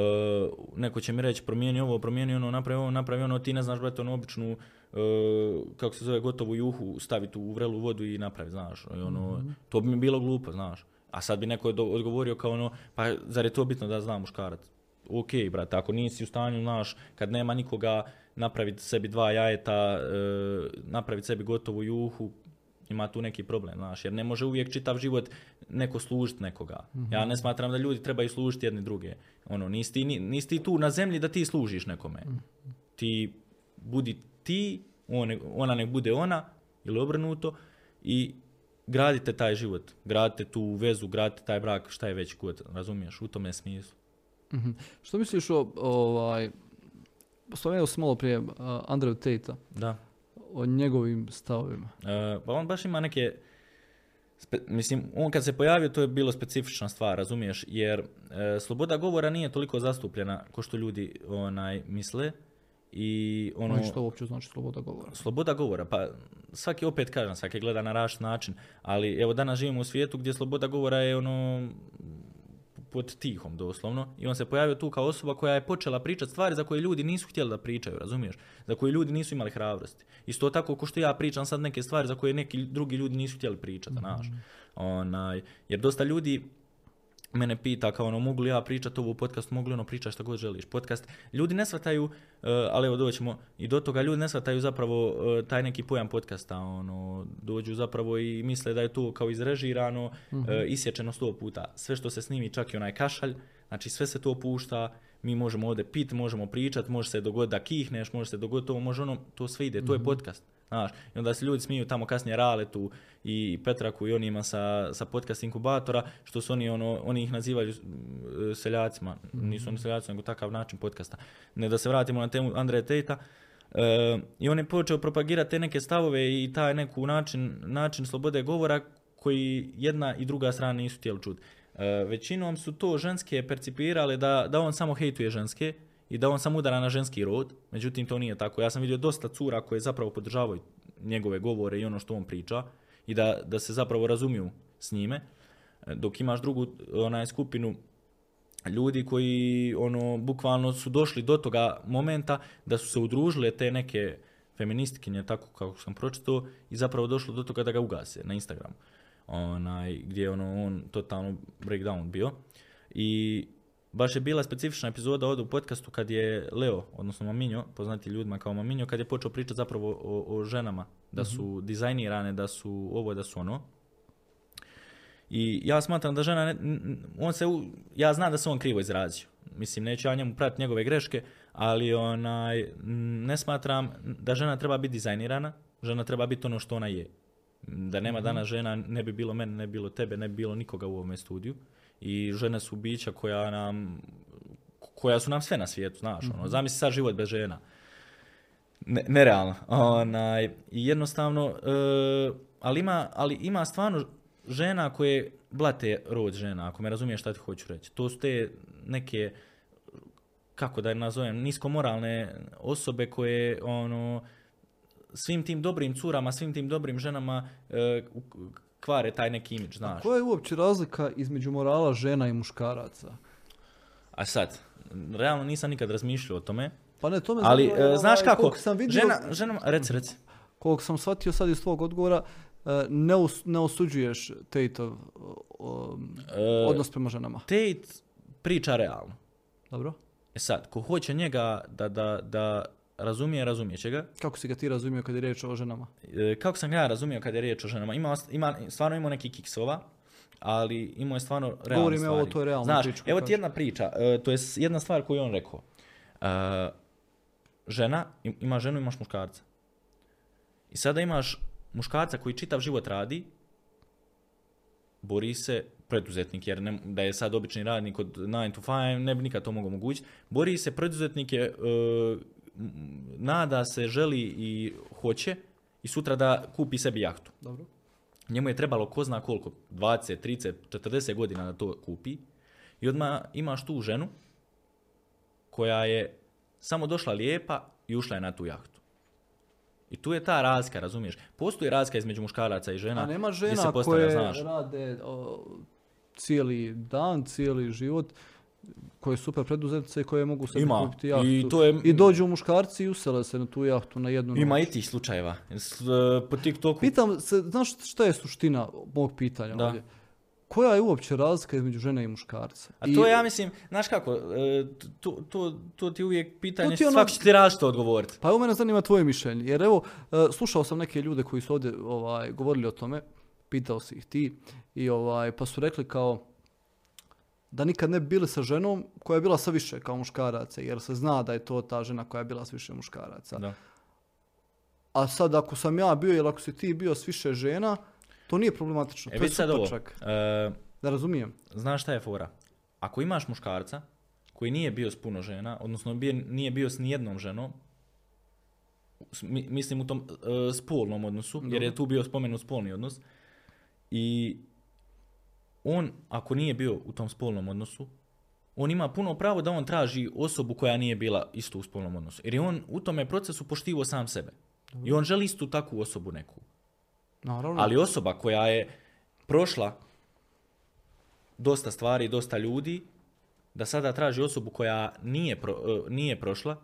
neko će mi reći promijeni ovo, promijeni ono, napravi ovo, napravi ono, ti ne znaš, brate, onu običnu, uh, kako se zove, gotovu juhu, staviti u vrelu vodu i napravi, znaš. I ono, To bi mi bilo glupo, znaš. A sad bi neko odgovorio kao ono, pa zar je to bitno da znam muškarac? Ok, brate, ako nisi u stanju, znaš, kad nema nikoga, napraviti sebi dva jajeta, e, napraviti sebi gotovu juhu, ima tu neki problem, znaš, jer ne može uvijek čitav život neko služiti nekoga. Ja ne smatram da ljudi trebaju služiti jedni druge. Ono, nisi ti, nisi ti tu na zemlji da ti služiš nekome. Ti budi ti, on, ona nek bude ona, ili obrnuto, i gradite taj život, gradite tu vezu, gradite taj brak, šta je već kod, razumiješ, u tome smislu. Mhm. Što misliš o, ovaj, spomenuo sam malo prije uh, Andrew Tate-a, Da. o njegovim stavovima. E, pa on baš ima neke, spe- mislim, on kad se pojavio to je bilo specifična stvar, razumiješ, jer e, sloboda govora nije toliko zastupljena ko što ljudi onaj misle i ono... Ono što uopće znači sloboda govora. Sloboda govora, pa svaki opet kažem, svaki gleda na raš način, ali evo danas živimo u svijetu gdje sloboda govora je ono pod tihom doslovno i on se pojavio tu kao osoba koja je počela pričati stvari za koje ljudi nisu htjeli da pričaju, razumiješ? Za koje ljudi nisu imali hrabrosti. Isto tako ko što ja pričam sad neke stvari za koje neki drugi ljudi nisu htjeli pričati, znaš. Onaj, jer dosta ljudi mene pita kao ono mogu li ja pričati ovo u podcastu, mogu li ono pričati što god želiš. Podcast, ljudi ne shvataju, eh, ali evo doćemo i do toga, ljudi ne shvataju zapravo eh, taj neki pojam podcasta, ono, dođu zapravo i misle da je to kao izrežirano, eh, isječeno sto puta. Sve što se snimi, čak i onaj kašalj, znači sve se to pušta, mi možemo ovdje pit, možemo pričat, može se dogoditi da kihneš, može se dogoditi ovo, može ono, to sve ide, to je podcast. Znaš, i onda se ljudi smiju tamo kasnije Raletu i Petraku i onima sa, sa podcast inkubatora, što su oni, ono, oni ih nazivaju e, seljacima, nisu oni seljaci, nego takav način podcasta. Ne da se vratimo na temu Andreja Tejta, e, i on je počeo propagirati te neke stavove i taj neku način, način slobode govora koji jedna i druga strana nisu htjeli čuti. E, većinom su to ženske percipirale da, da on samo hejtuje ženske i da on samo udara na ženski rod, međutim to nije tako. Ja sam vidio dosta cura koje zapravo podržavaju njegove govore i ono što on priča i da, da se zapravo razumiju s njime. Dok imaš drugu onaj skupinu ljudi koji ono bukvalno su došli do toga momenta da su se udružile te neke feministkinje, tako kako sam pročitao, i zapravo došlo do toga da ga ugase na Instagramu. Onaj, gdje je ono, on totalno breakdown bio. I baš je bila specifična epizoda ovdje u podcastu kad je Leo, odnosno Maminjo, poznati ljudima kao Maminjo, kad je počeo pričati zapravo o, o ženama, da su dizajnirane, da su ovo, da su ono. I ja smatram da žena, ne- on se, ja znam da se on krivo izrazio. Mislim, neću ja njemu pratiti njegove greške, ali onaj, ne smatram da žena treba biti dizajnirana, žena treba biti ono što ona je. Da nema danas žena, ne bi bilo mene, ne bi bilo tebe, ne bi bilo nikoga u ovome studiju. I žene su bića koja nam, koja su nam sve na svijetu, znaš, ono, zamisli sad život bez žena. Ne, nerealno. Onaj, jednostavno, e, ali, ima, ali ima stvarno žena koje blate rod žena, ako me razumiješ šta ti hoću reći. To su te neke, kako da je nazovem, niskomoralne osobe koje ono, svim tim dobrim curama, svim tim dobrim ženama e, kvare taj neki imidž, znaš. Koja je uopće razlika između morala žena i muškaraca? A sad, realno nisam nikad razmišljao o tome, Pa ne, to me ali e, ovaj, znaš kako, koliko sam vidio, žena, ženama, reci, reci. koliko sam shvatio sad iz tvog odgovora, e, ne, us- ne osuđuješ Tateov E, odnos prema ženama. Tate priča realno. Dobro? E sad, ko hoće njega da, da, da razumije, razumije će ga. Kako si ga ti razumio kad je riječ o ženama? E, kako sam ga ja razumio kad je riječ o ženama, ima, ima, stvarno imao neki kiksova, ali imao je stvarno realne Govorim ja stvari. ovo, to je realna Znaš, priča evo ti jedna priča, e, to je jedna stvar koju je on rekao. E, žena, im- ima ženu, imaš muškarca. I sada imaš muškarca koji čitav život radi, bori se, preduzetnik, jer ne, da je sad obični radnik od 9 to 5, ne bi nikad to mogao omogućiti. Bori se, preduzetnik je, e, nada se, želi i hoće i sutra da kupi sebi jahtu. Dobro. Njemu je trebalo ko zna koliko, 20, 30, 40 godina da to kupi. I odmah imaš tu ženu koja je samo došla lijepa i ušla je na tu jahtu. I tu je ta razlika, razumiješ? Postoji razlika između muškaraca i žena. A nema gdje se žena postavlja, koje znaš. rade o, cijeli dan, cijeli život, koje su super preduzetnice i koje mogu sebi Ima. kupiti jahtu. I to je- I dođu muškarci i usele se na tu jahtu na jednu Ima noć. i tih slučajeva. S- e, Po TikToku. Pitam se, znaš šta je suština mog pitanja Da. ovdje? Koja je uopće razlika između žene i muškarca? A I- to ja mislim, znaš kako, e, to, to, to ti je uvijek pitanje, To ti ono- svako će ti različito odgovoriti. Pa evo mene zanima tvoje mišljenje, jer evo, e, slušao sam neke ljude koji su ovdje ovaj, govorili o tome, pitao si ih ti, i ovaj, pa su rekli kao da nikad ne bi bili sa ženom koja je bila sa više kao muškaraca, jer se zna da je to ta žena koja je bila s više muškaraca. Da. A sad ako sam ja bio ili ako si ti bio s više žena, to nije problematično, E to je sad ovo, čak. e, Da razumijem. znaš šta je fora? Ako imaš muškarca koji nije bio s puno žena, odnosno nije bio s nijednom ženom, mislim u tom e, spolnom odnosu, jer je tu bio spomenut spolni odnos, i on, ako nije bio u tom spolnom odnosu, on ima puno pravo da on traži osobu koja nije bila isto u spolnom odnosu. Jer je on u tome procesu poštivo sam sebe. I on želi istu takvu osobu neku. Naravno. Ali osoba koja je prošla dosta stvari, dosta ljudi, da sada traži osobu koja nije, pro- e, nije prošla,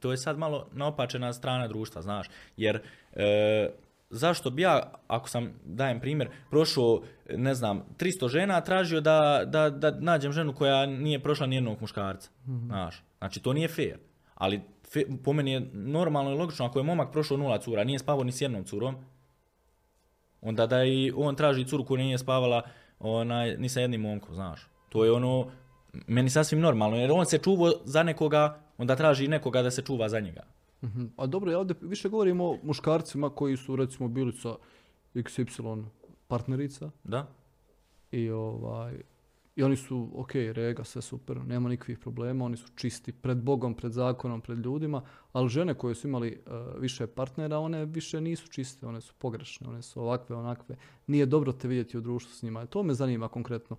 to je sad malo naopačena strana društva, znaš. Jer e, zašto bi ja, ako sam, dajem primjer, prošao, ne znam, 300 žena, tražio da, da, da nađem ženu koja nije prošla nijednog muškarca, znaš. Znači, to nije fair. Ali fe- po meni je normalno i logično, ako je momak prošao nula cura, nije spavao ni s jednom curom, onda da i on traži curu koja nije spavala onaj, ni sa jednim momkom, znaš. To je ono, meni sasvim normalno, jer on se čuvao za nekoga, onda traži nekoga da se čuva za njega. Mhm. A dobro, ja ovdje više govorim o muškarcima koji su recimo bili sa XY partnerica Da? i ovaj i oni su ok, rega, sve super, nema nikakvih problema, oni su čisti pred Bogom, pred zakonom, pred ljudima, ali žene koje su imali eh, više partnera, one više nisu čiste, one su pogrešne, one su ovakve, onakve. Nije dobro te vidjeti u društvu s njima. To me zanima konkretno.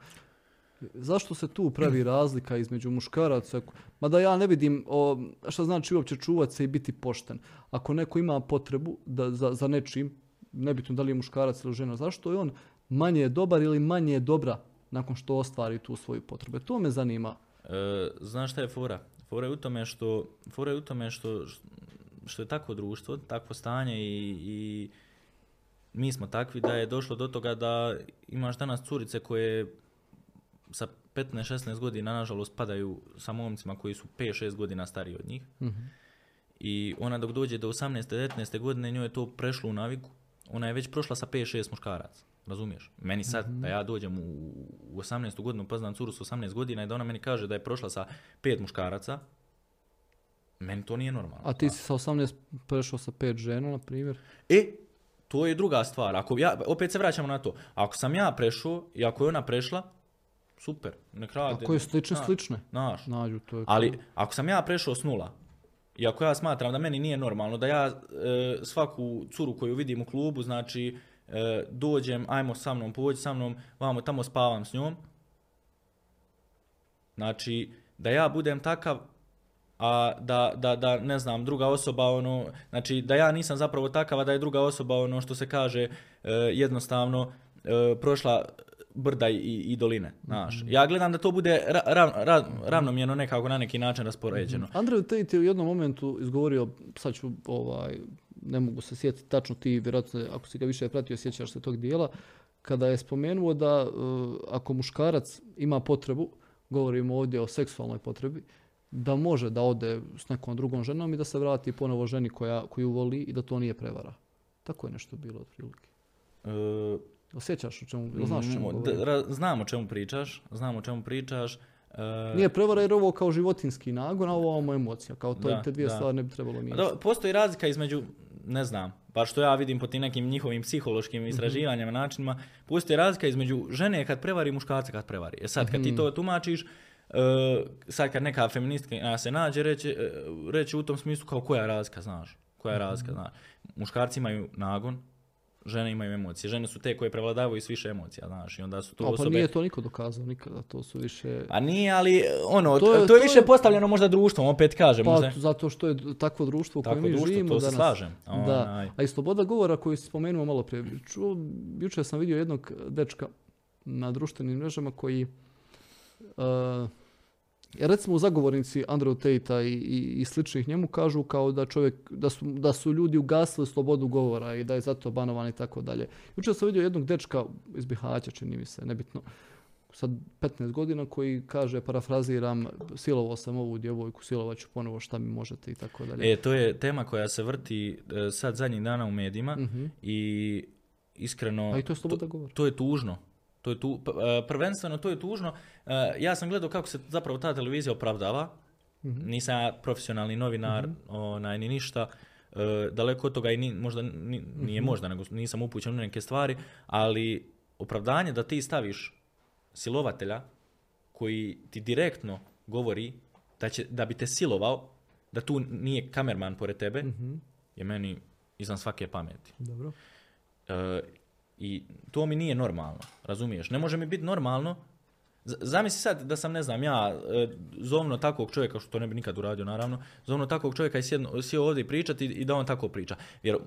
Zašto se tu pravi razlika između muškaraca? Mada ja ne vidim o, šta znači uopće čuvati se i biti pošten. Ako neko ima potrebu da, za, za nečim, nebitno da li je muškarac ili žena, zašto je on manje dobar ili manje dobra nakon što ostvari tu svoju potrebu. To me zanima. E, znaš šta je fora? Fora je u tome što, fora je u tome što, što je takvo društvo, takvo stanje i, i mi smo takvi da je došlo do toga da imaš danas curice koje sa 15-16 godina nažalost padaju sa momcima koji su 5-6 godina stariji od njih. Mhm. I ona dok dođe do 18-19 godine njoj je to prešlo u naviku. Ona je već prošla sa 5-6 muškaraca. Razumiješ? Meni sad, da ja dođem u, u 18. godinu, poznam curu s 18 godina i da ona meni kaže da je prošla sa 5 muškaraca, meni to nije normalno. A ti si sa 18 prešao sa pet žena, na primjer. E, to je druga stvar. Ako ja, opet se vraćamo na to. Ako sam ja prešao i ako je ona prešla, super, nek rade. Ako je slične, Znaš, slične. Znaš, Nađu, to je ali ako sam ja prešao s nula, i ako ja smatram da meni nije normalno, da ja e, svaku curu koju vidim u klubu, znači e, dođem, ajmo sa mnom, pođi sa mnom, vamo tamo spavam s njom, znači da ja budem takav, a da, da, da ne znam, druga osoba ono, znači da ja nisam zapravo takav, a da je druga osoba ono što se kaže e, jednostavno e, prošla brda i, i doline, znaš. Ja gledam da to bude ra, ra- ra- ravnomjerno nekako na neki način raspoređeno. Andrew Tate je u jednom momentu izgovorio, sad ću, ovaj, ne mogu se sjetiti tačno ti, vjerojatno ako si ga više pratio, sjećaš se tog dijela, kada je spomenuo da uh, ako muškarac ima potrebu, govorimo ovdje o seksualnoj potrebi, da može da ode s nekom drugom ženom i da se vrati ponovo ženi koja, koju voli i da to nije prevara. Tako je nešto bilo otprilike. E, Jel sjećaš o čemu, jel znaš o čemu znam o čemu pričaš, znam o čemu pričaš. e, Nije prevara jer ovo kao životinski nagon, a ovo je emocija. Kao to, Da, te dvije da. stvari ne bi trebalo a mijenjati. do- postoji razlika između, ne znam, bar što ja vidim po tim nekim njihovim Mhm. psihološkim istraživanjima, načinima, postoji razlika između žene kad prevari i muškarca kad prevari. E sad, kad Mhm. ti to tumačiš, e, sad kad neka feministka se nađe, reći, e, reći u tom smislu kao koja je razlika, znaš, koja je Mhm. razlika, znaš. Muškarci imaju nagon, žene imaju emocije. Žene su te koje prevladavaju s više emocija, znaš, i onda su to A, pa osobe... nije to niko dokazao nikada, to su više... A nije, ali ono, To to je- je, to više je- postavljeno možda društvom, opet kažem. Pa možda, zato što je takvo društvo u kojem mi društvo, živimo to se danas. slažem. Da. A i sloboda govora koju si spomenuo malo prije. Čuo, jučer sam vidio jednog dečka na društvenim mrežama koji uh, recimo zagovornici Andrew Tate-a i, i, i sličnih njemu kažu kao da čovjek, da su, da su ljudi ugasili slobodu govora i da je zato banovan i tako dalje. Jučer sam vidio jednog dečka iz Bihaća, čini mi se, nebitno, sad 15 godina koji kaže, parafraziram, silovao sam ovu djevojku, silovat ću ponovo šta mi možete i tako dalje. E, to je tema koja se vrti e, sad zadnjih dana u medijima Mhm. i iskreno... A i to je sloboda govora. To je tužno. To je tu, e, prvenstveno to je tužno. E, ja sam gledao kako se zapravo ta televizija opravdava. Mhm. Nisam ja profesionalni novinar, onaj, ni ništa. E, daleko od toga i ni, možda ni- nije Mhm. možda, nego nisam upućen u neke stvari, ali opravdanje da ti staviš silovatelja koji ti direktno govori da, će, da bi te silovao, da tu nije kamerman pored tebe, Mhm. je meni izvan svake pameti. Dobro. E, I to mi nije normalno, razumiješ? Ne može mi biti normalno. Z- Zamisli sad da sam, ne znam, ja e, zovno takvog čovjeka, što to ne bi nikad uradio naravno, zovno takvog čovjeka i sjedno, sjeo ovdje pričati i da on tako priča. Jer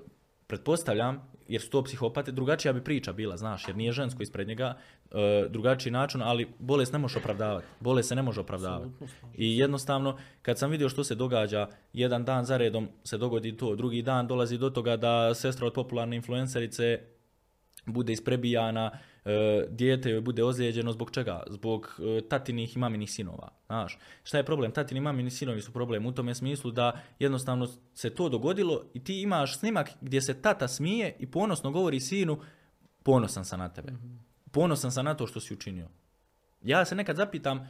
pretpostavljam, jer su to psihopate, drugačija bi priča bila, znaš, jer nije žensko ispred njega, e, drugačiji način, ali bolest ne može opravdavati. Bolest se ne može opravdavati. I jednostavno, kad sam vidio što se događa, jedan dan za redom se dogodi to, drugi dan dolazi do toga da sestra od popularne influencerice bude isprebijana, e, dijete joj bude ozlijeđeno zbog čega? Zbog e, tatinih i maminih sinova. Znaš, šta je problem? Tatini i mamini sinovi su problem u tome smislu da jednostavno se to dogodilo i ti imaš snimak gdje se tata smije i ponosno govori sinu ponosan sam na tebe. Ponosan sam na to što si učinio. Ja se nekad zapitam,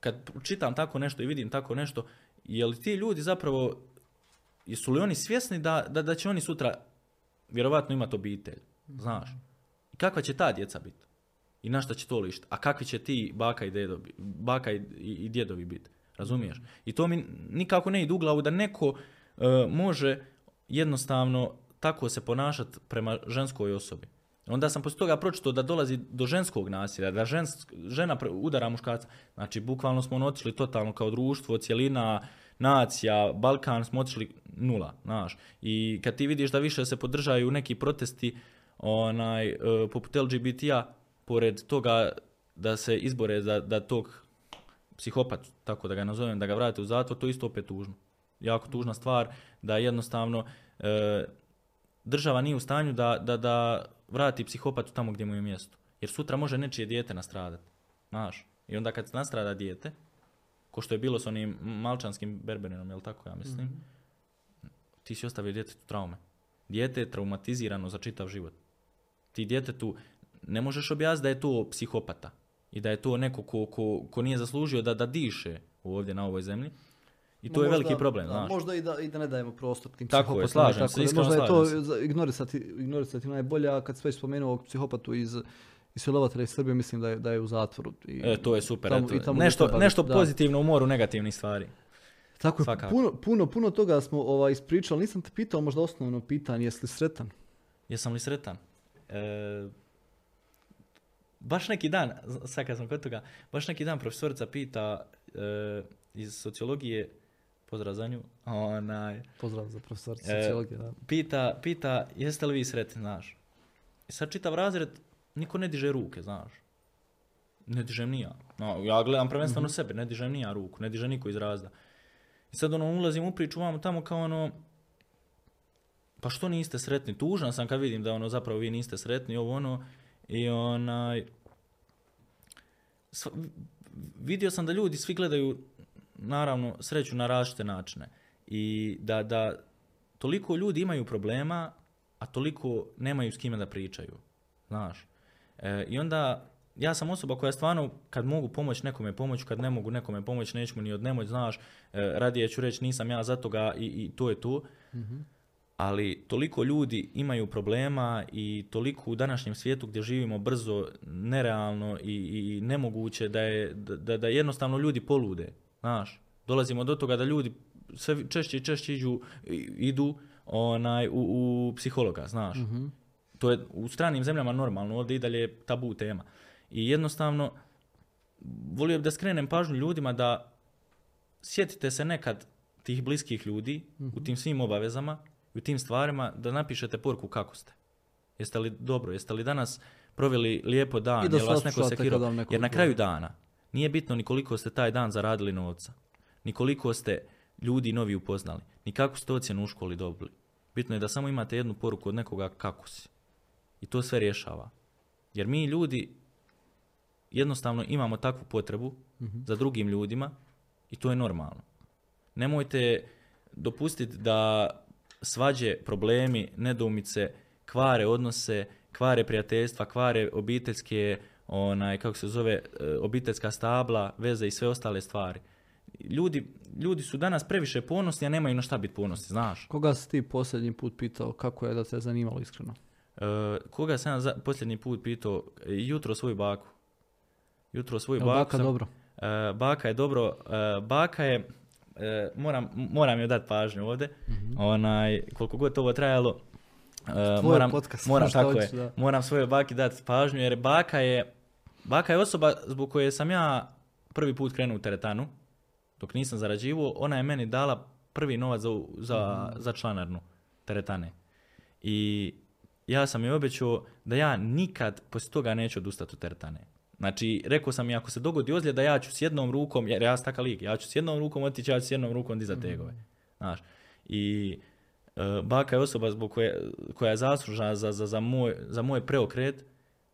kad čitam tako nešto i vidim tako nešto, je li ti ljudi zapravo, jesu li oni svjesni da, da, da će oni sutra vjerovatno imati obitelj, znaš? I kakva će ta djeca biti? I na šta će to lišiti? A kakvi će ti baka i, dedo, bi- baka i, i, djedovi biti? Razumiješ? I to mi nikako ne ide u glavu da neko e, može jednostavno tako se ponašati prema ženskoj osobi. Onda sam poslije toga pročitao da dolazi do ženskog nasilja, da žensk, žena udara muškarca. Znači, bukvalno smo ono otišli totalno kao društvo, cjelina, nacija, Balkan smo otišli nula, znaš. I kad ti vidiš da više se podržaju neki protesti onaj, e, poput LGBT-a, pored toga da se izbore da, da tog psihopat, tako da ga nazovem, da ga vrate u zatvor, to je isto opet tužno. Jako tužna stvar da jednostavno e, država nije u stanju da, da, da vrati psihopatu tamo gdje mu je mjesto. Jer sutra može nečije dijete nastradati. Znaš? I onda kad nastrada dijete, ko što je bilo s onim malčanskim berberinom, jel tako ja mislim, ti si ostavio djetetu traume. Dijete je traumatizirano za čitav život. Ti djetetu ne možeš objasniti da je to psihopata i da je to neko ko, ko, ko nije zaslužio da, da diše ovdje na ovoj zemlji. I to Ma je možda- veliki problem, da, znaš. Možda i da, i da ne dajemo prostor tim Tako je, slažem tako se, iskreno Možda je to za- ignorisati, ignorisati najbolje, a kad sve već spomenuo psihopatu iz iz silovatelja iz Srbije, mislim da je, da je u zatvoru. I, E, to je super. tamo- eto. i tamo nešto treba nešto da. pozitivno u moru negativnih stvari. Tako je, puno, puno, puno toga smo ovaj, ispričali. Nisam te pitao možda osnovno pitanje, jesi li sretan? Jesam li sretan? E, baš neki dan, sad kad sam kod toga, baš neki dan profesorica pita e, iz sociologije, pozdrav za nju, onaj, Pozdrav za profesor E, sociologije. da. pita, pita jeste li vi sretni, znaš. I sad čitav razred, niko ne diže ruke, znaš. Ne dižem ni ja. No, ja gledam prvenstveno sebe, ne dižem ni ja ruku, ne diže niko iz razda. I sad ono, ulazim u priču vamo tamo kao ono, pa što niste sretni? Tužan sam kad vidim da ono, zapravo vi niste sretni, ovo ono, i onaj, sva- vidio sam da ljudi svi gledaju, naravno, sreću na različite načine. I da, da toliko ljudi imaju problema, a toliko nemaju s kime da pričaju. Znaš. E, I onda, ja sam osoba koja stvarno, kad mogu pomoći nekome pomoć, kad ne mogu nekome pomoći, neću mu ni od nemoć, znaš, e, radije ću reći nisam ja za toga i, i to je to. Ali toliko ljudi imaju problema i toliko u današnjem svijetu gdje živimo brzo, nerealno i, i nemoguće da, je, da, da jednostavno ljudi polude. Znaš, dolazimo do toga da ljudi sve češće i češće iđu, idu onaj, u, u psihologa, znaš. To je u stranim zemljama normalno, ovdje i dalje je tabu tema. I jednostavno, volio bih da skrenem pažnju ljudima da sjetite se nekad tih bliskih ljudi u tim svim obavezama i u tim stvarima da napišete poruku kako ste. Jeste li dobro, jeste li danas proveli lijepo dan, I da jel vas neko sekirao? neko Jer na kraju dana nije bitno ni koliko ste taj dan zaradili novca, ni koliko ste ljudi novi upoznali, ni kakvu ste ocjenu u školi dobili. Bitno je da samo imate jednu poruku od nekoga kako si. I to sve rješava. Jer mi ljudi jednostavno imamo takvu potrebu za drugim ljudima i to je normalno. Nemojte dopustiti da svađe, problemi, nedoumice kvare odnose, kvare prijateljstva, kvare obiteljske, onaj, kako se zove, e, obiteljska stabla, veze i sve ostale stvari. Ljudi, ljudi su danas previše ponosni, a nemaju na šta biti ponosni, znaš. Koga si ti posljednji put pitao kako je da te zanimalo iskreno? E, koga sam ja za- posljednji put pitao? E, Jutro svoju baku. Jutro svoju Jel baku baka sam- dobro? E, baka je dobro. e, baka je, e, moram, moram joj dati pažnju ovdje. Onaj, koliko god ovo trajalo, e, moram, podcast, moram, tako hoćeš, je, da. moram svojoj baki dati pažnju jer baka je, baka je osoba zbog koje sam ja prvi put krenuo u teretanu, dok nisam zarađivao, ona je meni dala prvi novac za, za, za članarnu teretane. I ja sam joj obećao da ja nikad poslije toga neću odustati od teretane. Znači, rekao sam i ako se dogodi ozljeda, ja ću s jednom rukom, jer ja sam takav lik, ja ću s jednom rukom otići, ja ću s jednom rukom dizati tegove. Znaš, i e, baka je osoba zbog koje, koja je zaslužna za, za, za, moj, za moj preokret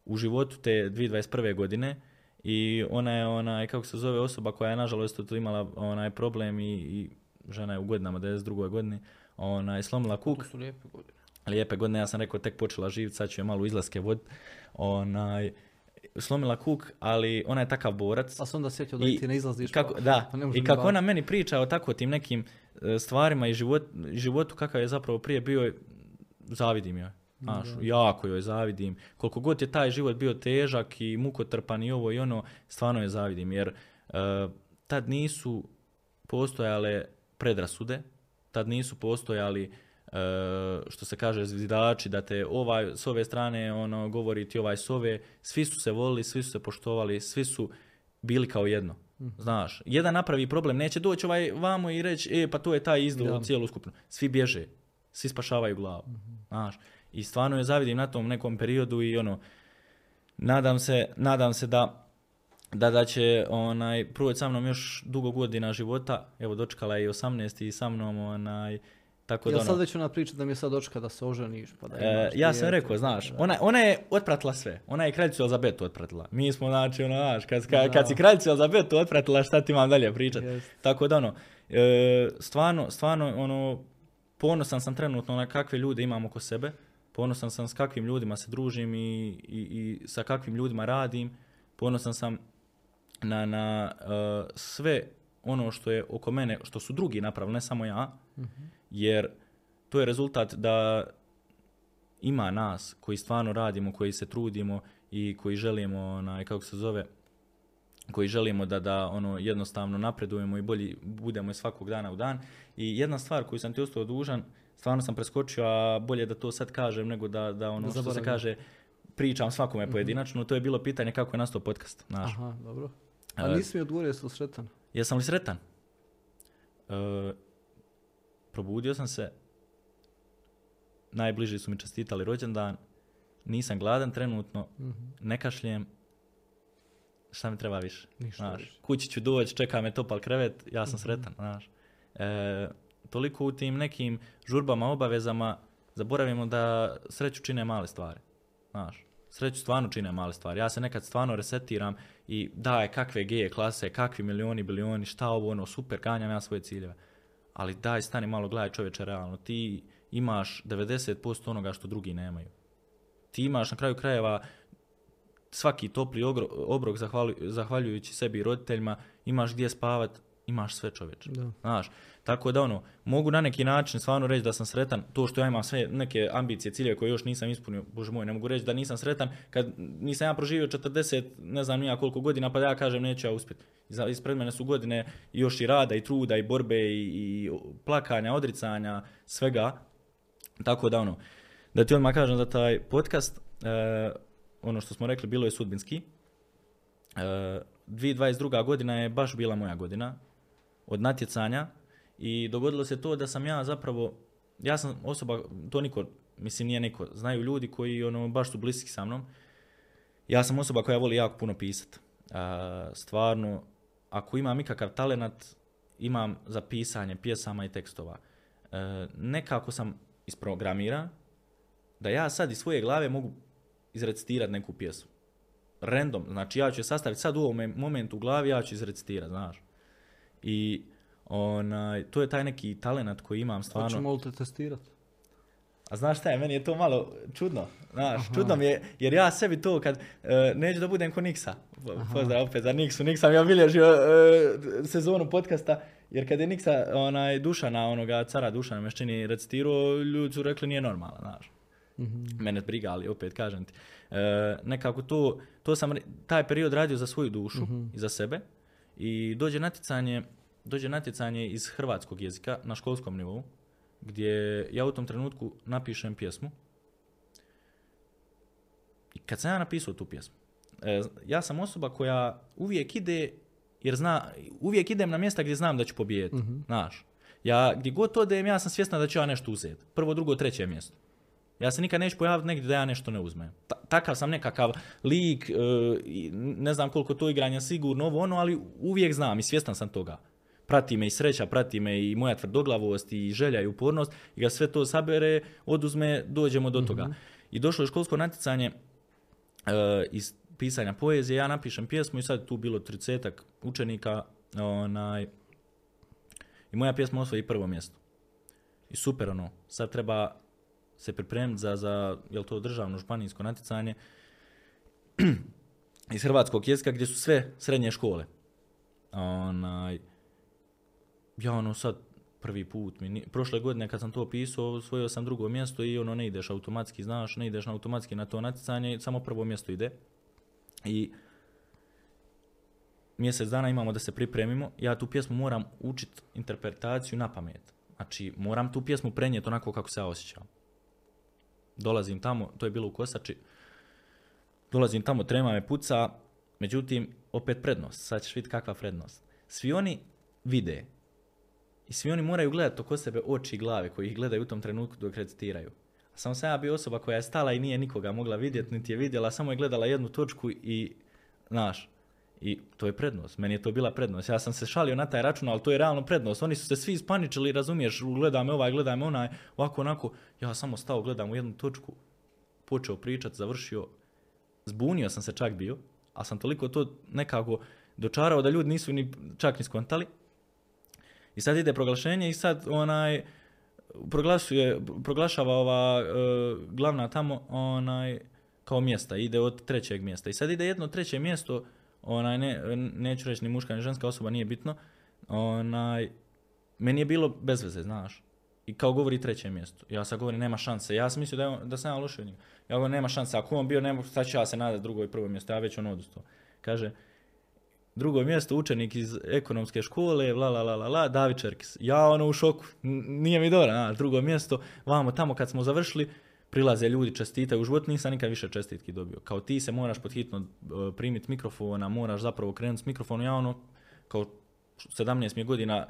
u životu te 2021. godine i ona je onaj, kako se zove, osoba koja je nažalost tu imala onaj problem i, i žena je u godinama, 92. godini, onaj, slomila kuk. su lijepe godine. Lijepe godine, ja sam rekao tek počela živjeti, sad ću je malo izlaske vodit. Onaj, slomila kuk, ali ona je takav borac. Pa sam onda sjetio da I ti ne izlaziš. kako, pa- da, pa i kako ona meni priča o tako tim nekim e, stvarima i život, životu kakav je zapravo prije bio, zavidim joj. Znaš, jako joj zavidim. Koliko god je taj život bio težak i mukotrpan i ovo i ono, stvarno je zavidim. Jer e, tad nisu postojale predrasude, tad nisu postojali što se kaže zvidači da te ovaj s ove strane ono govori ti ovaj s ove, svi su se volili, svi su se poštovali, svi su bili kao jedno. Znaš, jedan napravi problem, neće doći ovaj vamo i reći, e pa to je taj izdao Da. cijelu skupinu. Svi bježe, svi spašavaju glavu. Znaš, i stvarno je zavidim na tom nekom periodu i ono, nadam se, nadam se da da, da će onaj, proći sa mnom još dugo godina života, evo dočekala je i 18 i sa mnom, onaj, tako da Ja ono, sad već ona priča da mi je sad dočeka da se oženiš, pa da E, ja sam rekao, znaš, ona, ona je otpratila sve. Ona je kraljicu Elizabetu otpratila. Mi smo, znači, ono, znaš, kad, kad, kad si kraljicu Elizabetu otpratila, šta ti imam dalje pričat? Jest. Tako da, ono, e, stvarno, stvarno, ono, ponosan sam trenutno na kakve ljude imam oko sebe. Ponosan sam s kakvim ljudima se družim i, i, i sa kakvim ljudima radim. Ponosan sam na, na e, sve ono što je oko mene, što su drugi napravili, ne samo ja. Jer to je rezultat da ima nas koji stvarno radimo, koji se trudimo i koji želimo, onaj, kako se zove, koji želimo da, da ono jednostavno napredujemo i bolji budemo iz svakog dana u dan. I jedna stvar koju sam ti ostao dužan, stvarno sam preskočio, a bolje da to sad kažem nego da, da ono Da što se kaže pričam svakome pojedinačno. To je bilo pitanje kako je nastao podcast. Znaš. Aha, dobro. A E, nisi mi odgovorio jesi li sretan? Jesam li sretan? E, probudio sam se, najbliži su mi čestitali rođendan, nisam gladan trenutno, ne kašljem, šta mi treba više? Ništa znaš, više. kući ću doći, čeka me topal krevet, ja sam sretan, znaš. E, toliko u tim nekim žurbama, obavezama, zaboravimo da sreću čine male stvari, znaš. Sreću stvarno čine male stvari. Ja se nekad stvarno resetiram i daj kakve G klase, kakvi milioni, bilioni, šta ovo, ono, super, ganjam ja svoje ciljeve. Ali daj, stani malo, gledaj čovječe, realno. Ti imaš 90% onoga što drugi nemaju. Ti imaš na kraju krajeva svaki topli obrok zahvaljujući sebi i roditeljima, imaš gdje spavat, imaš sve čovječe. Da. Znaš, tako da ono, mogu na neki način stvarno reći da sam sretan, to što ja imam sve neke ambicije, ciljeve koje još nisam ispunio, bože moj, ne mogu reći da nisam sretan kad nisam ja proživio 40, ne znam nija koliko godina, pa da ja kažem neću ja uspjeti. Ispred mene su godine još i rada i truda i borbe i, i plakanja, odricanja, svega. Tako da ono, da ti odmah kažem da taj podcast, e, ono što smo rekli, bilo je sudbinski. E, 2022. godina je baš bila moja godina od natjecanja i dogodilo se to da sam ja zapravo, ja sam osoba, to niko, mislim nije niko, znaju ljudi koji ono baš su bliski sa mnom. Ja sam osoba koja voli jako puno pisat. Stvarno, ako imam ikakav talenat, imam za pisanje pjesama i tekstova. E, nekako sam isprogramiran da ja sad iz svoje glave mogu izrecitirati neku pjesmu. Random, znači ja ću je sastaviti sad u ovom momentu u glavi, ja ću izrecitirati, znaš. I onaj, to je taj neki talenat koji imam stvarno. Hoćemo li te testirati? A znaš šta je, meni je to malo čudno. Znaš, čudno mi je, jer ja sebi to kad, e, neću da budem ko Niksa. Po- Pozdrav opet za Niksu. Niksa mi je obilježio e, sezonu podcasta, jer kad je Niksa, onaj, Dušana, onoga cara Dušana Meščini recitirao, ljudi su rekli nije normalno, znaš. Mene briga, ali opet kažem ti. E, nekako to, to sam, taj period radio za svoju dušu i za sebe. I dođe natjecanje, dođe natjecanje iz hrvatskog jezika na školskom nivou, gdje ja u tom trenutku napišem pjesmu. I kad sam ja napisao tu pjesmu, e, ja sam osoba koja uvijek ide, jer zna, uvijek idem na mjesta gdje znam da ću pobijediti, znaš. Ja, gdje god odem, ja sam svjesna da ću ja nešto uzeti. Prvo, drugo, treće mjesto. Ja se nikad neću pojaviti negdje da ja nešto ne uzmem. Ta- takav sam nekakav lik, e, ne znam koliko to igranja sigurno, ovo ono, ali uvijek znam i svjestan sam toga. Prati me i sreća, prati me i moja tvrdoglavost i želja i upornost i kad sve to sabere, oduzme, dođemo do toga. I došlo je školsko natjecanje e, iz pisanja poezije, ja napišem pjesmu i sad tu bilo 30 učenika onaj, i moja pjesma osvoji prvo mjesto. I super ono, sad treba se pripremiti za, za jel to državno županijsko natjecanje iz hrvatskog jezika gdje su sve srednje škole. Onaj, ja ono sad prvi put, mi, prošle godine kad sam to pisao, osvojio sam drugo mjesto i ono ne ideš automatski, znaš, ne ideš automatski na to natjecanje, samo prvo mjesto ide. I mjesec dana imamo da se pripremimo, ja tu pjesmu moram učit interpretaciju na pamet. Znači, moram tu pjesmu prenijeti onako kako se ja osjećam. Dolazim tamo, to je bilo u Kosači, dolazim tamo, trema me puca, međutim, opet prednost, sad ćeš vidjeti kakva prednost. Svi oni vide i svi oni moraju gledati oko sebe oči i glave koji ih gledaju u tom trenutku dok recitiraju. A samo sam ja bio osoba koja je stala i nije nikoga mogla vidjeti, niti je vidjela, samo je gledala jednu točku i, znaš, I to je prednost. Meni je to bila prednost. Ja sam se šalio na taj račun, ali to je realno prednost. Oni su se svi ispaničili, razumiješ, gledaj me ovaj, gledaj me onaj, ovako, onako. Ja samo stao, gledam u jednu točku, počeo pričat, završio. Zbunio sam se čak bio, ali sam toliko to nekako dočarao da ljudi nisu ni čak ni skontali. I sad ide proglašenje i sad onaj proglašuje, proglašava ova e, glavna tamo onaj kao mjesta, ide od trećeg mjesta. I sad ide jedno treće mjesto, onaj ne, neću reći ni muška ni ženska osoba, nije bitno. Onaj, meni je bilo bez veze, znaš. I kao govori treće mjesto. Ja sad govorim nema šanse. Ja sam mislio da, da sam ja lošiji od njega. Ja govorim nema šanse. Ako on bio, nema, sad ću ja se nadati drugo i prvo mjesto. Ja već on odustao. Kaže, drugo mjesto, učenik iz ekonomske škole, la la la la la, David Čerkis. Ja ono u šoku, nije mi dobro, a, drugo mjesto, vamo tamo kad smo završili, prilaze ljudi, čestitaju, u životu nisam nikad više čestitki dobio. Kao ti se moraš pod hitno primiti mikrofona, moraš zapravo krenuti s mikrofonom, ja ono, kao 17 mi je godina,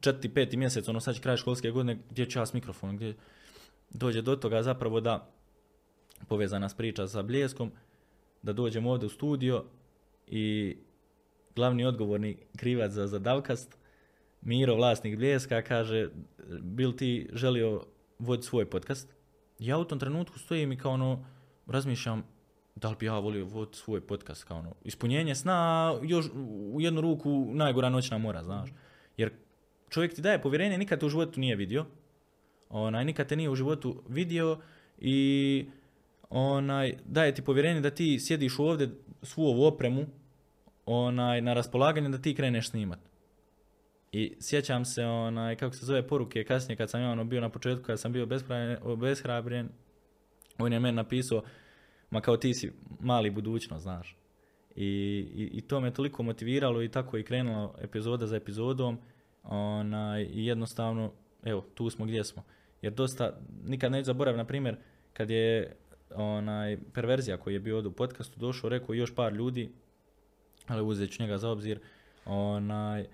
četiri, peti mjesec, ono sad će kraj školske godine, gdje ću ja s mikrofonom, gdje dođe do toga zapravo da povezana s priča sa Bljeskom, da dođemo ovdje u studio i glavni odgovorni krivac za zadavkast, Miro, vlasnik Bljeska, kaže, bil ti želio voditi svoj podcast? Ja u tom trenutku stojim i kao ono, razmišljam, da li bi ja volio voditi svoj podcast, kao ono, ispunjenje sna, još u jednu ruku najgora noćna mora, znaš. Jer čovjek ti daje povjerenje, nikad te u životu nije vidio, onaj, nikad te nije u životu vidio i onaj, daje ti povjerenje da ti sjediš ovdje svu ovu opremu onaj, na raspolaganje da ti kreneš snimat. I sjećam se, onaj, kako se zove poruke, kasnije kad sam ja ono bio na početku, kad sam bio obeshrabren, on je meni napisao, ma kao ti si mali budućnost, znaš. I, i, i to me toliko motiviralo i tako je krenulo epizoda za epizodom. Onaj, I jednostavno, evo, tu smo gdje smo. Jer dosta, nikad neću zaboraviti, na primjer, kad je onaj perverzija koji je bio ovdje u podcastu došao, rekao još par ljudi, ali uzet njega za obzir, onaj,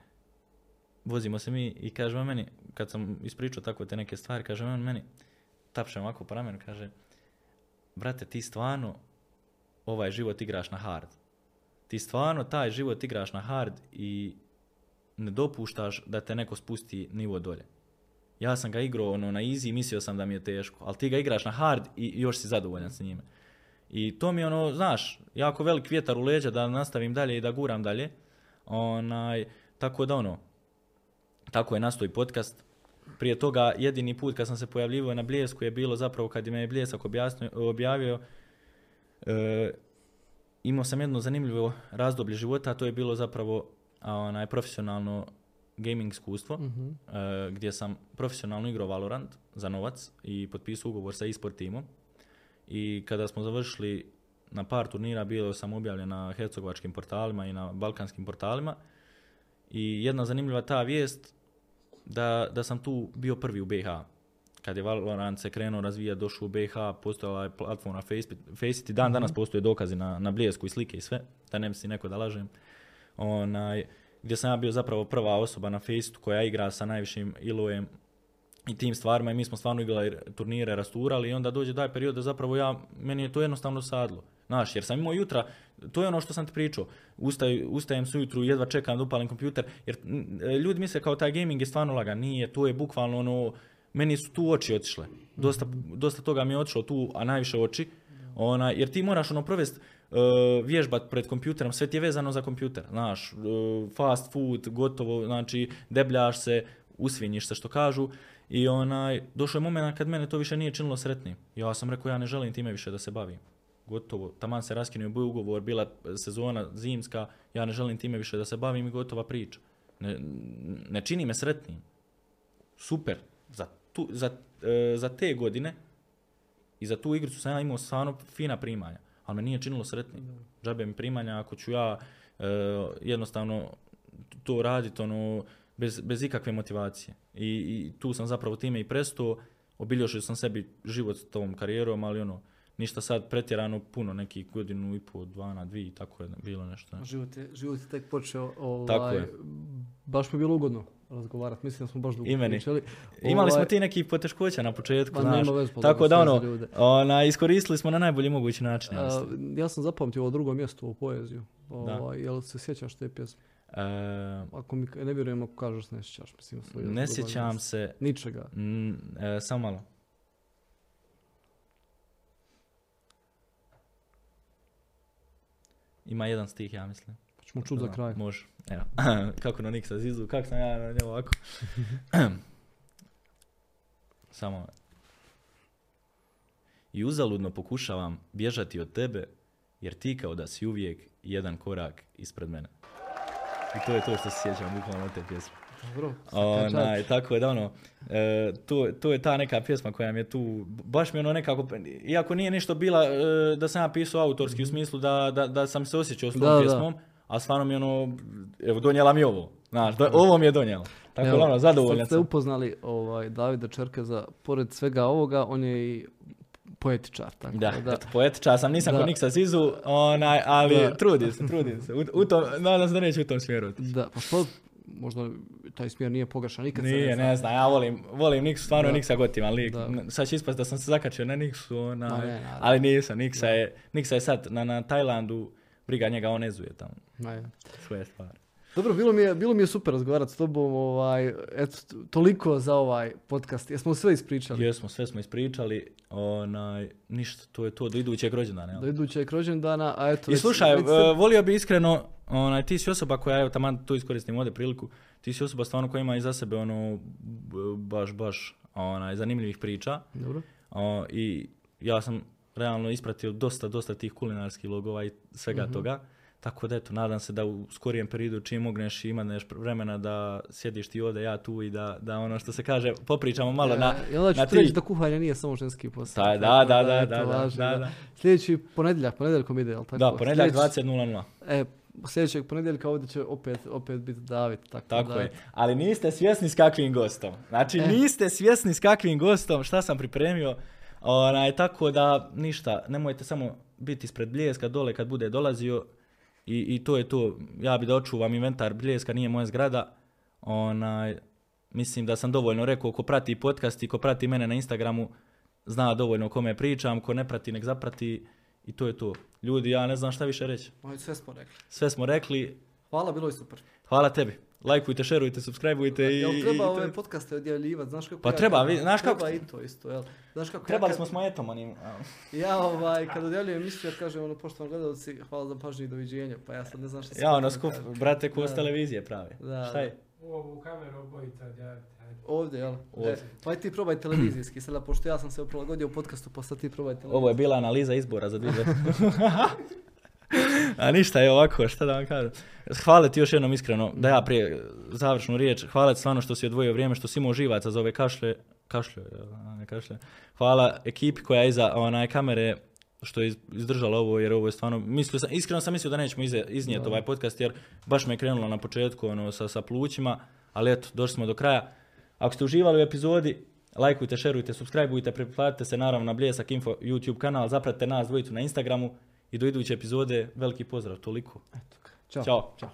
vozimo se mi i kaže on meni, kad sam ispričao tako te neke stvari, kaže on meni, tapšem ovako po ramenu, kaže, brate, ti stvarno ovaj život igraš na hard. Ti stvarno taj život igraš na hard i ne dopuštaš da te neko spusti nivo dolje. Ja sam ga igrao ono, na easy i mislio sam da mi je teško, ali ti ga igraš na hard i još si zadovoljan s njime. I to mi je ono, znaš, jako velik vjetar u leđa da nastavim dalje i da guram dalje. Onaj, tako da ono, tako je nastao i podcast. Prije toga jedini put kad sam se pojavljivao na Bljesku je bilo zapravo kad je me Bljesak objasnio, objavio. E, imao sam jedno zanimljivo razdoblje života, a to je bilo zapravo a, onaj profesionalno gaming iskustvo, Mhm. e, gdje sam profesionalno igrao Valorant za novac i potpisao ugovor sa e-sport timom. I kada smo završili na par turnira, bilo sam objavljen na hercegovačkim portalima i na balkanskim portalima. I jedna zanimljiva ta vijest da, da sam tu bio prvi u BiH. Kad je Valorant se krenuo razvijati, došao u BiH, postojala je platforma Faceit, Faceit i dan danas postoje dokazi na, na bljesku i slike i sve, da ne misli neko da lažem. Onaj, gdje sam ja bio zapravo prva osoba na Faceitu koja igra sa najvišim ilojem i tim stvarima i mi smo stvarno igrali turnire, rasturali i onda dođe taj period da zapravo ja, meni je to jednostavno sadlo. Znaš, jer sam imao jutra, to je ono što sam ti pričao, Ustaj, ustajem se ujutru, jedva čekam da upalim kompjuter, jer mm, ljudi misle kao taj gaming je stvarno lagan, nije, to je bukvalno ono, meni su tu oči otišle, dosta, dosta toga mi je otišlo tu, a najviše oči, ona, jer ti moraš ono provest uh, vježbat pred kompjuterom, sve ti je vezano za kompjuter, znaš, uh, fast food, gotovo, znači debljaš se, usvinjiš se što kažu i onaj, došao je moment kad mene to više nije činilo sretnim. Ja sam rekao ja ne želim time više da se bavim. Gotovo, taman se raskinuo bio ugovor, bila sezona zimska, ja ne želim time više da se bavim i gotova priča. Ne, ne čini me sretnim. Super, za, tu, za, e, za te godine i za tu igricu sam ja imao stvarno fina primanja, ali me nije činilo sretnim. Džabe mi primanja ako ću ja e, jednostavno to raditi ono, bez, bez ikakve motivacije. I, I tu sam zapravo time i prestao, obilježio sam sebi život s tom karijerom, ali ono, ništa sad pretjerano puno, nekih godinu i pol, dva na dvije, tako je bilo nešto. Život je, život je tek počeo, ovaj, Tako je. Baš mi je bilo ugodno. razgovarati. Mislim da smo baš dugo I meni. pričali. Imali smo Ovaj, ti nekih poteškoća na početku, Ma, znaš. veze, pa Tako da ono, ona, iskoristili smo na najbolji mogući način. a, ja sam zapamtio ovo drugo mjesto u poeziju. Ovaj, jel se sjećaš te pjesme? E, Ako mi, ne vjerujem ako kažeš ne sjećaš. Mislim, svoje ne sjećam se, Ničega. mm, e, samo malo. Ima jedan stih, ja mislim. Pa ćemo čuti za kraj. Može. Evo. kako na Niksa zizu, kako sam ja na njemu ovako. Samo. I uzaludno pokušavam bježati od tebe, jer ti kao da si uvijek jedan korak ispred mene. I to je to što se sjećam bukvalno te pjesme. Dobro. Onaj, tako je da ono, e, to, to je ta neka pjesma koja mi je tu, baš mi ono nekako, iako nije ništa bila e, da sam ja pisao autorski u smislu da, da, da sam se osjećao s tom Da, da. pjesmom, a stvarno mi ono, evo donijela mi ovo, znaš, do- ovo mi je donijela. Tako Evo, da ono, zadovoljan Sad ste sam. upoznali ovaj, Davida Čerkeza, pored svega ovoga, on je i poetičar. Tako Da, da, eto, poetičar sam, nisam Da. kod Niksa Zizu, onaj, ali Da. trudim se, trudim se. U, u tom, nadam se da neće u tom smjeru otići. Da, pa što, možda taj smjer nije pogrešan, nikad se Nije, ne zna. ne znam, ja volim, volim Niksu, stvarno Da. Niksa gotivan lik. Da. Sad će ispast da sam se zakačio na Niksu, onaj, Ma ne, ali nisam, Niksa je, Niksa je sad na, na Tajlandu, briga njega, on ezuje tamo Ne. svoje stvari. Dobro, bilo mi je, bilo mi je super razgovarati s tobom, ovaj, eto, toliko za ovaj podcast. Jesmo sve ispričali. Jesmo, sve smo ispričali, onaj, ništa, to je to do idućeg rođendana, jel? Do idućeg rođendana, a eto... I već- slušaj, već se- e, volio bi iskreno, onaj, ti si osoba koja, evo taman tu iskoristim ovdje priliku, ti si osoba stvarno koja ima iza sebe ono, baš, baš, onaj, zanimljivih priča. Dobro. O, I ja sam realno ispratio dosta, dosta tih kulinarskih logova i svega Mhm. toga. Tako da eto, nadam se da u skorijem periodu čim mogneš i imaš vremena da sjediš ti ovdje, ja tu i da, da ono što se kaže, popričamo malo na, E, I onda ću na ti reći da kuhanje nije samo ženski posao. Da, da, da, da, da, da, da, da. Sljedeći ponedjeljak, ponedjeljkom ide, jel tako? Da, ponedjeljak Sljedeći- 20.00. E, sljedećeg ponedjeljka ovdje će opet, opet biti David. Tako, Tako da, je. Ali niste svjesni s kakvim gostom. Znači, E. niste svjesni s kakvim gostom, šta sam pripremio. Onaj, tako da, ništa, nemojte samo biti ispred bljeska dole kad bude dolazio. I, I to je to. Ja bi da očuvam inventar bljeska, nije moja zgrada. Onaj, mislim da sam dovoljno rekao, ko prati podcast i ko prati mene na Instagramu, zna dovoljno o kome pričam, ko ne prati, nek zaprati. I to je to. Ljudi, ja ne znam šta više reći. Sve smo rekli. Sve smo rekli. Hvala, bilo je super. Hvala tebi. Lajkujte, šerujte, subscribeujte i... Jel i treba to ove je- podcaste odjavljivati, znaš kako Pa ja treba, vi- znaš kako- Treba i to isto, jel? Znaš kako Trebali ja smo s Majetom onim. Ja ovaj, kad odjavljujem emisiju, ja kažem ono, poštovani gledalci, hvala za pažnju i doviđenja, pa ja sad ne znam šta se Ja ono kažem. brate, ko s televizije prave. Da, Šta je? U ovu kameru obojica odjavite. Ovdje, jel? Ovdje. E, pa ti probaj televizijski, sada pošto ja sam se prilagodio u podcastu, pa sad ti probaj televizijski. Ovo je bila analiza izbora za 2020. A ništa je ovako, šta da vam kažem. Hvala ti još jednom iskreno, da ja prije završnu riječ, hvala ti stvarno što si odvojio vrijeme, što si imao živaca za ove kašlje, kašlje, ne kašlje. Hvala ekipi koja je iza onaj kamere što je iz- izdržala ovo, jer ovo je stvarno, mislio sam, iskreno sam mislio da nećemo iznijeti ovaj podcast, jer baš me je krenulo na početku ono, sa, sa plućima, ali eto, došli smo do kraja. Ako ste uživali u epizodi, lajkujte, šerujte, subscribeujte, pretplatite se naravno na Bljesak Info YouTube kanal, zapratite nas dvojicu na Instagramu i do iduće epizode veliki pozdrav, toliko. Ćao. Ćao. Ćao.